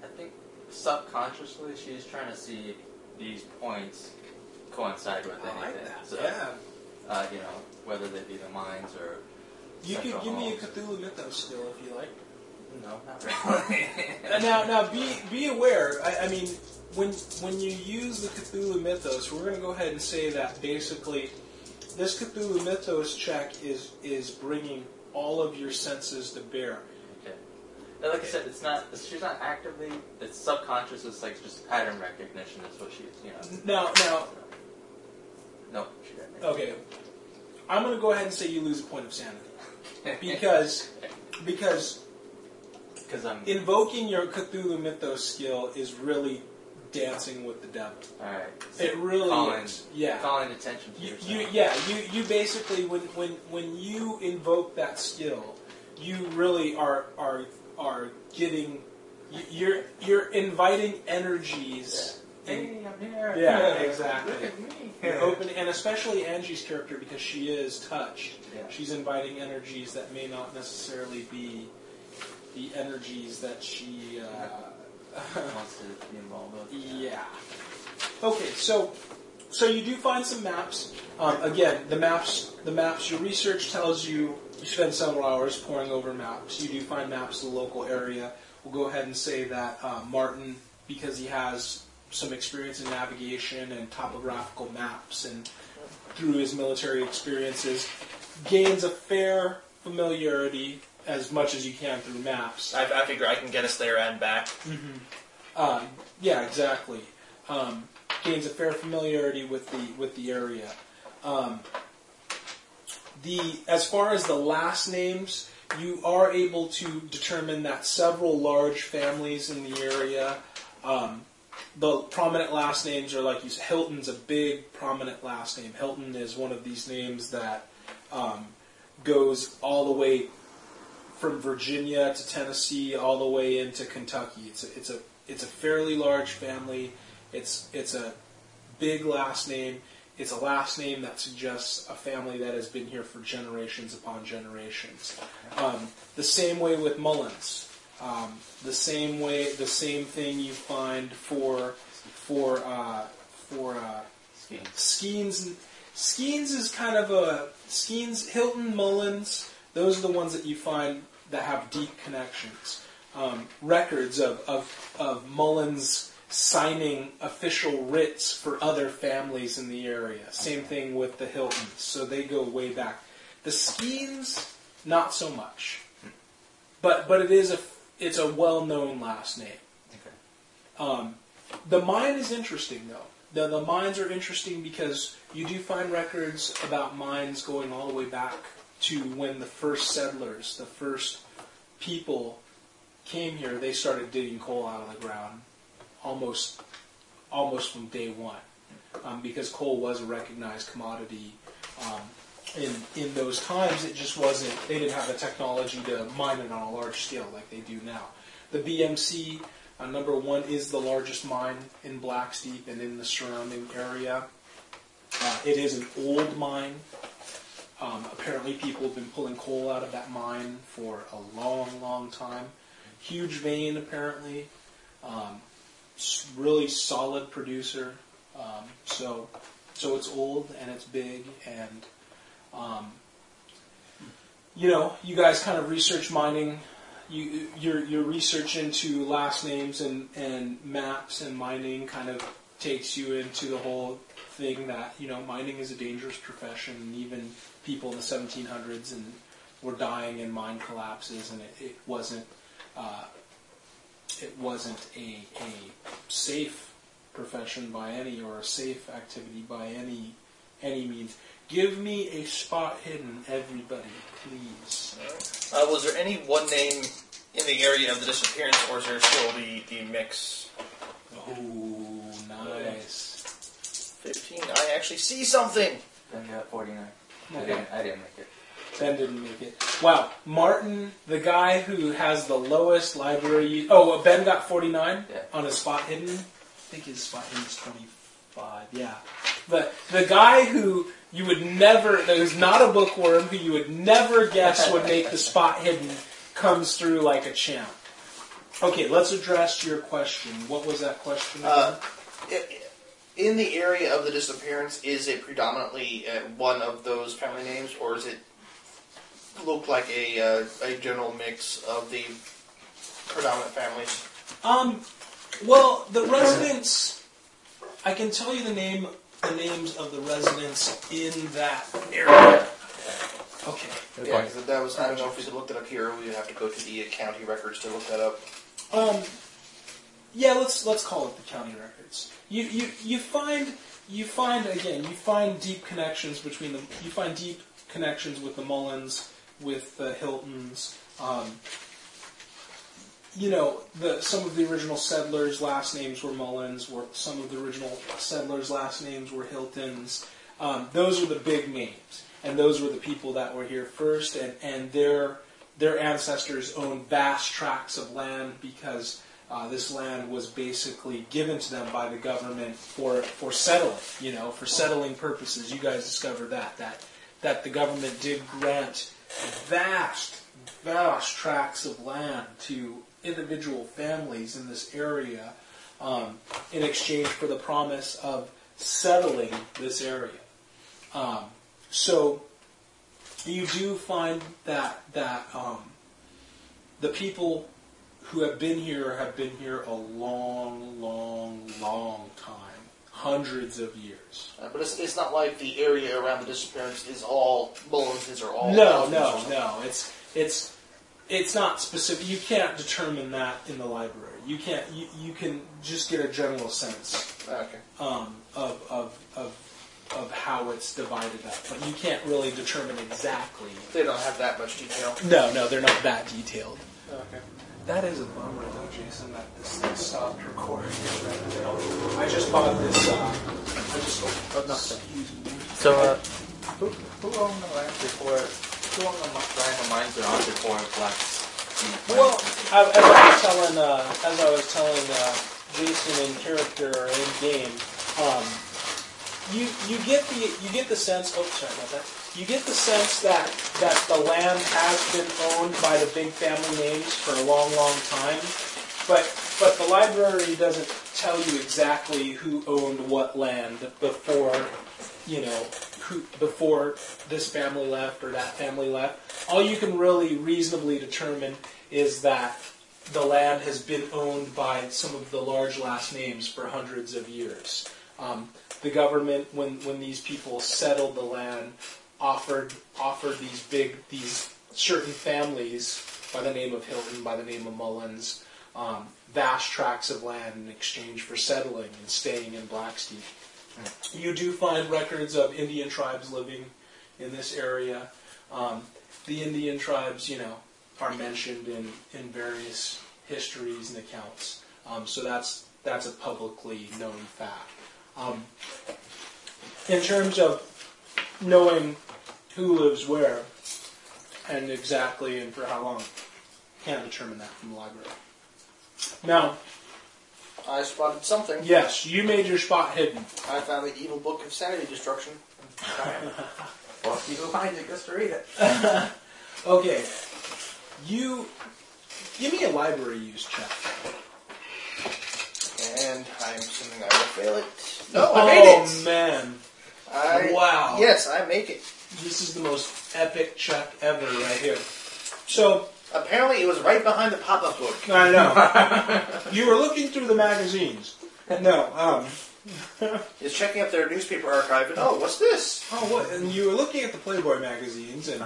I think subconsciously she's trying to see these points coincide with anything. So, Uh, you know, whether they be the mines or You could central give me a homes. Cthulhu Mythos skill if you like. No, not really. Uh, Now, now, be be aware. I, I mean, when when you use the Cthulhu Mythos, we're going to go ahead and say that basically, this Cthulhu Mythos check is is bringing all of your senses to bear. Okay. And like I said, it's not. She's not actively. It's subconscious. It's like just pattern recognition. Is what she's. You know. Now, now, No, she didn't. okay, I'm going to go ahead and say you lose a point of sanity because because Because I'm. invoking your Cthulhu Mythos skill is really dancing with the devil. all right. It really calling, is. Yeah. Calling attention to You, yourself. you, yeah, you, you basically when, when when you invoke that skill, you really are are are getting you- you're you're inviting energies. Hey, I'm here. Yeah, exactly. Look at me. You're open, and especially Angie's character because she is touched. Yeah. She's inviting energies that may not necessarily be the energies that she. Uh, Wants to be involved with. Yeah. Okay, so so you do find some maps. Um, again, the maps the maps your research tells you you spend several hours poring over maps. You do find maps of the local area. We'll go ahead and say that uh, Martin, because he has some experience in navigation and topographical maps, and through his military experiences, gains a fair familiarity as much as you can through maps. I, I figure I can get us there and back. Um, yeah, exactly. Um, gains a fair familiarity with the with the area. Um, the as far as the last names, you are able to determine that several large families in the area. Um, the prominent last names are like you said. Hilton's a big prominent last name. Hilton is one of these names that um, goes all the way from Virginia to Tennessee, all the way into Kentucky. It's a, it's a it's a fairly large family. It's it's a big last name. It's a last name that suggests a family that has been here for generations upon generations. Um, the same way with Mullins. Um, the same way, the same thing you find for for uh, for uh, Skeens. Skeens is kind of a Skeens, Hilton, Mullins. Those are the ones that you find that have deep connections. Um, records of, of of Mullins signing official writs for other families in the area. Same thing with the Hiltons. So they go way back. The Skeens, not so much. But but it is a it's a well known last name. Okay. Um, the mine is interesting, though. The, the mines are interesting because you do find records about mines going all the way back to when the first settlers, the first people came here. They started digging coal out of the ground almost almost from day one um, because coal was a recognized commodity. Um, in, in those times, it just wasn't, they didn't have the technology to mine it on a large scale like they do now. The BMC, uh, number one, is the largest mine in Blacksteep and in the surrounding area. Uh, it is an old mine. Um, apparently, people have been pulling coal out of that mine for a long, long time. Huge vein, apparently. Um, really solid producer. Um, so, so it's old and it's big, and um, you know, you guys kind of research mining. You, your your research into last names and, and maps and mining kind of takes you into the whole thing that you know mining is a dangerous profession, and even people in the 1700s and were dying in mine collapses, and it, it wasn't uh, it wasn't a, a safe profession by any or a safe activity by any any means. Give me a spot hidden, everybody, please. Uh, was there any one name in the area of the disappearance, or is there still the, the mix? Oh, nice. 15. I actually see something! Then got 49. I didn't, I didn't make it. Ben didn't make it. Wow, Martin, the guy who has the lowest library. Oh, Ben got 49 Yeah. on a spot hidden. I think his spot hidden is 25. Yeah. But the guy who you would never, who's not a bookworm, who you would never guess would make the spot hidden, comes through like a champ. Okay, let's address your question. What was that question? again? Uh, in the area of the disappearance, is it predominantly uh, one of those family names, or is it look like a, uh, a general mix of the predominant families? Um, well, the residents, I can tell you the name, the names of the residents in that area. Okay. Yeah, 'cause that was. I don't know if we could look that up here. We would have to go to the county records to look that up. Um, yeah, let's let's call it the county records. You you you find you find again you find deep connections between them. You find deep connections with the Mullins, with the Hiltons. Um, you know, the some of the original settlers' last names were Mullins. Were some of the original settlers' last names were Hiltons. Um, those are the big names, and those were the people that were here first, and and their their ancestors owned vast tracts of land because uh, this land was basically given to them by the government for for settling. You know, for settling purposes. You guys discovered that that that the government did grant vast vast tracts of land to individual families in this area um, in exchange for the promise of settling this area. Um, so you do find that that um, the people who have been here have been here a long, long, long time, hundreds of years. Uh, but it's, it's not like the area around the disappearance is all Mullins or all. No, no, no. It's it's it's not specific. You can't determine that in the library. You can't. You, you can just get a general sense Okay. um, of, of of of how it's divided up, but you can't really determine exactly. They don't have that much detail. No, no, they're not that detailed. Okay. That is a bummer, though, Jason, that this thing stopped recording. I just bought this. Uh, I just. Oh, not excuse me. So, uh, who, who owned the land before, mines are before Blacksteep? Well, as I was telling, uh, as I was telling uh, Jason in character or in game, um, you you get the you get the sense. Oh, sorry about that. You get the sense that that the land has been owned by the big family names for a long, long time, but but the library doesn't tell you exactly who owned what land before, you know, before this family left or that family left. All you can really reasonably determine is that the land has been owned by some of the large last names for hundreds of years. Um, the government, when, when these people settled the land, offered offered these big these certain families by the name of Hilton, by the name of Mullins, um, vast tracts of land in exchange for settling and staying in Blacksteep. You do find records of Indian tribes living in this area. Um, the Indian tribes, you know, are mentioned in, in various histories and accounts. Um, so that's that's a publicly known fact. Um, in terms of knowing who lives where and exactly and for how long, can't determine that from the library. Now, I spotted something. yes, you made your spot hidden. I found the evil book of sanity destruction. Well, if you find it, just to read it. Okay, you give me a library use check. And I'm assuming I will fail it. No, I oh, made it. oh man, I, Wow. Yes, I make it. this is the most epic check ever right here. So Apparently, it was right behind the pop-up book. I know you were looking through the magazines. No, um, Is checking up their newspaper archive, and oh, what's this? Oh, what? And you were looking at the Playboy magazines, and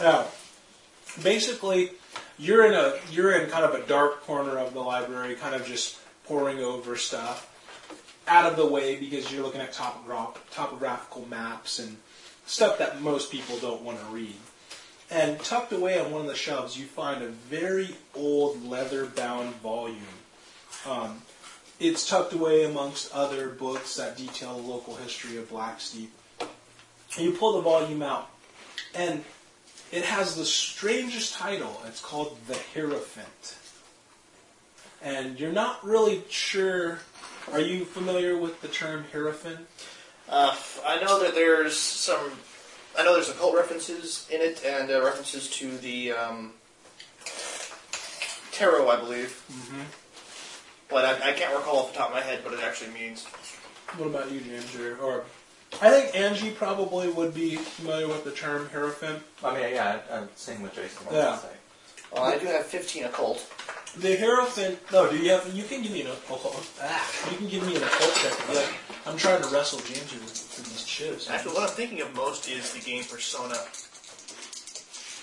now, basically, you're in a you're in kind of a dark corner of the library, kind of just poring over stuff, out of the way because you're looking at topograph- topographical maps and stuff that most people don't want to read. And tucked away on one of the shelves, you find a very old leather-bound volume. Um, it's tucked away amongst other books that detail the local history of Blacksteep. And you pull the volume out, and it has the strangest title. It's called The Hierophant. And you're not really sure. Are you familiar with the term Hierophant? Uh, I know that there's some. I know there's occult references in it, and uh, references to the um, tarot, I believe. Mm-hmm. But I, I can't recall off the top of my head what it actually means. What about you, James? Or, or I think Angie probably would be familiar with the term Hierophant. I mean, yeah, I'm saying what Jason wants Yeah. to say. Well, I do have 15 occult. The hero Hierophant. No, do you have? You can give me an occult. Ah, you can give me an occult check. Be like, I'm trying to wrestle James here with, with these chips. Actually, what I'm thinking of most is the game Persona.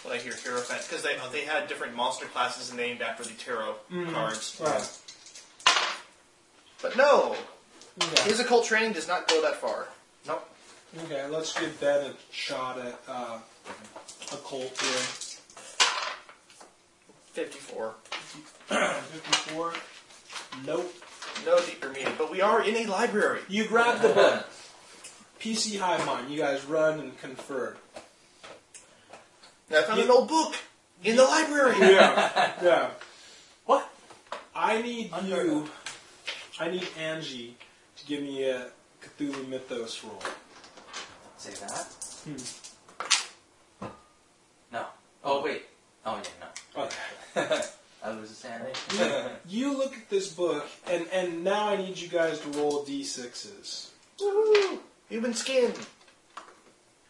When I hear Hero Hierophant, because they they had different monster classes named after the tarot Mhm. cards. Right. But no, Okay. his occult training does not go that far. Nope. okay, let's give Ben a shot at uh, occult here. 54. 54. Nope. No deeper meaning. But we are in a library. You grab the book. PC Hive Mind. You guys run and confer. And I found an old book in the library. Yeah. Yeah. What? I need Unheard you. I need Angie to give me a Cthulhu Mythos roll. Say that? Hmm. No. Oh, wait. Oh, yeah, no. Okay. I lose a sanity. You look at this book, and, and now I need you guys to roll d6s. Woohoo! Human skin.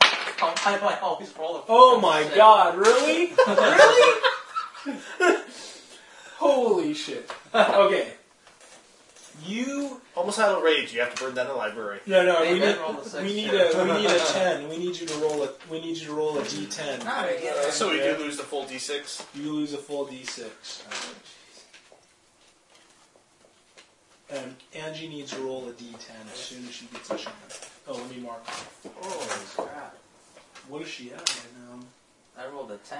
oh, why do I always roll a Oh my six? Oh god, really? really? Holy shit. Okay. You Almost out of rage. You have to burn down the library. no no we need a we need a we need a ten. We need you to roll a we need you to roll a d ten. Alright, yeah. Uh, so we Yeah. do lose the full d6. You lose a full d six. And Angie needs to roll a d ten as soon as she gets a chance. Oh, let me mark. it. Holy crap. What is she at right now? I rolled a 10.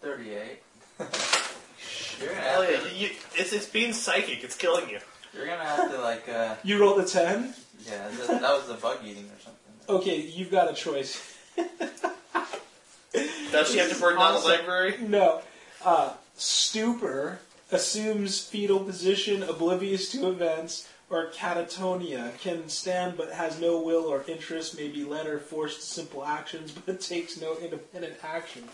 38. you're gonna Hell have yeah. to, You, it's, it's being psychic. It's killing you. you're gonna have to like uh You rolled a ten. yeah that, that was the bug eating or something. Okay, you've got a choice. Does she have to burn down the awesome. library? No. Uh, stupor assumes fetal position, oblivious to events, or catatonia, can stand but has no will or interest, may be led or forced to simple actions, but takes no independent action.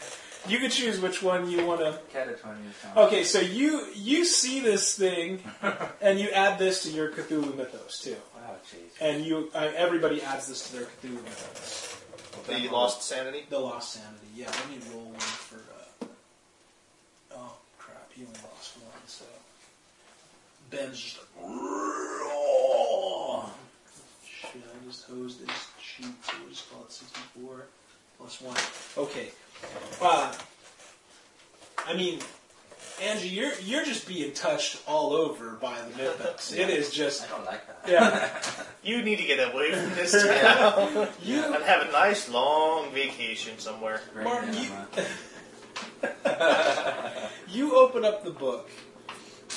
You can choose which one you want to. Catatonia. Okay, so you you see this thing, and you add this to your Cthulhu mythos too, Oh, jeez. and you uh, everybody adds this to their Cthulhu mythos. The lost sanity. The lost sanity. Yeah, let me roll one for. Uh, oh crap! You only lost one, so Ben's just like. "Oh." Shit! I just hosed this sheet, so we'll just call it sixty-four plus one. Okay. Uh, I mean, Angie, you're you're just being touched all over by the mythos. It is just I don't like that. yeah. You need to get away from this town You and have a nice long vacation somewhere. Brain Martin, you- enema. You open up the book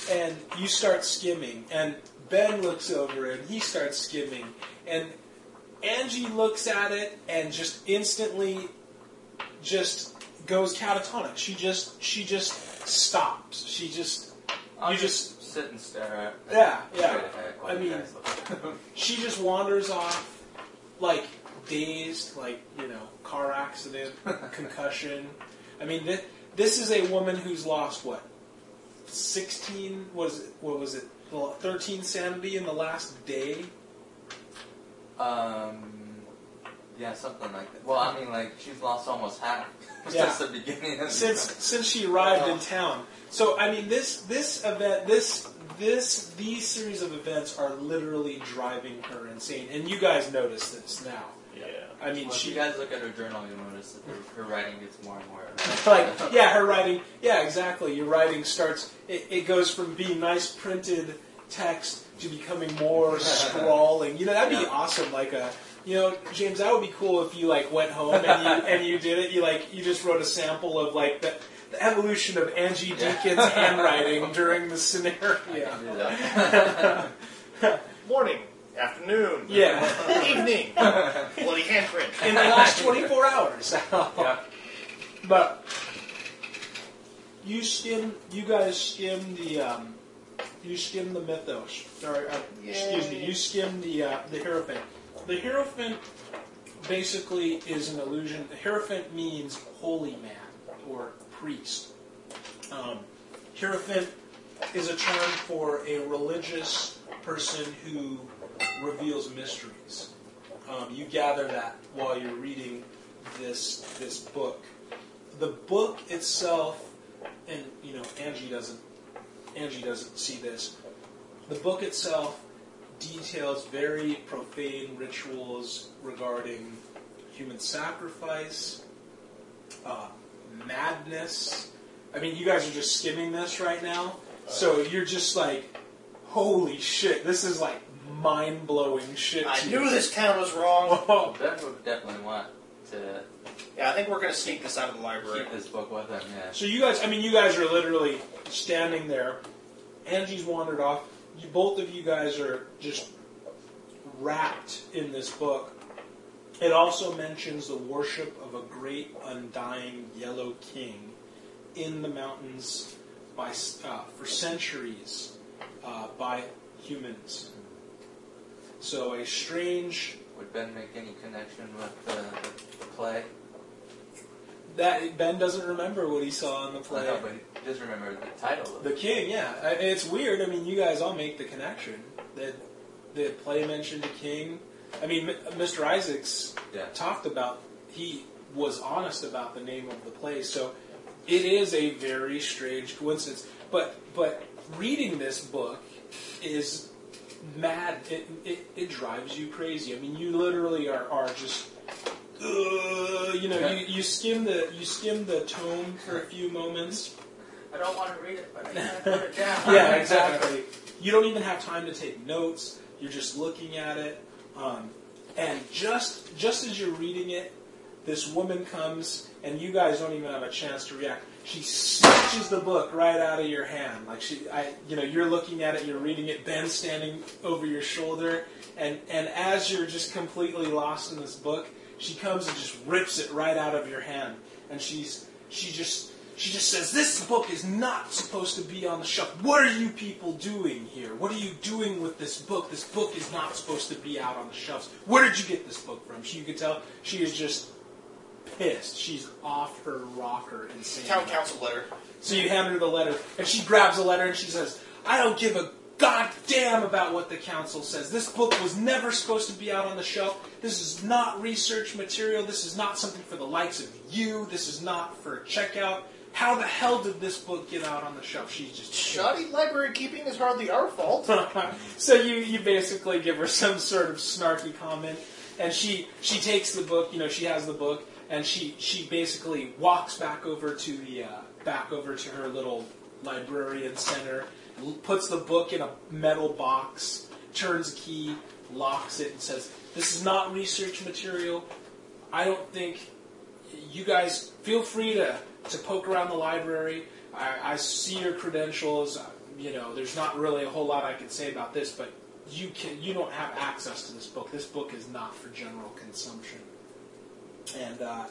and you start skimming, and Ben looks over and he starts skimming, and Angie looks at it and just instantly just goes catatonic. She just she just stops. She just I'll You just, sit and stare at yeah yeah. I mean- She just wanders off like dazed, like you know, car accident, concussion. I mean, this, this is a woman who's lost what, sixteen? Was it? What was it? Thirteen sanity in the last day. Um, yeah, something like that. Well, I mean, like she's lost almost half Yeah. since the beginning of the since since she arrived in town. So I mean, this this event, this this these series of events are literally driving her insane, and you guys notice this now. Yeah. I mean, Well, if she you guys look at her journal, you'll notice that her, her writing gets more and more. like yeah, her writing. Yeah, exactly. Your writing starts. It, it goes from being nice printed text to becoming more scrawling. You know, that'd be Yeah. awesome. Like a. You know, James, that would be cool if you like went home and you, and you did it. You like you just wrote a sample of like the, the evolution of Angie Yeah. Deacon's handwriting during the scenario. I can do that. Morning, afternoon, Yeah, evening, bloody handprint. in the last 24 hours. yeah. But you skim, you guys skim the, um, you skim the mythos. Or, uh, excuse me, you skim the uh, the hierophant. The hierophant basically is an illusion. The hierophant means holy man or priest. Um, hierophant is a term for a religious person who reveals mysteries. Um, you gather that while you're reading this this book. The book itself, and you know Angie doesn't Angie doesn't see this. The book itself details very profane rituals regarding human sacrifice, uh, madness. I mean, you guys are just skimming this right now, so you're just like, holy shit, this is like mind blowing shit. I to knew this town was wrong. Oh, Ben would definitely want to Yeah, I think we're gonna sneak this out of the library. keep this book with him. Yeah. So you guys, I mean, you guys are literally standing there. Angie's wandered off. You, both of you guys are just wrapped in this book. It also mentions the worship of a great undying yellow king in the mountains by uh, for centuries uh, by humans. So a strange Would Ben make any connection with the, the play? That Ben doesn't remember what he saw in the play. No, but he does remember the title. Of The king, yeah. I- It's weird. I mean, you guys all make the connection. That the play mentioned a king. I mean, Mr. Isaacs Yeah. talked about, he was honest about the name of the play. So it is a very strange coincidence. But, but reading this book is mad. It, it, it drives you crazy. I mean, you literally are, are just. Uh, you know, you, you skim the you skim the tome for a few moments, I don't want to read it, but I can't put it down. yeah, exactly. You don't even have time to take notes. You're just looking at it, um, and just just as you're reading it, this woman comes, and you guys don't even have a chance to react. She snatches the book right out of your hand, like she, I, you know, you're looking at it, you're reading it. Ben's standing over your shoulder, and and as you're just completely lost in this book, she comes and just rips it right out of your hand, and she's she just she just says, "This book is not supposed to be on the shelf. What are you people doing here? What are you doing with this book? This book is not supposed to be out on the shelves. Where did you get this book from?" She, you can tell she is just pissed. She's off her rocker and saying, Town council letter. so you hand her the letter, and she grabs the letter and she says, I don't give a goddamn about what the council says. This book was never supposed to be out on the shelf. This is not research material. This is not something for the likes of you. This is not for a checkout. How the hell did this book get out on the shelf? She's just Shoddy library keeping is hardly our fault. so you, you basically give her some sort of snarky comment, and she she takes the book. You know, she has the book, and she she basically walks back over to the uh, back over to her little librarian center, puts the book in a metal box, turns a key, locks it, and says, "This is not research material. I don't think you guys feel free to, to poke around the library. I, I see your credentials. You know, there's not really a whole lot I can say about this, but you can you don't have access to this book. This book is not for general consumption. And uh,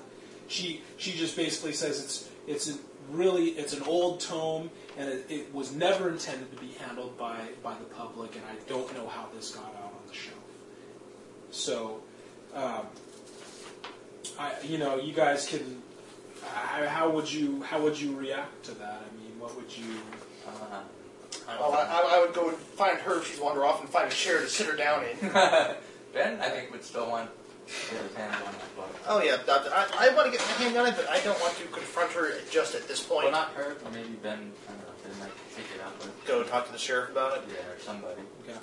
she she just basically says it's it's a really it's an old tome and it, it was never intended to be handled by by the public, and I don't know how this got out on the shelf. So. Um, I, you know, you guys can. I, how would you how would you react to that? I mean, what would you? Uh, I Well, I, I I would go and find her if she'd wander off and find a chair to sit her down in. ben, I think, would still want to get his hands on that book. Oh yeah, that, I, I want to get my hand on it, but I don't want to confront her just at this point. Well, not her, but maybe Ben. I don't know. Take it up with. Go talk to the sheriff about it. Yeah, or somebody. Okay.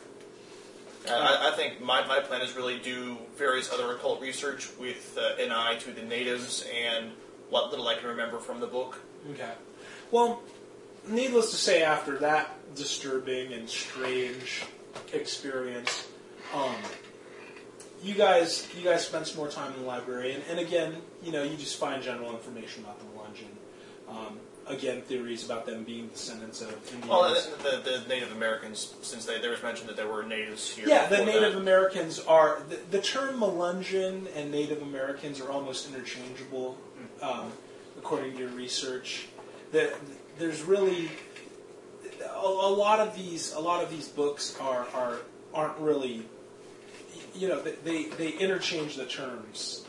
I, I think my, my plan is really do various other occult research with uh, an eye to the natives and what little I can remember from the book. Okay. Well, needless to say, after that disturbing and strange experience, um, you guys you guys spend some more time in the library, and, and again, you know, you just find general information about the Melungeon. Um, again, theories about them being descendants of Indians. Well, the, the, the Native Americans, since they, there was mention that there were natives here. Yeah, the Native that. Americans are the, the term Melungeon and Native Americans are almost interchangeable, um, according to your research. The, there's really a, a lot of these a lot of these books are, are aren't really you know they they interchange the terms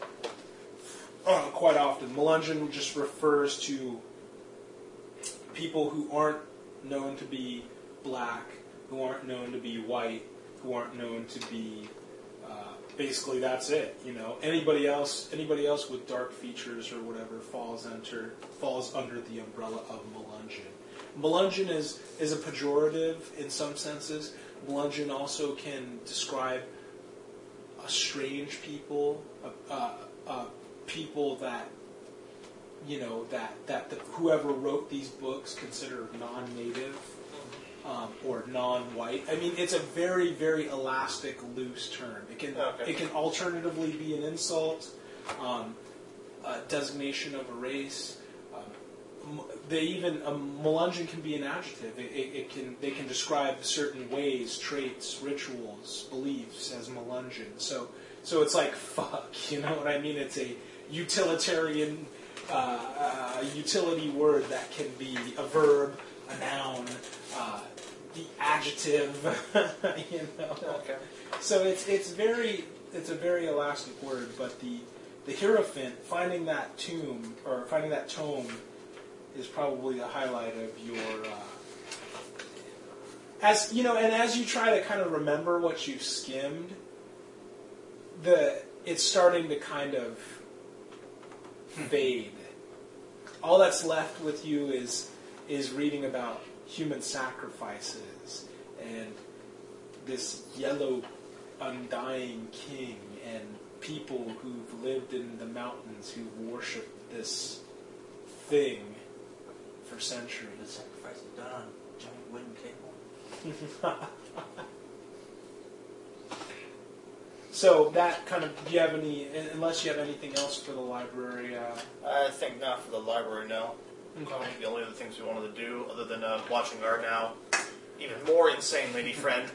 uh, quite often. Melungeon just refers to people who aren't known to be black, who aren't known to be white, who aren't known to be. Uh, basically, that's it. You know, anybody else, anybody else with dark features or whatever falls under falls under the umbrella of Melungeon. Melungeon is is a pejorative in some senses. Melungeon also can describe a strange people, people that you know that that the, whoever wrote these books considered non-native um, or non-white. I mean, it's a very very elastic, loose term. It can Okay. it can alternatively be an insult, um, a designation of a race. Um, they even a Melungeon can be an adjective. It, it, it can they can describe certain ways, traits, rituals, beliefs as Melungeon. So so it's like fuck. You know what I mean? It's a utilitarian uh, uh, utility word that can be a verb, a noun, uh, the adjective. you know. Okay. So it's it's very it's a very elastic word, but the the hierophant finding that tomb or finding that tome is probably the highlight of your. Uh, as you know, and as you try to kind of remember what you've skimmed, the it's starting to kind of fade. All that's left with you is is reading about human sacrifices and this yellow undying king and people who've lived in the mountains who've worshipped this thing for The centuries. sacrifice is done on a giant wooden table. so that kind of do you have any unless you have anything else for the library uh, I think not for the library, no. I think the only other things we wanted to do, other than uh, watching our now even more insane lady friend.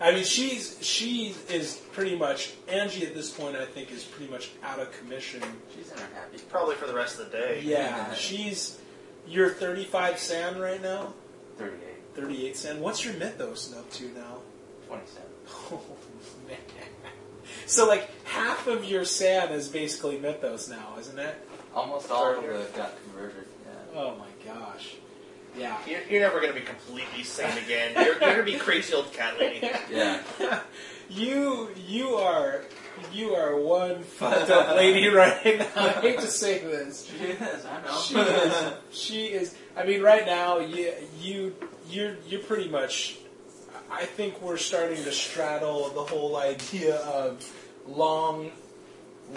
I mean, she's she is pretty much Angie at this point. I think is pretty much out of commission. She's in her happy. Probably for the rest of the day. Yeah, she's You're 35 SAN right now. 38, 38 SAN. What's your mythos up to now? 27. Man. So like half of your SAN is basically mythos now, isn't it? Almost all of it got converted. Yeah. Oh my gosh. Yeah. You're, you're never going to be completely sane again. You're, you're going to be crazy old cat lady. Yeah. You you are you are one fucked up lady right now. I hate to say this. She is, I know. She is. She is. I mean, right now, you you you're you're pretty much. I think we're starting to straddle the whole idea of long,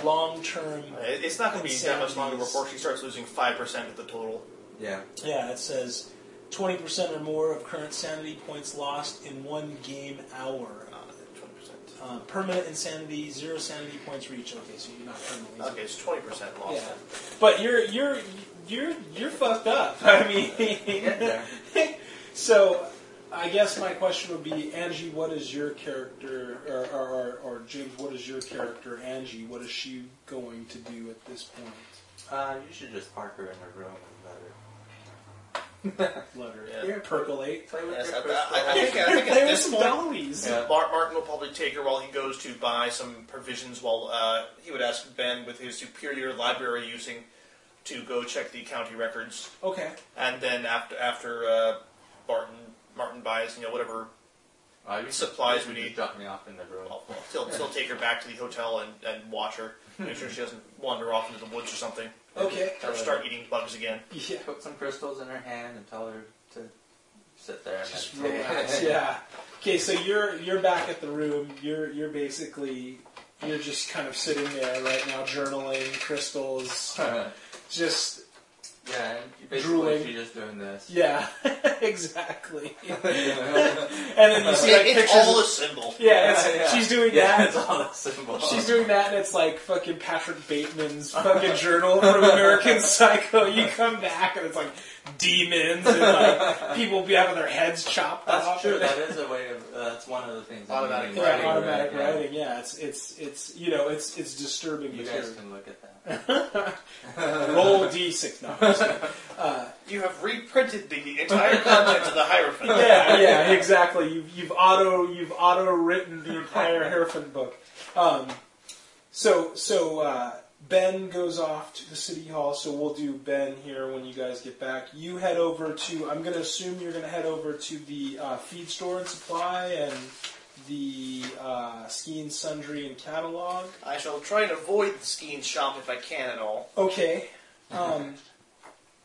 long term. It- It's not going to be that much longer before she starts losing 5% of the total. yeah. Yeah, it says twenty percent or more of current sanity points lost in one game hour. Uh, 20%. Uh, permanent insanity, zero sanity points reached. Okay, so you're not permanently. Okay, it's 20% lost. Yeah, but you're you're you're you're fucked up. I mean, Get there. so I guess my question would be, Angie, what is your character, or, or, or, or James, what is your character, Angie? What is she going to do at this point? Uh, you should just park her in her room and let her. Let her Yeah. Here, percolate. Play with Yes, your I, crystal. I, I think, I think Play at this some point, dollies. Yeah. Mar- Martin will probably take her while he goes to buy some provisions. While uh, he would ask Ben, with his superior library using, to go check the county records, Okay. and then after after uh, Martin Martin buys you know whatever, Uh, you Supplies we need. Drop me off in the room. well, he'll still take her back to the hotel and, and watch her, make sure she doesn't wander off into the woods or something, Okay. or start eating bugs again. Yeah. Put some crystals in her hand and tell her to sit there and Just meditate. relax. yeah. Okay, so you're you're back at the room. You're you're basically you're just kind of sitting there right now, journaling, crystals, just yeah, basically Drooling. she's just doing this. yeah, exactly. and then you see like it's pictures. all of- a symbol. yeah, it's, Yeah. she's doing Yeah, that. it's all a symbol. She's doing that, and it's like fucking Patrick Bateman's fucking journal from American Psycho. You come back, and it's like demons and like people be having their heads chopped That's off. true. That is a way of. Uh, that's one of the things. Automatic doing Yeah, writing, automatic right, yeah. writing. Yeah, it's it's it's you know it's it's disturbing You material. guys can look at that. Roll d six. No, uh, You have reprinted the entire content of the Hierophant. yeah, yeah, exactly. You've you've auto you've auto written the entire Hierophant book. Um, so so uh, Ben goes off to the city hall. So we'll do Ben here when you guys get back. You head over to. I'm going to assume you're going to head over to the uh, feed store and supply and the uh, sundry and catalog. I shall try and avoid the skiing shop if I can at all. Okay. Um,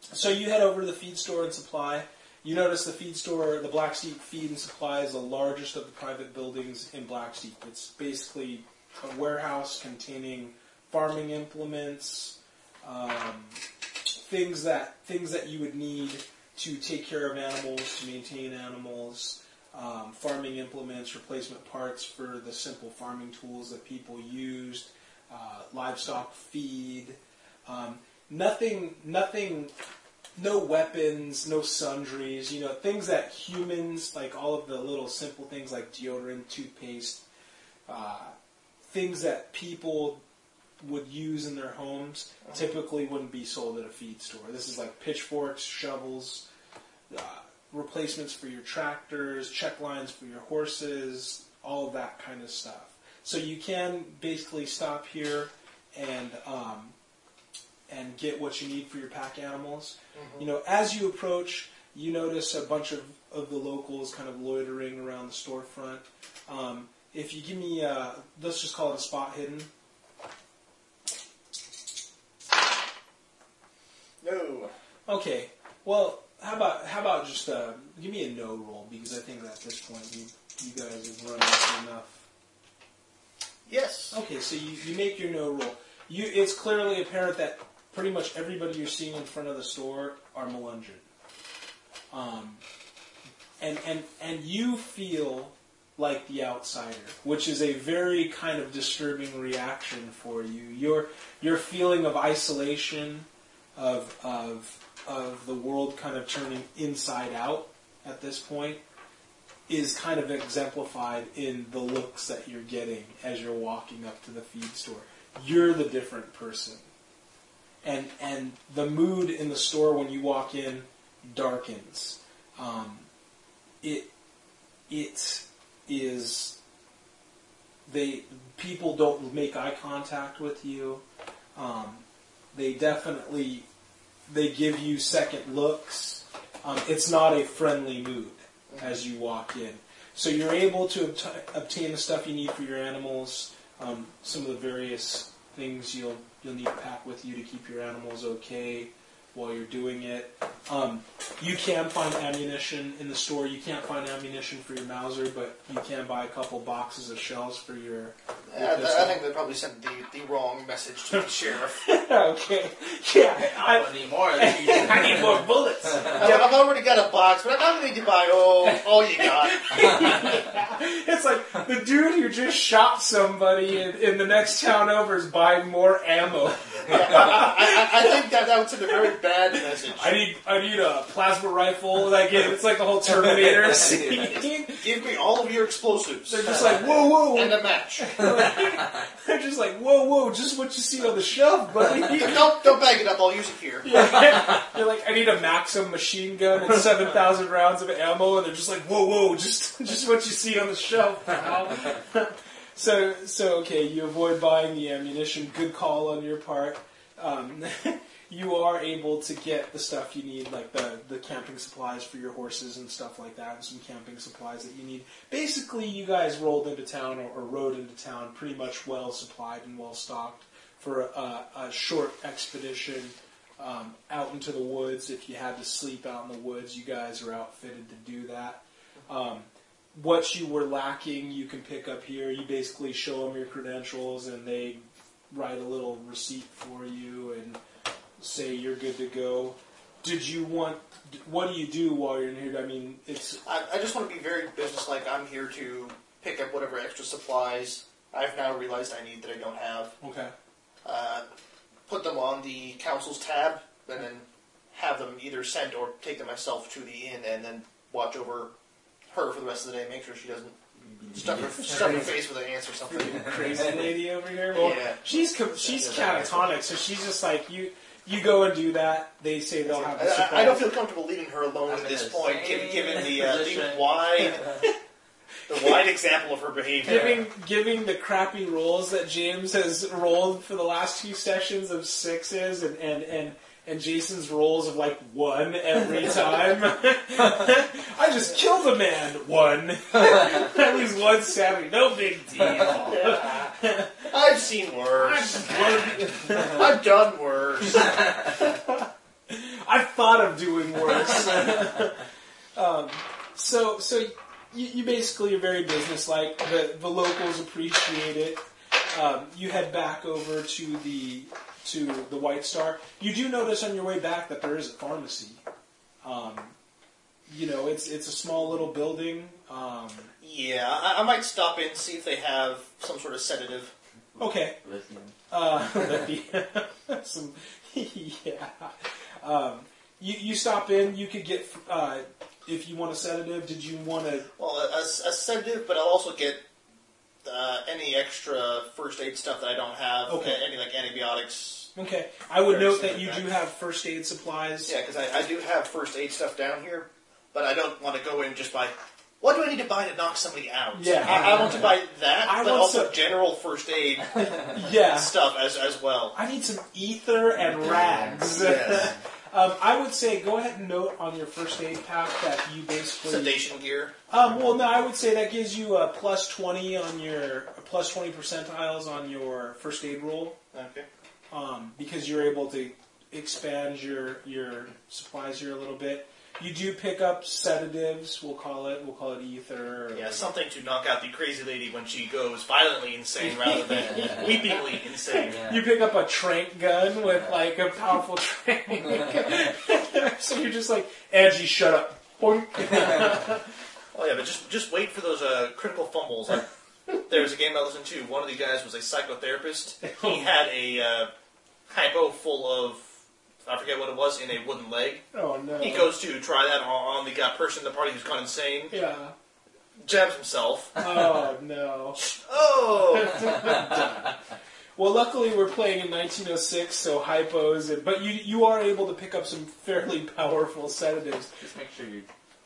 so you head over to the feed store and supply. You notice the feed store, the Blacksteep Feed and Supply, is the largest of the private buildings in Blacksteep. It's basically a warehouse containing farming implements, um, things that things that you would need to take care of animals, to maintain animals, um, farming implements, replacement parts for the simple farming tools that people used, uh, livestock feed. Um, nothing, nothing, no weapons, no sundries. You know, things that humans like all of the little simple things like deodorant, toothpaste, uh, things that people would use in their homes typically wouldn't be sold at a feed store. This is like pitchforks, shovels, uh, replacements for your tractors, check lines for your horses, all of that kind of stuff. So you can basically stop here and um, and get what you need for your pack animals. You know, as you approach, you notice a bunch of, of the locals kind of loitering around the storefront. Um, if you give me, uh, let's just call it a spot hidden. No. Okay. Well, how about how about just uh, give me a know roll because I think at this point you you guys have run into enough. Yes. Okay, so you, you make your know roll. You it's clearly apparent that pretty much everybody you're seeing in front of the store are Melungeon. Um, and and and you feel like the outsider, which is a very kind of disturbing reaction for you. Your your feeling of isolation, of of of the world kind of turning inside out at this point is kind of exemplified in the looks that you're getting as you're walking up to the feed store. You're the different person. and and the mood in the store when you walk in darkens. Um, it it is they people don't make eye contact with you. Um, they definitely they give you second looks. Um, it's not a friendly mood as you walk in. So you're able to obt- obtain the stuff you need for your animals. Um, some of the various things you'll you'll need to pack with you to keep your animals okay while you're doing it. Um, you can find ammunition in the store. You can't find ammunition for your Mauser, but you can buy a couple boxes of shells for your. I, I think they probably sent the, the wrong message to the sheriff. okay. Yeah. I I, don't need more. than you do. I need more bullets. I've I've already got a box, but I don't need to buy all, all you got. It's like the dude who just shot somebody in, in the next town over is buying more ammo. I, I, I think that that would send a very bad message. I need I need a plasma rifle. Like it- it's like the whole Terminator scene. Give me all of your explosives. They're just like whoa whoa. and a match. They're just like whoa whoa. Just what you see on the shelf, buddy. don't, don't bag it up, I'll use it here. You're like I need a Maxim machine gun and seven thousand rounds of ammo, and they're just like whoa whoa. Just just what you see on the shelf. So, so okay, you avoid buying the ammunition. Good call on your part. Um, you are able to get the stuff you need, like the, the camping supplies for your horses and stuff like that, and some camping supplies that you need. Basically, you guys rolled into town or, or rode into town pretty much well supplied and well stocked for a, a short expedition um, out into the woods. If you had to sleep out in the woods, you guys are outfitted to do that. Um, what you were lacking, you can pick up here. You basically show them your credentials, and they write a little receipt for you and say you're good to go. Did you want? What do you do while you're in here? I mean, it's I, I just want to be very businesslike. I'm here to pick up whatever extra supplies I've now realized I need that I don't have. okay. Uh, put them on the council's tab, and then have them either sent or take them myself to the inn, and then watch over her for the rest of the day. Make sure she doesn't stuff her, her face with an ants or something. Crazy lady over here. Well, Yeah. she's co- she's catatonic, so she's just like you. You go and do that. They say they'll have. The I, I- I don't feel comfortable leaving her alone I'm at this point, given, given the, uh, the wide the wide example of her behavior. giving giving the crappy rolls that James has rolled for the last two sessions of sixes and and and, and Jason's rolls of like one every time. I just killed a man. One. I lose one Saturday. No big deal. I've seen worse. I've, I've done worse. I've thought of doing worse. um, so so you, you basically are very businesslike. The the locals appreciate it. Um, you head back over to the to the White Star. You do notice on your way back that there is a pharmacy. Um, you know, it's it's a small little building. Um, Yeah, I, I might stop in see if they have some sort of sedative. okay, Lithium. uh, that'd some, yeah. Um, you you stop in. You could get uh, if you want a sedative. Did you want to? Well, a, a sedative, but I'll also get uh, any extra first aid stuff that I don't have. Okay. Any like antibiotics. Okay, I would note that you do have first aid supplies. Yeah, because I, I do have first aid stuff down here, but I don't want to go in just by. What do I need to buy to knock somebody out? Yeah. I, I want to buy that, I but want also some- general first aid Yeah. stuff as as well. I need some ether and rags. Yes. um, I would say go ahead and note on your first aid pack that you basically. Sedation gear. Um, well, no, I would say that gives you a plus twenty on your plus twenty percentiles on your first aid roll Okay. um, because you're able to expand your your supplies here a little bit. You do pick up sedatives. We'll call it. We'll call it ether. Or Yeah, something to knock out the crazy lady when she goes violently insane rather than weepingly insane. Yeah. You pick up a trank gun with like a powerful trank. so you're just like, Angie, shut up. Oh yeah, but just just wait for those uh, critical fumbles. Like, there was a game I listened to. One of the guys was a psychotherapist. He had a uh, hypo full of I forget what it was in a wooden leg. oh no. He goes to try that on, on the guy person in the party who's gone insane. Yeah. Jabs himself. Oh no. Oh, Well, luckily we're playing in 1906, so hypos, and, but you you are able to pick up some fairly powerful sedatives. Just make sure you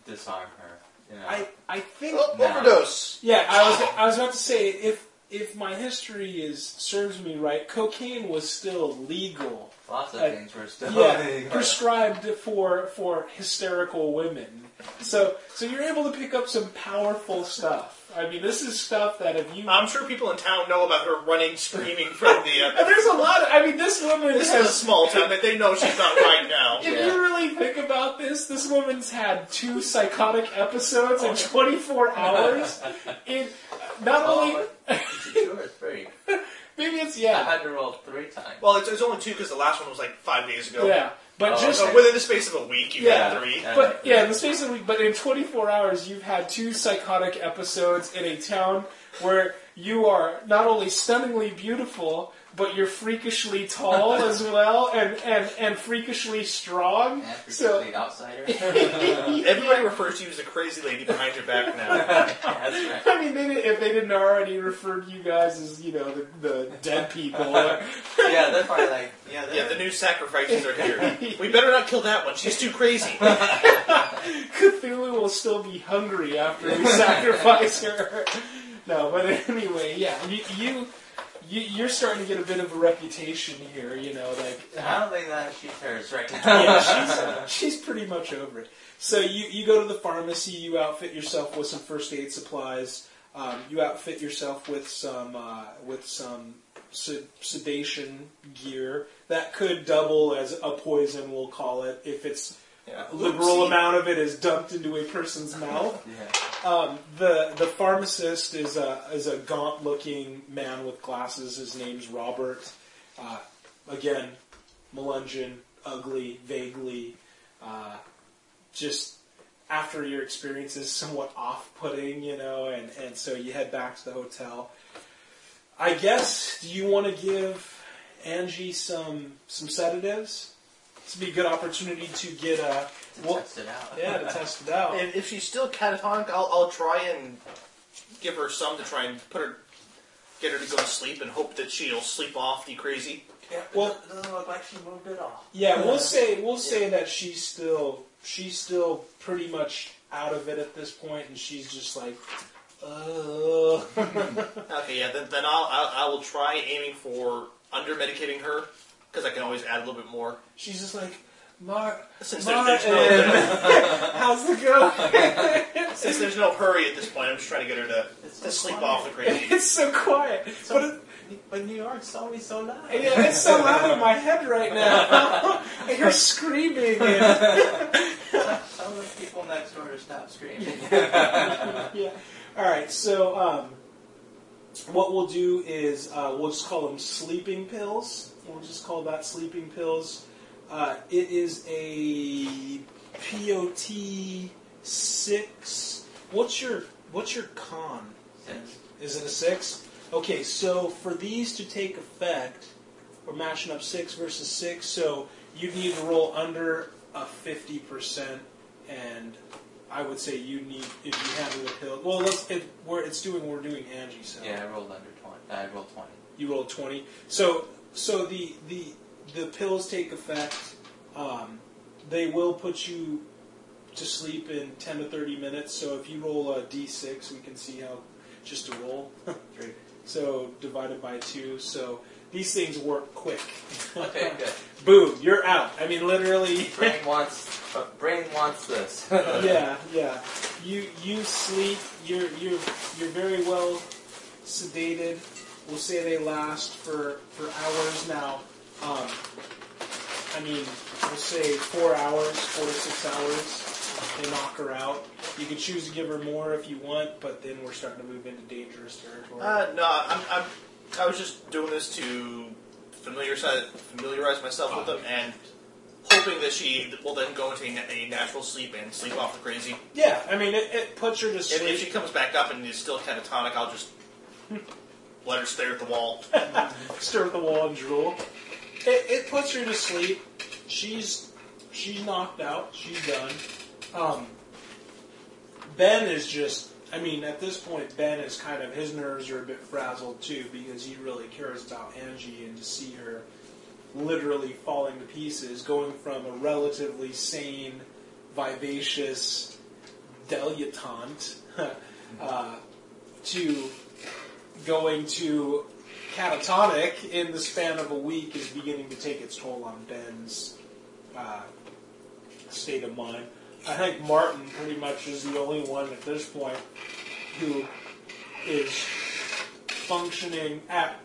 disarm her. You know. I I think Oh, Now. overdose. yeah, I was I was about to say if if my history is serves me right, cocaine was still legal. Lots of I- things were still. Yeah, prescribed for for hysterical women. So so you're able to pick up some powerful stuff. I mean, this is stuff that if you I'm sure people in town know about her running, screaming from the. And Uh, there's a lot. Of, I mean, this woman this is a small town that they know she's not right now. If Yeah. you really think about this, this woman's had two psychotic episodes in 24 hours. In not Oh, only but is it two or three? maybe it's yeah. I yeah, had to roll three times. Well, it's, it's only two because the last one was like five days ago. yeah, but Oh, just So within the space of a week, you Yeah. had three. Yeah. But yeah, in the space of a week, but in 24 hours, you've had two psychotic episodes in a town where you are not only stunningly beautiful, but you're freakishly tall as well, and, and, and freakishly strong. And So the outsider. Everybody refers to you as a crazy lady behind your back now. That's right. I mean, they if they didn't already refer to you guys as, you know, the, the dead people. Yeah, they're probably like, yeah, they're, yeah, the new sacrifices are here. We better not kill that one. She's too crazy. Cthulhu will still be hungry after we sacrifice her. No, but anyway, yeah, you, you, you, you're starting to get a bit of a reputation here, you know, like, I don't think that she cares right now. yeah, she's, she's pretty much over it. So you, you go to the pharmacy, you outfit yourself with some first aid supplies, um, you outfit yourself with some uh, with some sed- sedation gear that could double as a poison, we'll call it, if it's Yeah. a liberal amount of it is dumped into a person's mouth. Yeah. Um, the the pharmacist is a is a gaunt looking man with glasses. His name's Robert. Uh, again, Melungeon, ugly, vaguely, uh, just after your experience is somewhat off putting, you know, and, and so you head back to the hotel. I guess do you want to give Angie some some sedatives? This would be a good opportunity to get a To well, test it out. yeah to test it out. If, if she's still catatonic, I'll, I'll try and give her some to try and put her, get her to go to sleep, and hope that she'll sleep off the crazy. Yeah, Well- well, it doesn't look like she moved it off. Yeah, we'll say we'll say that she's still she's still pretty much out of it at this point, and she's just like, uh. Okay, yeah, then, then I'll, I'll I will try aiming for under medicating her because I can always add a little bit more. she's just like, Mark, Since there's, Martin, there's no how's it going? since there's no hurry at this point, I'm just trying to get her to, It's to so sleep quiet. off the crazy. it's so quiet, but it, But New York's always so loud. yeah, it's so loud in my head right now. I hear screaming. And, Tell the people next door to stop screaming. yeah. All right. So um, what we'll do is uh, we'll just call them sleeping pills. We'll just call that sleeping pills. Uh, it is a POT six. What's your what's your con? Six. Is it a six? Okay, so for these to take effect, we're mashing up six versus six, so you need to roll under a fifty percent, and I would say you need if you handle the pill. Well, let's if we're it's doing we're doing Angie, so Yeah, I rolled under 20. I rolled 20. you rolled twenty. So so the the the pills take effect. Um, they will put you to sleep in ten to thirty minutes. So if you roll a d6, we can see how just a roll. Three. So divided by two. So these things work quick. Okay, good. Boom, you're out. I mean, literally. Brain wants, uh, brain wants this. yeah, yeah. You you sleep. You're you're you're very well sedated. We'll say they last for for hours now. Um, I mean, we'll say four hours, four to six hours. They knock her out. You can choose to give her more if you want, but then we're starting to move into dangerous territory. Uh, no, I'm, I'm, I was just doing this to familiarize, familiarize myself with them and hoping that she will then go into a, natural sleep and sleep off the crazy. yeah, I mean, it, it puts her to If, sleep. if she comes back up and is still catatonic, I'll just let her stare at the wall. Stare at the wall and drool. It, it puts her to sleep. She's she's knocked out. She's done. Um, ben is just I mean, at this point, Ben is kind of his nerves are a bit frazzled too because he really cares about Angie and to see her literally falling to pieces, going from a relatively sane, vivacious dilettante uh, to going to catatonic in the span of a week is beginning to take its toll on Ben's uh, state of mind. I think Martin pretty much is the only one at this point who is functioning at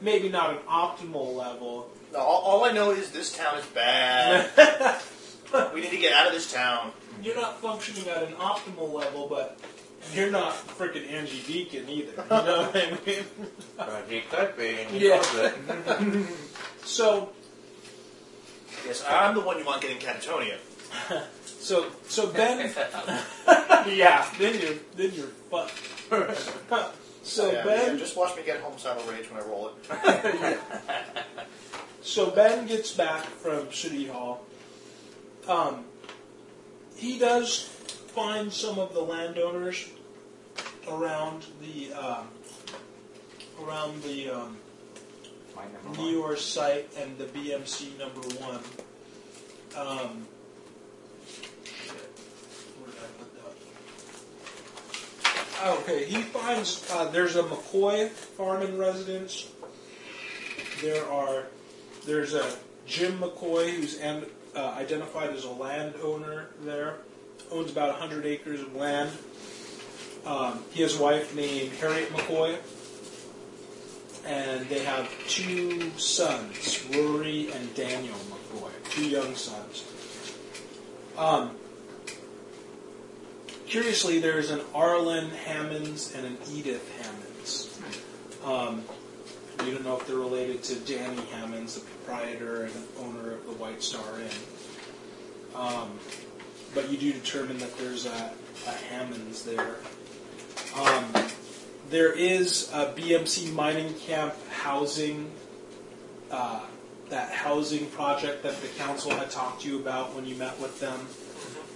maybe not an optimal level. All, all I know is this town is bad. we need to get out of this town. You're not functioning at an optimal level, but you're not freaking Angie Beacon either. You know what I mean? But he could be, and he Yeah. knows it. So, Yes, I'm the one you want getting catatonia. so, so Ben. yeah, then you're then you're fucked. so yeah, Ben. yeah, just watch me get homicidal rage when I roll it. So Ben gets back from City Hall. Um, he does find some of the landowners around the um, around the um. Newer site and the BMC number one. Um, shit, where did I put that? Okay, he finds uh, there's a McCoy farm and residence. There are there's a Jim McCoy who's an, uh, identified as a landowner there, owns about 100 acres of land. Um, he has a wife named Harriet McCoy, and they have two sons, Rory and Daniel McCoy, two young sons. Um, curiously, there's an Arlen Hammonds and an Edith Hammonds. Um, we don't know if they're related to Danny Hammonds, the proprietor and owner of the White Star Inn. Um, but you do determine that there's a, a Hammonds there. Um, there is a BMC mining camp housing, uh, that housing project that the council had talked to you about when you met with them.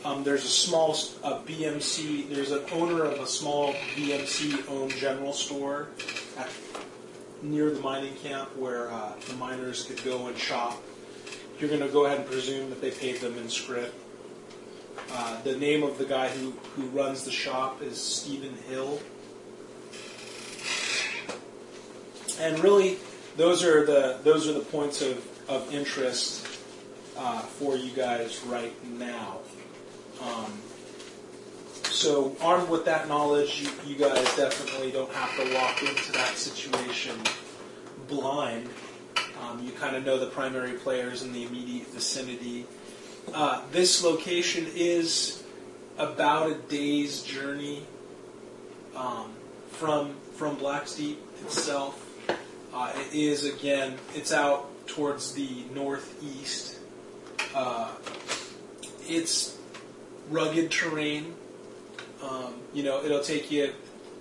Um, there's a small a BMC, there's an owner of a small BMC owned general store at, near the mining camp where uh, the miners could go and shop. You're going to go ahead and presume that they paid them in script. Uh, the name of the guy who, who runs the shop is Stephen Hill. And really, those are the those are the points of, of interest uh, for you guys right now. Um, so armed with that knowledge, you, you guys definitely don't have to walk into that situation blind. Um, you kind of know the primary players in the immediate vicinity. Uh, this location is about a day's journey um, from from Blacksteep itself. Uh, it is again, it's out towards the northeast. Uh, it's rugged terrain. Um, you know, it'll take you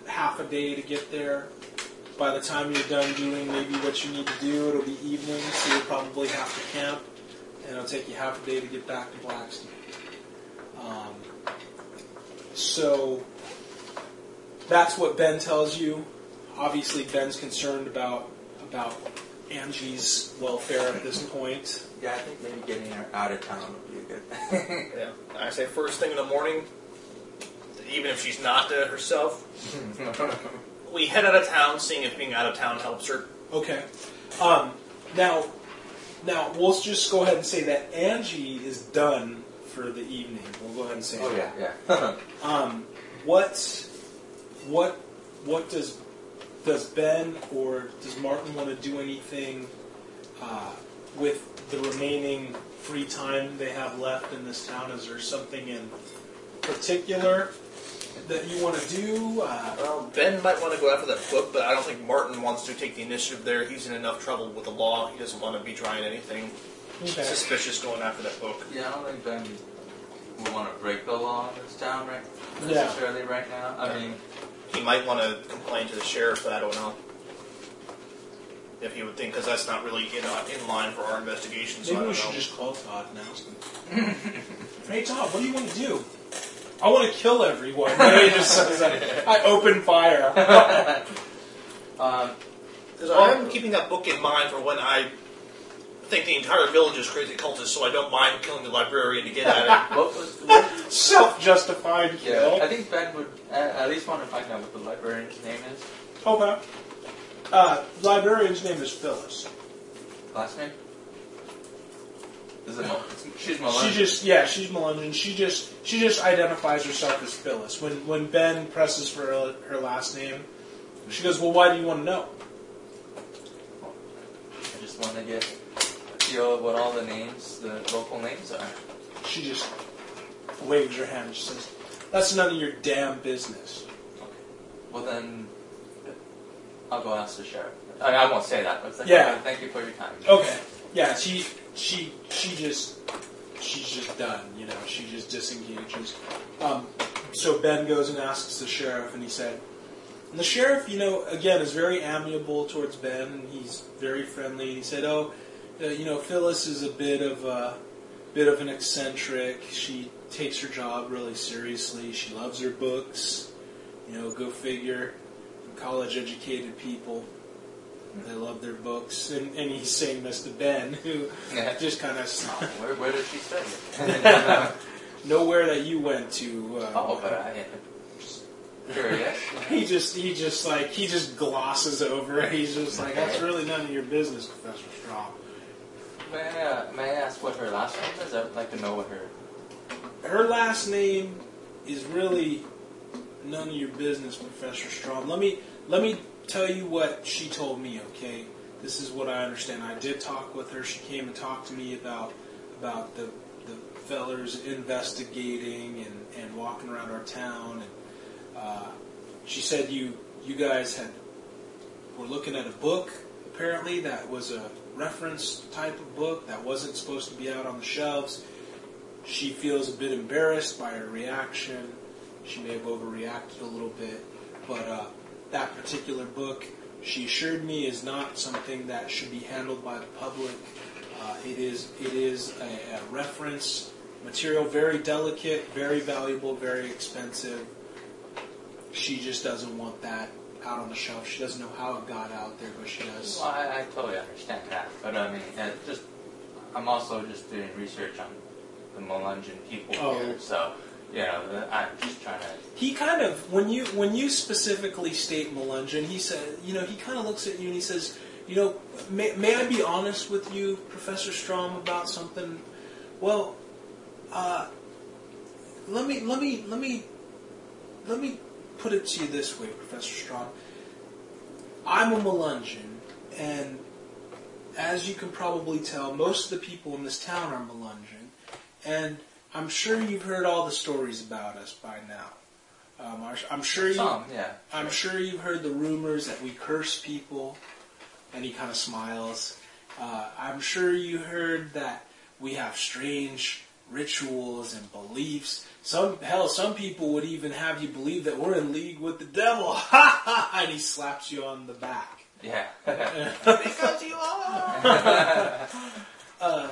half a day to get there. By the time you're done doing maybe what you need to do, it'll be evening, so you'll probably have to camp, and it'll take you half a day to get back to Blacksteep. Um, so that's what Ben tells you. Obviously, Ben's concerned about about Angie's welfare at this point. Yeah, I think maybe getting her out of town would be a good thing. Yeah. I say first thing in the morning, even if she's not uh, herself, we head out of town, seeing if being out of town helps her. Okay. Um, now, now we'll just go ahead and say that Angie is done for the evening. We'll go ahead and say oh that. yeah, yeah. Um, what, what, what does does Ben or does Martin want to do anything uh, with the remaining free time they have left in this town? Is there something in particular that you want to do? Uh, Well, Ben might want to go after that book, but I don't think Martin wants to take the initiative there. He's in enough trouble with the law. He doesn't want to be trying anything okay. suspicious going after that book. yeah, I don't think Ben would want to break the law in this town right Yeah. necessarily right now. I mean, He might want to complain to the sheriff, but I don't know. If he would think, because that's not really in, uh, in line for our investigation, so I Maybe don't we should know. just call Todd and ask him. hey Todd, what do you want to do? I want to kill everyone. And he just I open fire. Um, Because I'm keeping that book in mind for when I think the entire village is crazy cultists, so I don't mind killing the librarian to get at it. what was what, Self-justified kill. yeah, I think Ben would uh, at least want to find out what the librarian's name is. Okay. Uh, librarian's name is Phyllis. Last name? Is it? She's. She just, yeah, she's Melungeon. She just, she just identifies herself as Phyllis. When when Ben presses for her, her last name, she goes, "Well, why do you want to know?" I just want to get a feel of what all the names, the local names are. She just waves her hand. She says, "That's none of your damn business." Okay. Well then, I'll go ask the sheriff. I, I won't say that, but Yeah. thank you for your time. Okay. Yeah, she she she just she's just done. You know, she just disengages. Um, so Ben goes and asks the sheriff, and he said, and the sheriff, you know, again is very amiable towards Ben. and He's very friendly. And he said, "Oh, uh, you know, Phyllis is a bit of a bit of an eccentric. She takes her job really seriously. She loves her books. You know, go figure. College educated people." They love their books, and, and he's saying this to Ben, who just kind of Where, where did she study? nowhere that you went to. Uh, oh, but I am curious. he just he just like he just glosses over it. He's just like that's really none of your business, Professor Straw. May I, uh, may I ask what her last name is? I would like to know what her. Her last name is really none of your business, Professor Straw. Let me let me tell you what she told me. Okay, this is what I understand. I did talk with her. She came and talked to me about about the the fellers investigating and, and walking around our town. And uh, she said you you guys had were looking at a book apparently that was a reference type of book that wasn't supposed to be out on the shelves. She feels a bit embarrassed by her reaction. She may have overreacted a little bit, but uh, that particular book, she assured me, is not something that should be handled by the public. Uh, it is it is a, a reference material, very delicate, very valuable, very expensive. She just doesn't want that out on the shelf. She doesn't know how it got out there, but she does. Well, I, I totally understand that, but I mean, just I'm also just doing research on the Melungeon people Oh. here, so the- I'm just trying to. He kind of when you when you specifically state Melungeon, he said, you know, he kind of looks at you and he says, you know, may, may I be honest with you, Professor Strom, about something? Well, uh, let me let me let me let me put it to you this way, Professor Strom. I'm a Melungeon, and as you can probably tell, most of the people in this town are Melungeon, and I'm sure you've heard all the stories about us by now. Um, I'm- I'm sure you. Some, yeah. I'm sure you've heard the rumors that we curse people, and he kind of smiles. Uh, I'm sure you heard that we have strange rituals and beliefs. Some hell, some people would even have you believe that we're in league with the devil. Ha ha! And he slaps you on the back. Yeah. because you are. Uh,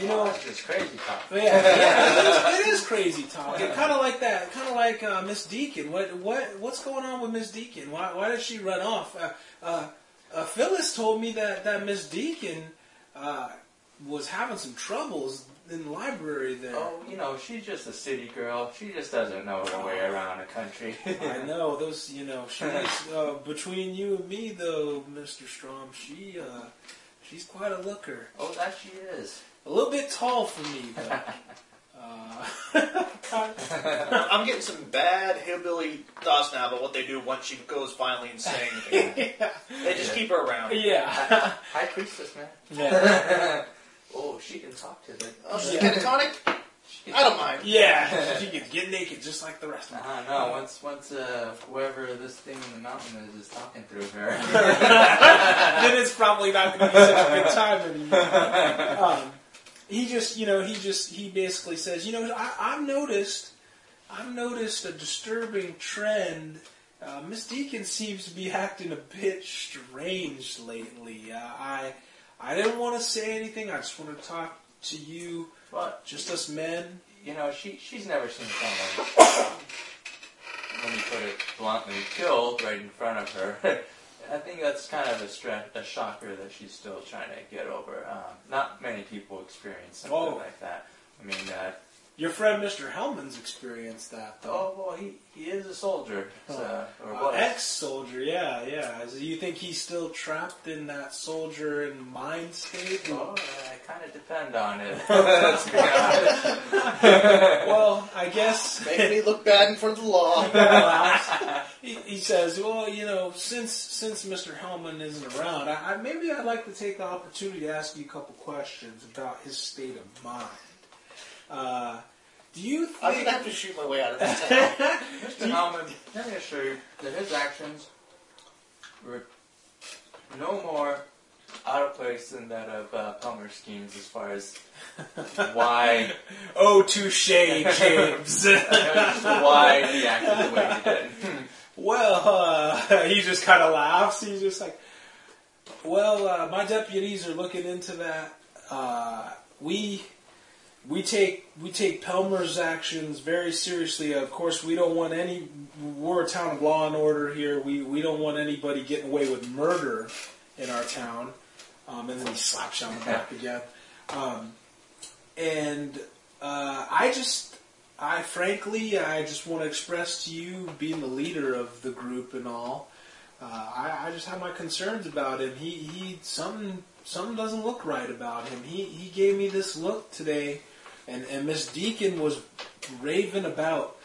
you know, That's just crazy talk. Yeah, yeah it, is, it is crazy talk. Kind of like that. Kind of like uh, Miss Deacon. What what what's going on with Miss Deacon? Why why did she run off? Uh, uh, uh, Phyllis told me that that Miss Deacon uh, was having some troubles in the library there. Oh, you know, she's just a city girl. She just doesn't know her way around the country. I know those. You know, she's uh, between you and me, though, Mister Strom. She uh, she's quite a looker. oh, that she is. A little bit tall for me, though. Uh, I'm getting some bad hillbilly thoughts now about what they do once she goes finally insane. They just keep her around. yeah. High priestess, man. yeah. oh, she can talk to them. Oh, she's catatonic? I don't mind. Yeah, she can get naked just like the rest of them. I don't know. Once, once, uh, whoever this thing in the mountain is, is talking through her. then it's probably not going to be such a good time anymore. Um, he just, you know, he just, he basically says, you know, I, I've noticed, I've noticed a disturbing trend. Uh, Miss Deacon seems to be acting a bit strange lately. Uh, I, I didn't want to say anything. I just want to talk to you, What? just us men. you know, she she's never seen someone, let me put it bluntly, killed right in front of her. I think that's kind of a, stre- a shocker that she's still trying to get over. Um, not many people experience something Oh. like that. I mean, uh, Your friend Mr. Helmond's experienced that, though. oh well, he, he is a soldier, so, or Uh, ex-soldier, yeah, yeah. So you think he's still trapped in that soldier and mind state? Oh, I kind of depend on it. Let's be well, I guess Make me look bad in front of the law. he, he says, "Well, you know, since since Mr. Helmond isn't around, I, I, maybe I'd like to take the opportunity to ask you a couple questions about his state of mind. Uh, do you I'm think?" gonna have to shoot my way out of this town. Mr. Helmond, let me assure you that his actions were no more out of place than that of uh, Palmer Skeens as far as why oh, touche, James. why he acted the way he did. Well, uh, he just kind of laughs. He's just like, "Well, uh, my deputies are looking into that. Uh, we we take we take Pelmer's actions very seriously. Of course, we don't want any. We're a town of law and order here. We we don't want anybody getting away with murder in our town." Um, and then he slaps you on the back again. Um, and uh, I just I frankly, I just want to express to you, being the leader of the group and all, uh, I, I just have my concerns about him. He, he, something, something doesn't look right about him. He, he gave me this look today, and and Miss Deacon was raving about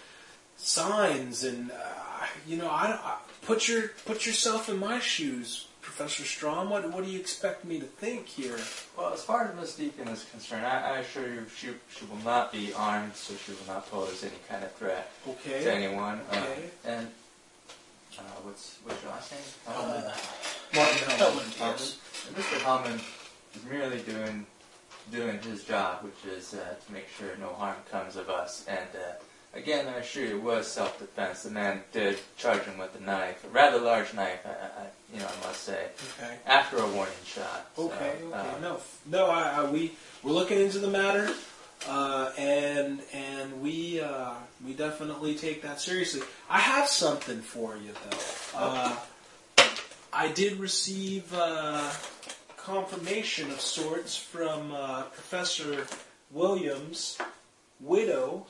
signs, and uh, you know, I, I put your put yourself in my shoes, Professor Strom. What what do you expect me to think here? Well, as far as Miss Deacon is concerned, I, I assure you she, she will not be armed, so she will not pose any kind of threat to Okay. anyone. Uh, Okay. and uh, what's what's your last name? Uh, Martin Helmond. Helmond, yes. Mr. Helmond is merely doing doing his job, which is uh, to make sure no harm comes of us. And uh, again, I assure you, it was self-defense. The man did charge him with a knife, a rather large knife, I, I, you know, I must say, Okay. after a warning shot. So, Okay, okay, uh, no, no, I, I, we we're looking into the matter, uh, and and we uh, we definitely take that seriously. I have something for you though. Uh, I did receive uh, confirmation of sorts from uh, Professor Williams' widow,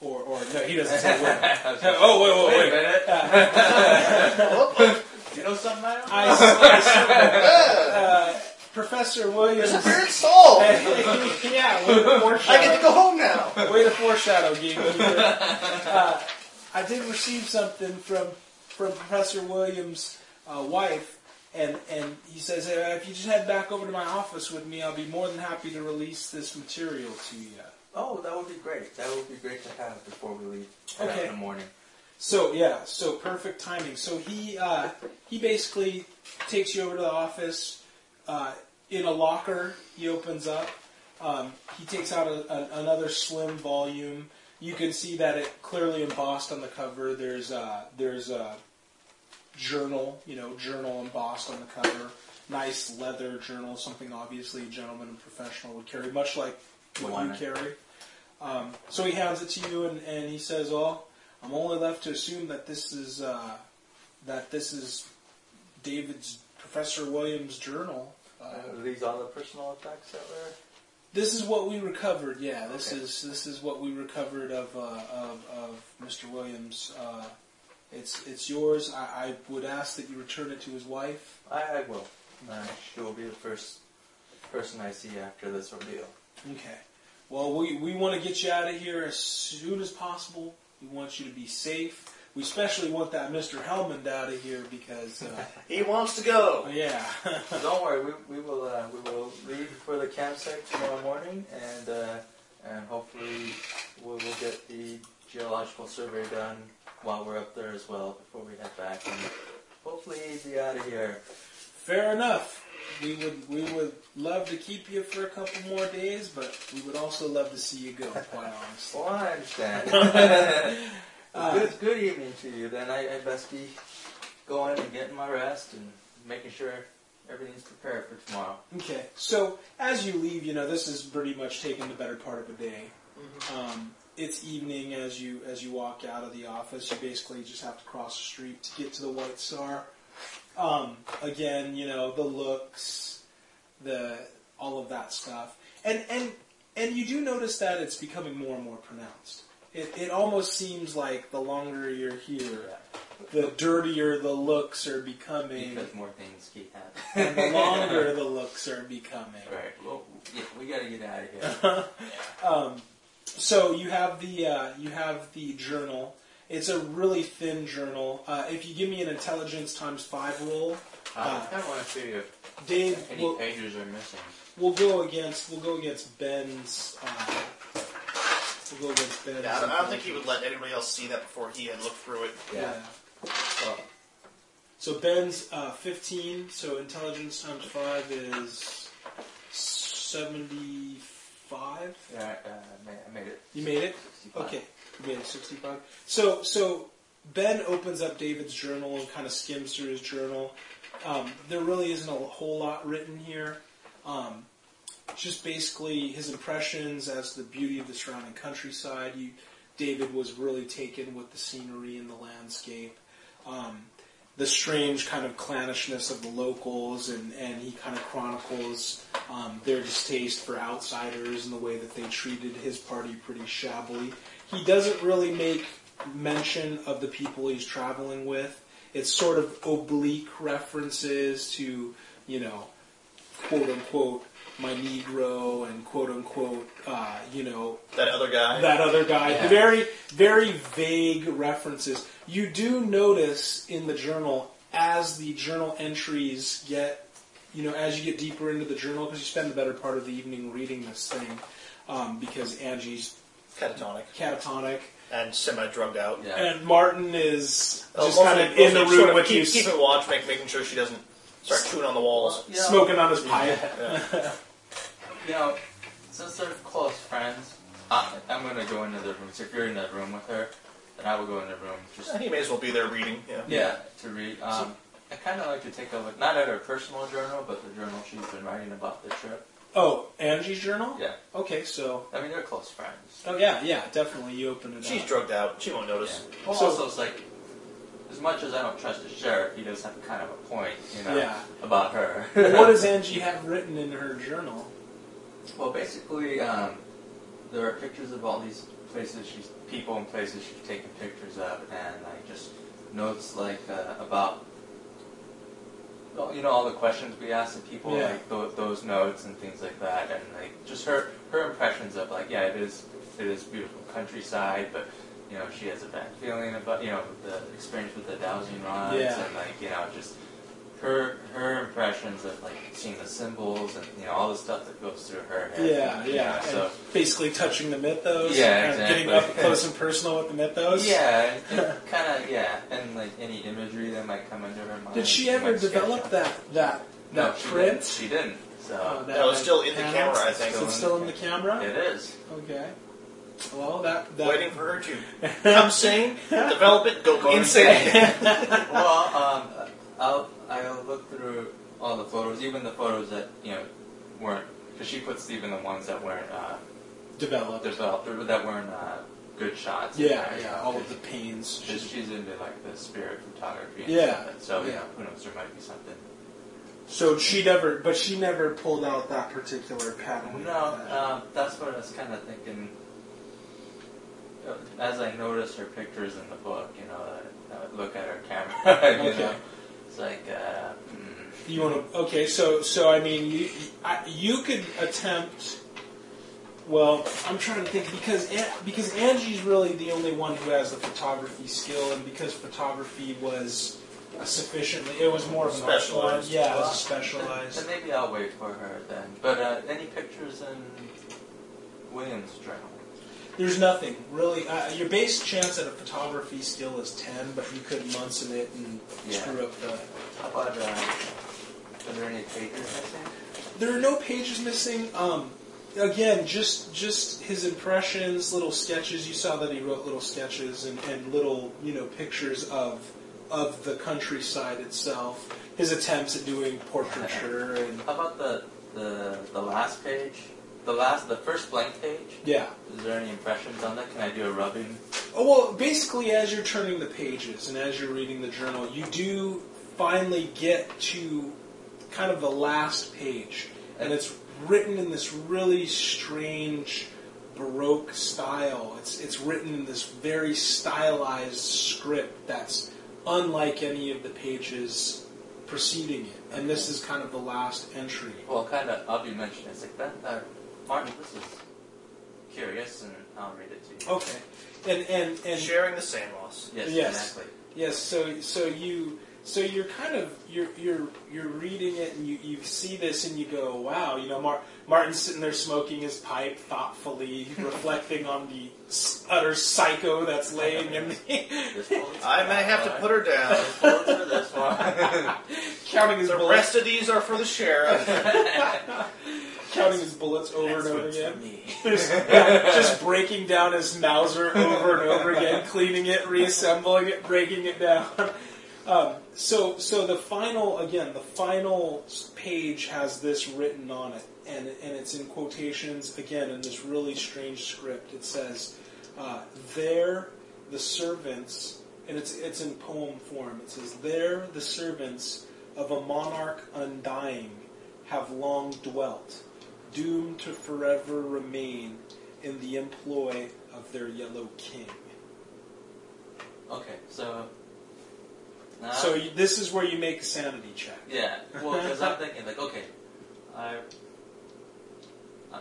or or no, he doesn't say widow. oh wait, wait, Wait a wait. minute. you know something I don't I, I, uh, Professor Williams. There's a weird soul. yeah, way to foreshadow. I get to go home now. Way to foreshadow, gamekeeper. Uh, I did receive something from from Professor Williams' uh, wife, and and he says uh, if you just head back over to my office with me, I'll be more than happy to release this material to you. Oh, that would be great. That would be great to have before we leave Okay. in the morning. So yeah, so perfect timing. So he uh, he basically takes you over to the office. Uh, in a locker, he opens up. Um, he takes out a, a, another slim volume. You can see that it clearly embossed on the cover. There's uh, there's a journal, you know, journal embossed on the cover. Nice leather journal, something obviously a gentleman and professional would carry, much like what you carry. Um, so he hands it to you, and, and he says, "Oh, I'm only left to assume that this is uh, that this is David's Professor Williams' journal. Uh, Are these all the personal effects that were? this is what we recovered. Yeah, this Okay. is this is what we recovered of uh, of, of Mr. Williams. It's it's yours. I, I would ask that you return it to his wife. I, I will. Uh, she will be the first person I see after this ordeal. Okay. Well, we, we want to get you out of here as soon as possible. We want you to be safe. We especially want that Mr. Helmond out of here because, uh, He wants to go. yeah. Don't worry, we, we will uh, we will leave for the campsite tomorrow morning, and uh, and hopefully we will get the geological survey done while we're up there as well before we head back, and hopefully be out of here. Fair enough. We would we would love to keep you for a couple more days, but we would also love to see you go. Quite honestly. Well, I understand. Uh, good, good evening to you. Then I, I best be going and getting my rest and making sure everything's prepared for tomorrow. Okay. So as you leave, you know this is pretty much taking the better part of a day. Um, it's evening as you as you walk out of the office. You basically just have to cross the street to get to the White Star. Um, again, you know the looks, the all of that stuff, and and and you do notice that it's becoming more and more pronounced. It it almost seems like the longer you're here, the dirtier the looks are becoming, Because more things keep happening. and the longer the looks are becoming. Right. Well, yeah, we gotta get out of here. um, so you have the uh, you have the journal. It's a really thin journal. Uh, if you give me an intelligence times five roll, Uh, I kind of want to see if Dave any will pages are missing. we'll go against we'll go against Ben's. Uh, we'll go against Ben's. Yeah, I don't, I don't think he would let anybody else see that before he had looked through it. Yeah. Well, So Ben's uh, 15. So intelligence times five is 75. Yeah, uh, I made it. You made it. 65. Okay, you made it 65. So, so Ben opens up David's journal and kind of skims through his journal. Um, there really isn't a whole lot written here. Um, just basically his impressions as to the beauty of the surrounding countryside. You, David was really taken with the scenery and the landscape. Um, the strange kind of clannishness of the locals, and, and he kind of chronicles um, their distaste for outsiders and the way that they treated his party pretty shabbily. He doesn't really make mention of the people he's traveling with. It's sort of oblique references to, you know, quote unquote, my Negro and quote unquote, uh, you know, That other guy. that other guy. Yeah. Very, very vague references. You do notice in the journal as the journal entries get, you know, as you get deeper into the journal, because you spend the better part of the evening reading this thing, um, because Angie's catatonic catatonic and semi-drugged out. Yeah. and Martin is Oh, just mostly- kind of in the room sort of with keep, you, keeping watch, make, making sure she doesn't start chewing on the walls. You know, smoking on his pipe. You know, since they're close friends, I, I'm gonna go into the room. So if you're in that room with her, then I will go in the room just He may as well be there reading. Yeah. yeah to read. Um, I kind of like to take a look, not at her personal journal, but the journal she's been writing about the trip. Oh, Angie's journal. Yeah, Okay, so I mean they're close friends. oh yeah, yeah, definitely. You open it up. She's up. drugged out. She won't Yeah. notice. Well, So- also it's like, as much as I don't trust the sheriff, he does have kind of a point, you know, Yeah. about her. What does Angie have written in her journal? Well, basically, um, there are pictures of all these places she's, people and places she's taken pictures of, and like just notes like uh, about, you know, all the questions we asked the people, Yeah. like th- those notes and things like that, and like just her her impressions of like, yeah, it is it is beautiful countryside, but you know, she has a bad feeling about you know the experience with the dowsing rods, Yeah. and like you know just. Her, her impressions of like seeing the symbols and you know all the stuff that goes through her head. Yeah, you yeah. know, so and basically touching the mythos. Yeah, and Getting up close and personal with the mythos. Yeah, kind of. Yeah, and like any imagery that might come into her mind. Did she she ever develop that that No, that she print? Didn't. She didn't. So Uh, That was still in the camera, I think. Is it still in the camera? it is. Okay. Well, that that. Waiting for her to come sane, develop it, go insane. well, um, I'll I'll look through all the photos, even the photos that you know weren't, because she puts even the ones that weren't uh, developed. developed or that weren't uh, good shots. Yeah, yeah. All of the pains. Because she's into like the spirit photography. And Yeah, stuff. So yeah. who knows? There might be something. So she never, but she never pulled out that particular pattern. No, um, that's what I was kind of thinking. Uh, As I noticed her pictures in the book, you know, I, I would look at her camera. you Okay. know, it's like, uh, You want to? Okay, so so I mean, you I, you could attempt. Well, I'm trying to think because because Angie's really the only one who has the photography skill, and because photography was sufficiently, it was more of an. Specialized. Yeah, it was a then, specialized. then maybe I'll wait for her then. But uh, any pictures in Williams' journal? There's nothing really. Uh, your base chance at a photography skill is ten, but you could Munson it and Yeah. screw up the. How about, uh, are there any pages missing? There are no pages missing. Um, again, just just his impressions, little sketches. You saw that he wrote little sketches and, and little you know pictures of of the countryside itself. His attempts at doing portraiture and How about the, the, the last page? The last, the first blank page. Yeah. Is there any impressions on that? Can I do a rubbing? Oh, well, basically, as you're turning the pages and as you're reading the journal, you do finally get to kind of the last page, and it's written in this really strange Baroque style. It's it's written in this very stylized script that's unlike any of the pages preceding it, and this is kind of the last entry. Well, kind of. I'll be mentioning. It's like that. Uh, Martin, this is curious, and I'll read it to you. Okay, and and and Sharing the same loss. Yes, Yes. exactly. Yes, so so you so you're kind of you're you're you're reading it and you, you see this and you go, wow, you know, Mar- Martin's sitting there smoking his pipe thoughtfully, reflecting on the s- utter psycho that's laying in the This bullet's I may have to put her down. This bullet's this one. counting his The bullets, rest of these are for the sheriff. Counting his bullets over and over again. for just, yeah, just breaking down his Mauser over and over again, cleaning it, reassembling it, breaking it down. Um, so, so the final again, the final page has this written on it, and and it's in quotations again in this really strange script. It says, uh, "There, the servants," and it's it's in poem form. It says, "There, the servants of a monarch undying have long dwelt." Doomed to forever remain in the employ of their yellow king. Okay, so. So you, this is where you make a sanity check. Yeah, well, because I'm thinking like, okay, I, uh,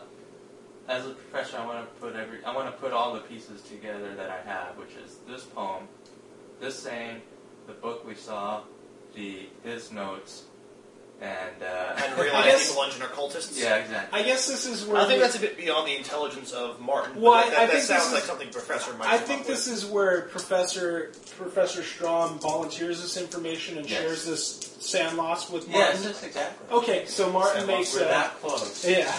as a professor, I want to put every, I want to put all the pieces together that I have, which is this poem, this saying, the book we saw, the his notes, and uh, and I realize guess- evil engine are cultists. yeah, exactly. I guess this is where I think we- that's a bit beyond the intelligence of Martin. but Well, that, I- that, I that think sounds this like is- something Professor might. I come think up this with. is where Professor Professor Strom volunteers this information and Yes. shares this SAN loss with Martin. just exactly. Okay, so Martin SAN makes We're a that close. yeah.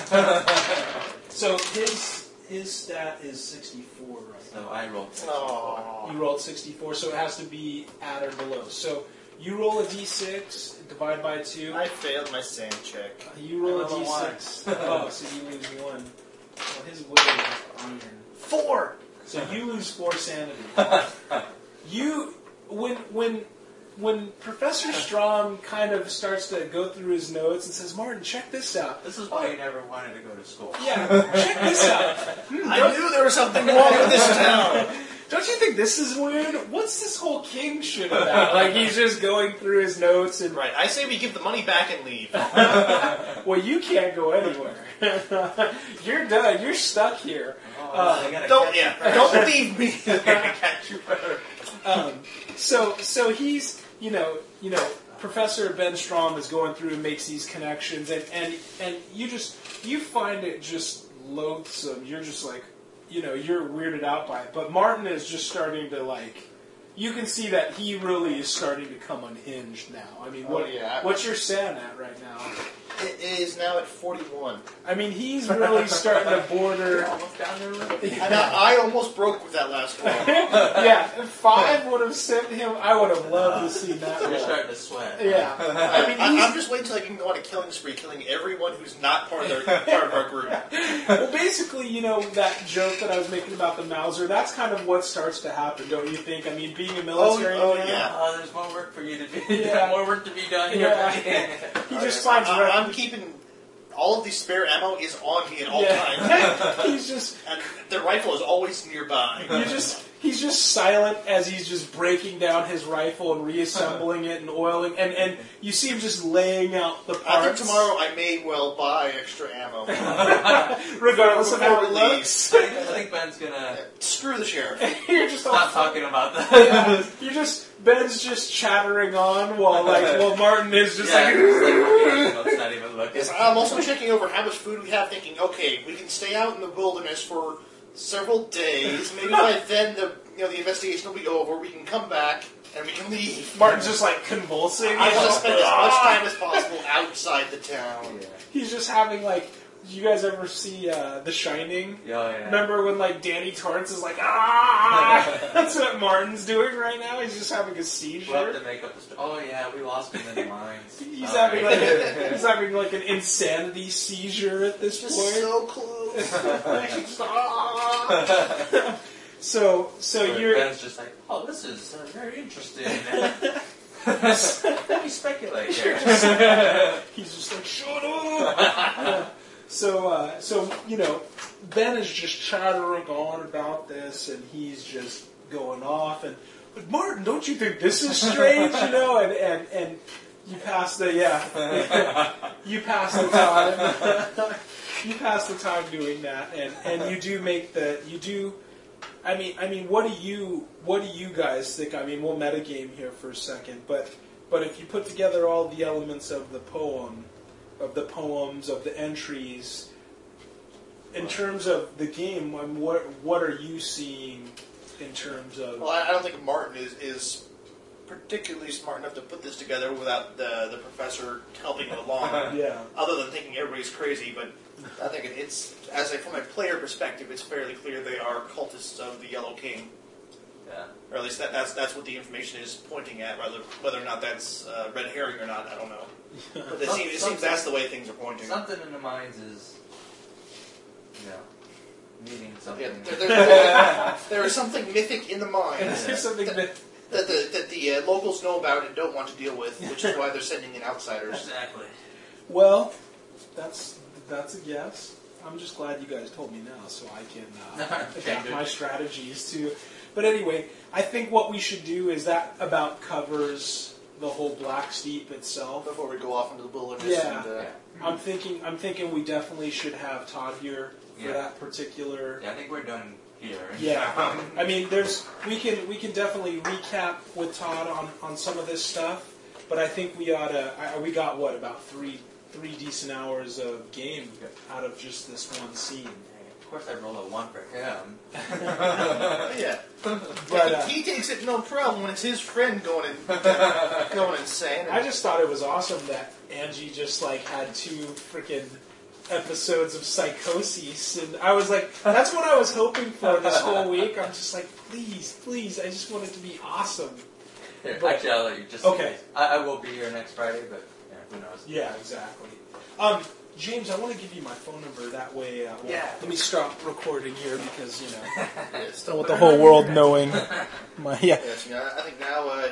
so his his stat is sixty four right So now. I rolled. Aw. You rolled 64, so it has to be at or below. So you roll a d6, divide by 2. I failed my SAN check. Uh, you roll a I roll a one. d6. oh, so you lose 1. Well, his will is iron. Four. So you lose 4 sanity. you, when, when, when Professor Strom kind of starts to go through his notes and says, Martin, check this out. This is why you never wanted to go to school. Yeah, check this out. Hmm, I knew there was something wrong with this town. Don't you think this is weird? What's this whole king shit about? Like he's just going through his notes and Right. I say we give the money back and leave. well, you can't go anywhere. You're done. You're stuck here. Oh, I Don't yeah. first. Don't leave me. catch you first. Um, so so he's you know you know Professor Ben Strom is going through and makes these connections and and and you just you find it just loathsome. You're just like you know you're weirded out by it. But Martin is just starting to like. You can see that he really is starting to come unhinged now. I mean, Oh, what, yeah. what's your SAN at right now? it is now at forty-one. I mean, he's really starting to border. Almost down there with. And I, I almost broke with that last one. yeah, five would have sent him, I would have loved to see that. You're roll. starting to sweat. Yeah, I mean, I, he's, I'm just waiting until I can go on a killing spree, killing everyone who's not part of their part of our group. well, basically, you know that joke that I was making about the Mauser. That's kind of what starts to happen, don't you think? I mean, being a oh, military oh, man, yeah. Oh, there's more work for you to be. Yeah. more work to be done here. Yeah. buddy. he just finds I, ref- I'm keeping all of the spare ammo is on me at all Yeah. times, he's just and the rifle is always nearby. you just he's just silent as he's just breaking down his rifle and reassembling it and oiling, and and you see him just laying out the parts. I think tomorrow I may well buy extra ammo. regardless of how it Before we leave. looks, I think, Ben's gonna Screw the sheriff. you're just all stop talking about that. you're just Ben's just chattering on while like while Martin is just yeah, like, it's like okay, let's not even look. Yes, I'm also checking over how much food we have, thinking, okay, we can stay out in the wilderness for several days. Maybe by then the you know the investigation will be over. We can come back and we can leave. Martin's just like convulsing. I want to spend as much ah! time as possible outside the town. Yeah. He's just having like Did you guys ever see uh, The Shining? Yeah, yeah. Remember when like Danny Torrance is like ah? That's what Martin's doing right now. He's just having a We'll have seizure. to make up the story. Oh yeah, we lost him in the mines. He's Sorry. having like a, he's having like an insanity seizure at this Just point. so close. So so But you're Ben's just like, oh, this is uh, very interesting. Let me speculate here. He's just like, shut up. So, uh, so you know, Ben is just chattering on about this, and he's just going off. And but Martin, don't you think this is strange? You know, and and and you pass the yeah, you pass the time, you pass the time doing that, and and you do make the you do. I mean, I mean, what do you what do you guys think? I mean, we'll metagame here for a second, but but if you put together all the elements of the poem, of the poems, of the entries, in terms of the game, what what are you seeing in terms of? Well, I, I don't think Martin is, is particularly smart enough to put this together without the, the professor helping him along. yeah, other than thinking everybody's crazy, but I think it- it's as a from a player perspective, it's fairly clear they are cultists of the Yellow King, Yeah. or at least that, that's that's what the information is pointing at. Whether whether or not that's uh, red herring or not, I don't know. But it, Some- seems, it seems that's the way things are pointing. Something in the mines is, you know, meaning something. Yeah, there, there- there- there is something mythic in the mines There's something that that the, that the uh, locals know about and don't want to deal with, which is why they're sending in outsiders. Exactly. well, that's that's a guess. I'm just glad you guys told me now, so I can uh, adapt my strategies to. But anyway, I think what we should do is that about covers the whole Blacksteep itself. Before we go off into the wilderness, Yeah. and, uh, Yeah. I'm thinking. I'm thinking we definitely should have Todd here for Yeah. that particular. Yeah, I think we're done here. Yeah, I mean, there's we can we can definitely recap with Todd on, on some of this stuff, but I think we ought to. I- We got what about three three decent hours of game out of just this one scene. Of course, I roll a one for him. yeah. But uh, he, he takes it no problem when it's his friend going and going insane. I just thought it was awesome that Angie just like had two freaking episodes of psychosis, and I was like, that's what I was hoping for this whole week. I'm just like, please, please, I just want it to be awesome. Here, But- actually, I'll let you just. Okay. I, I will be here next Friday, but yeah, who knows? Yeah, exactly. Um, James, I want to give you my phone number. That way, uh, well, Yeah. Let me stop recording here because you know yes, don't want the whole world knowing my yeah. Yes, you know, I think now uh,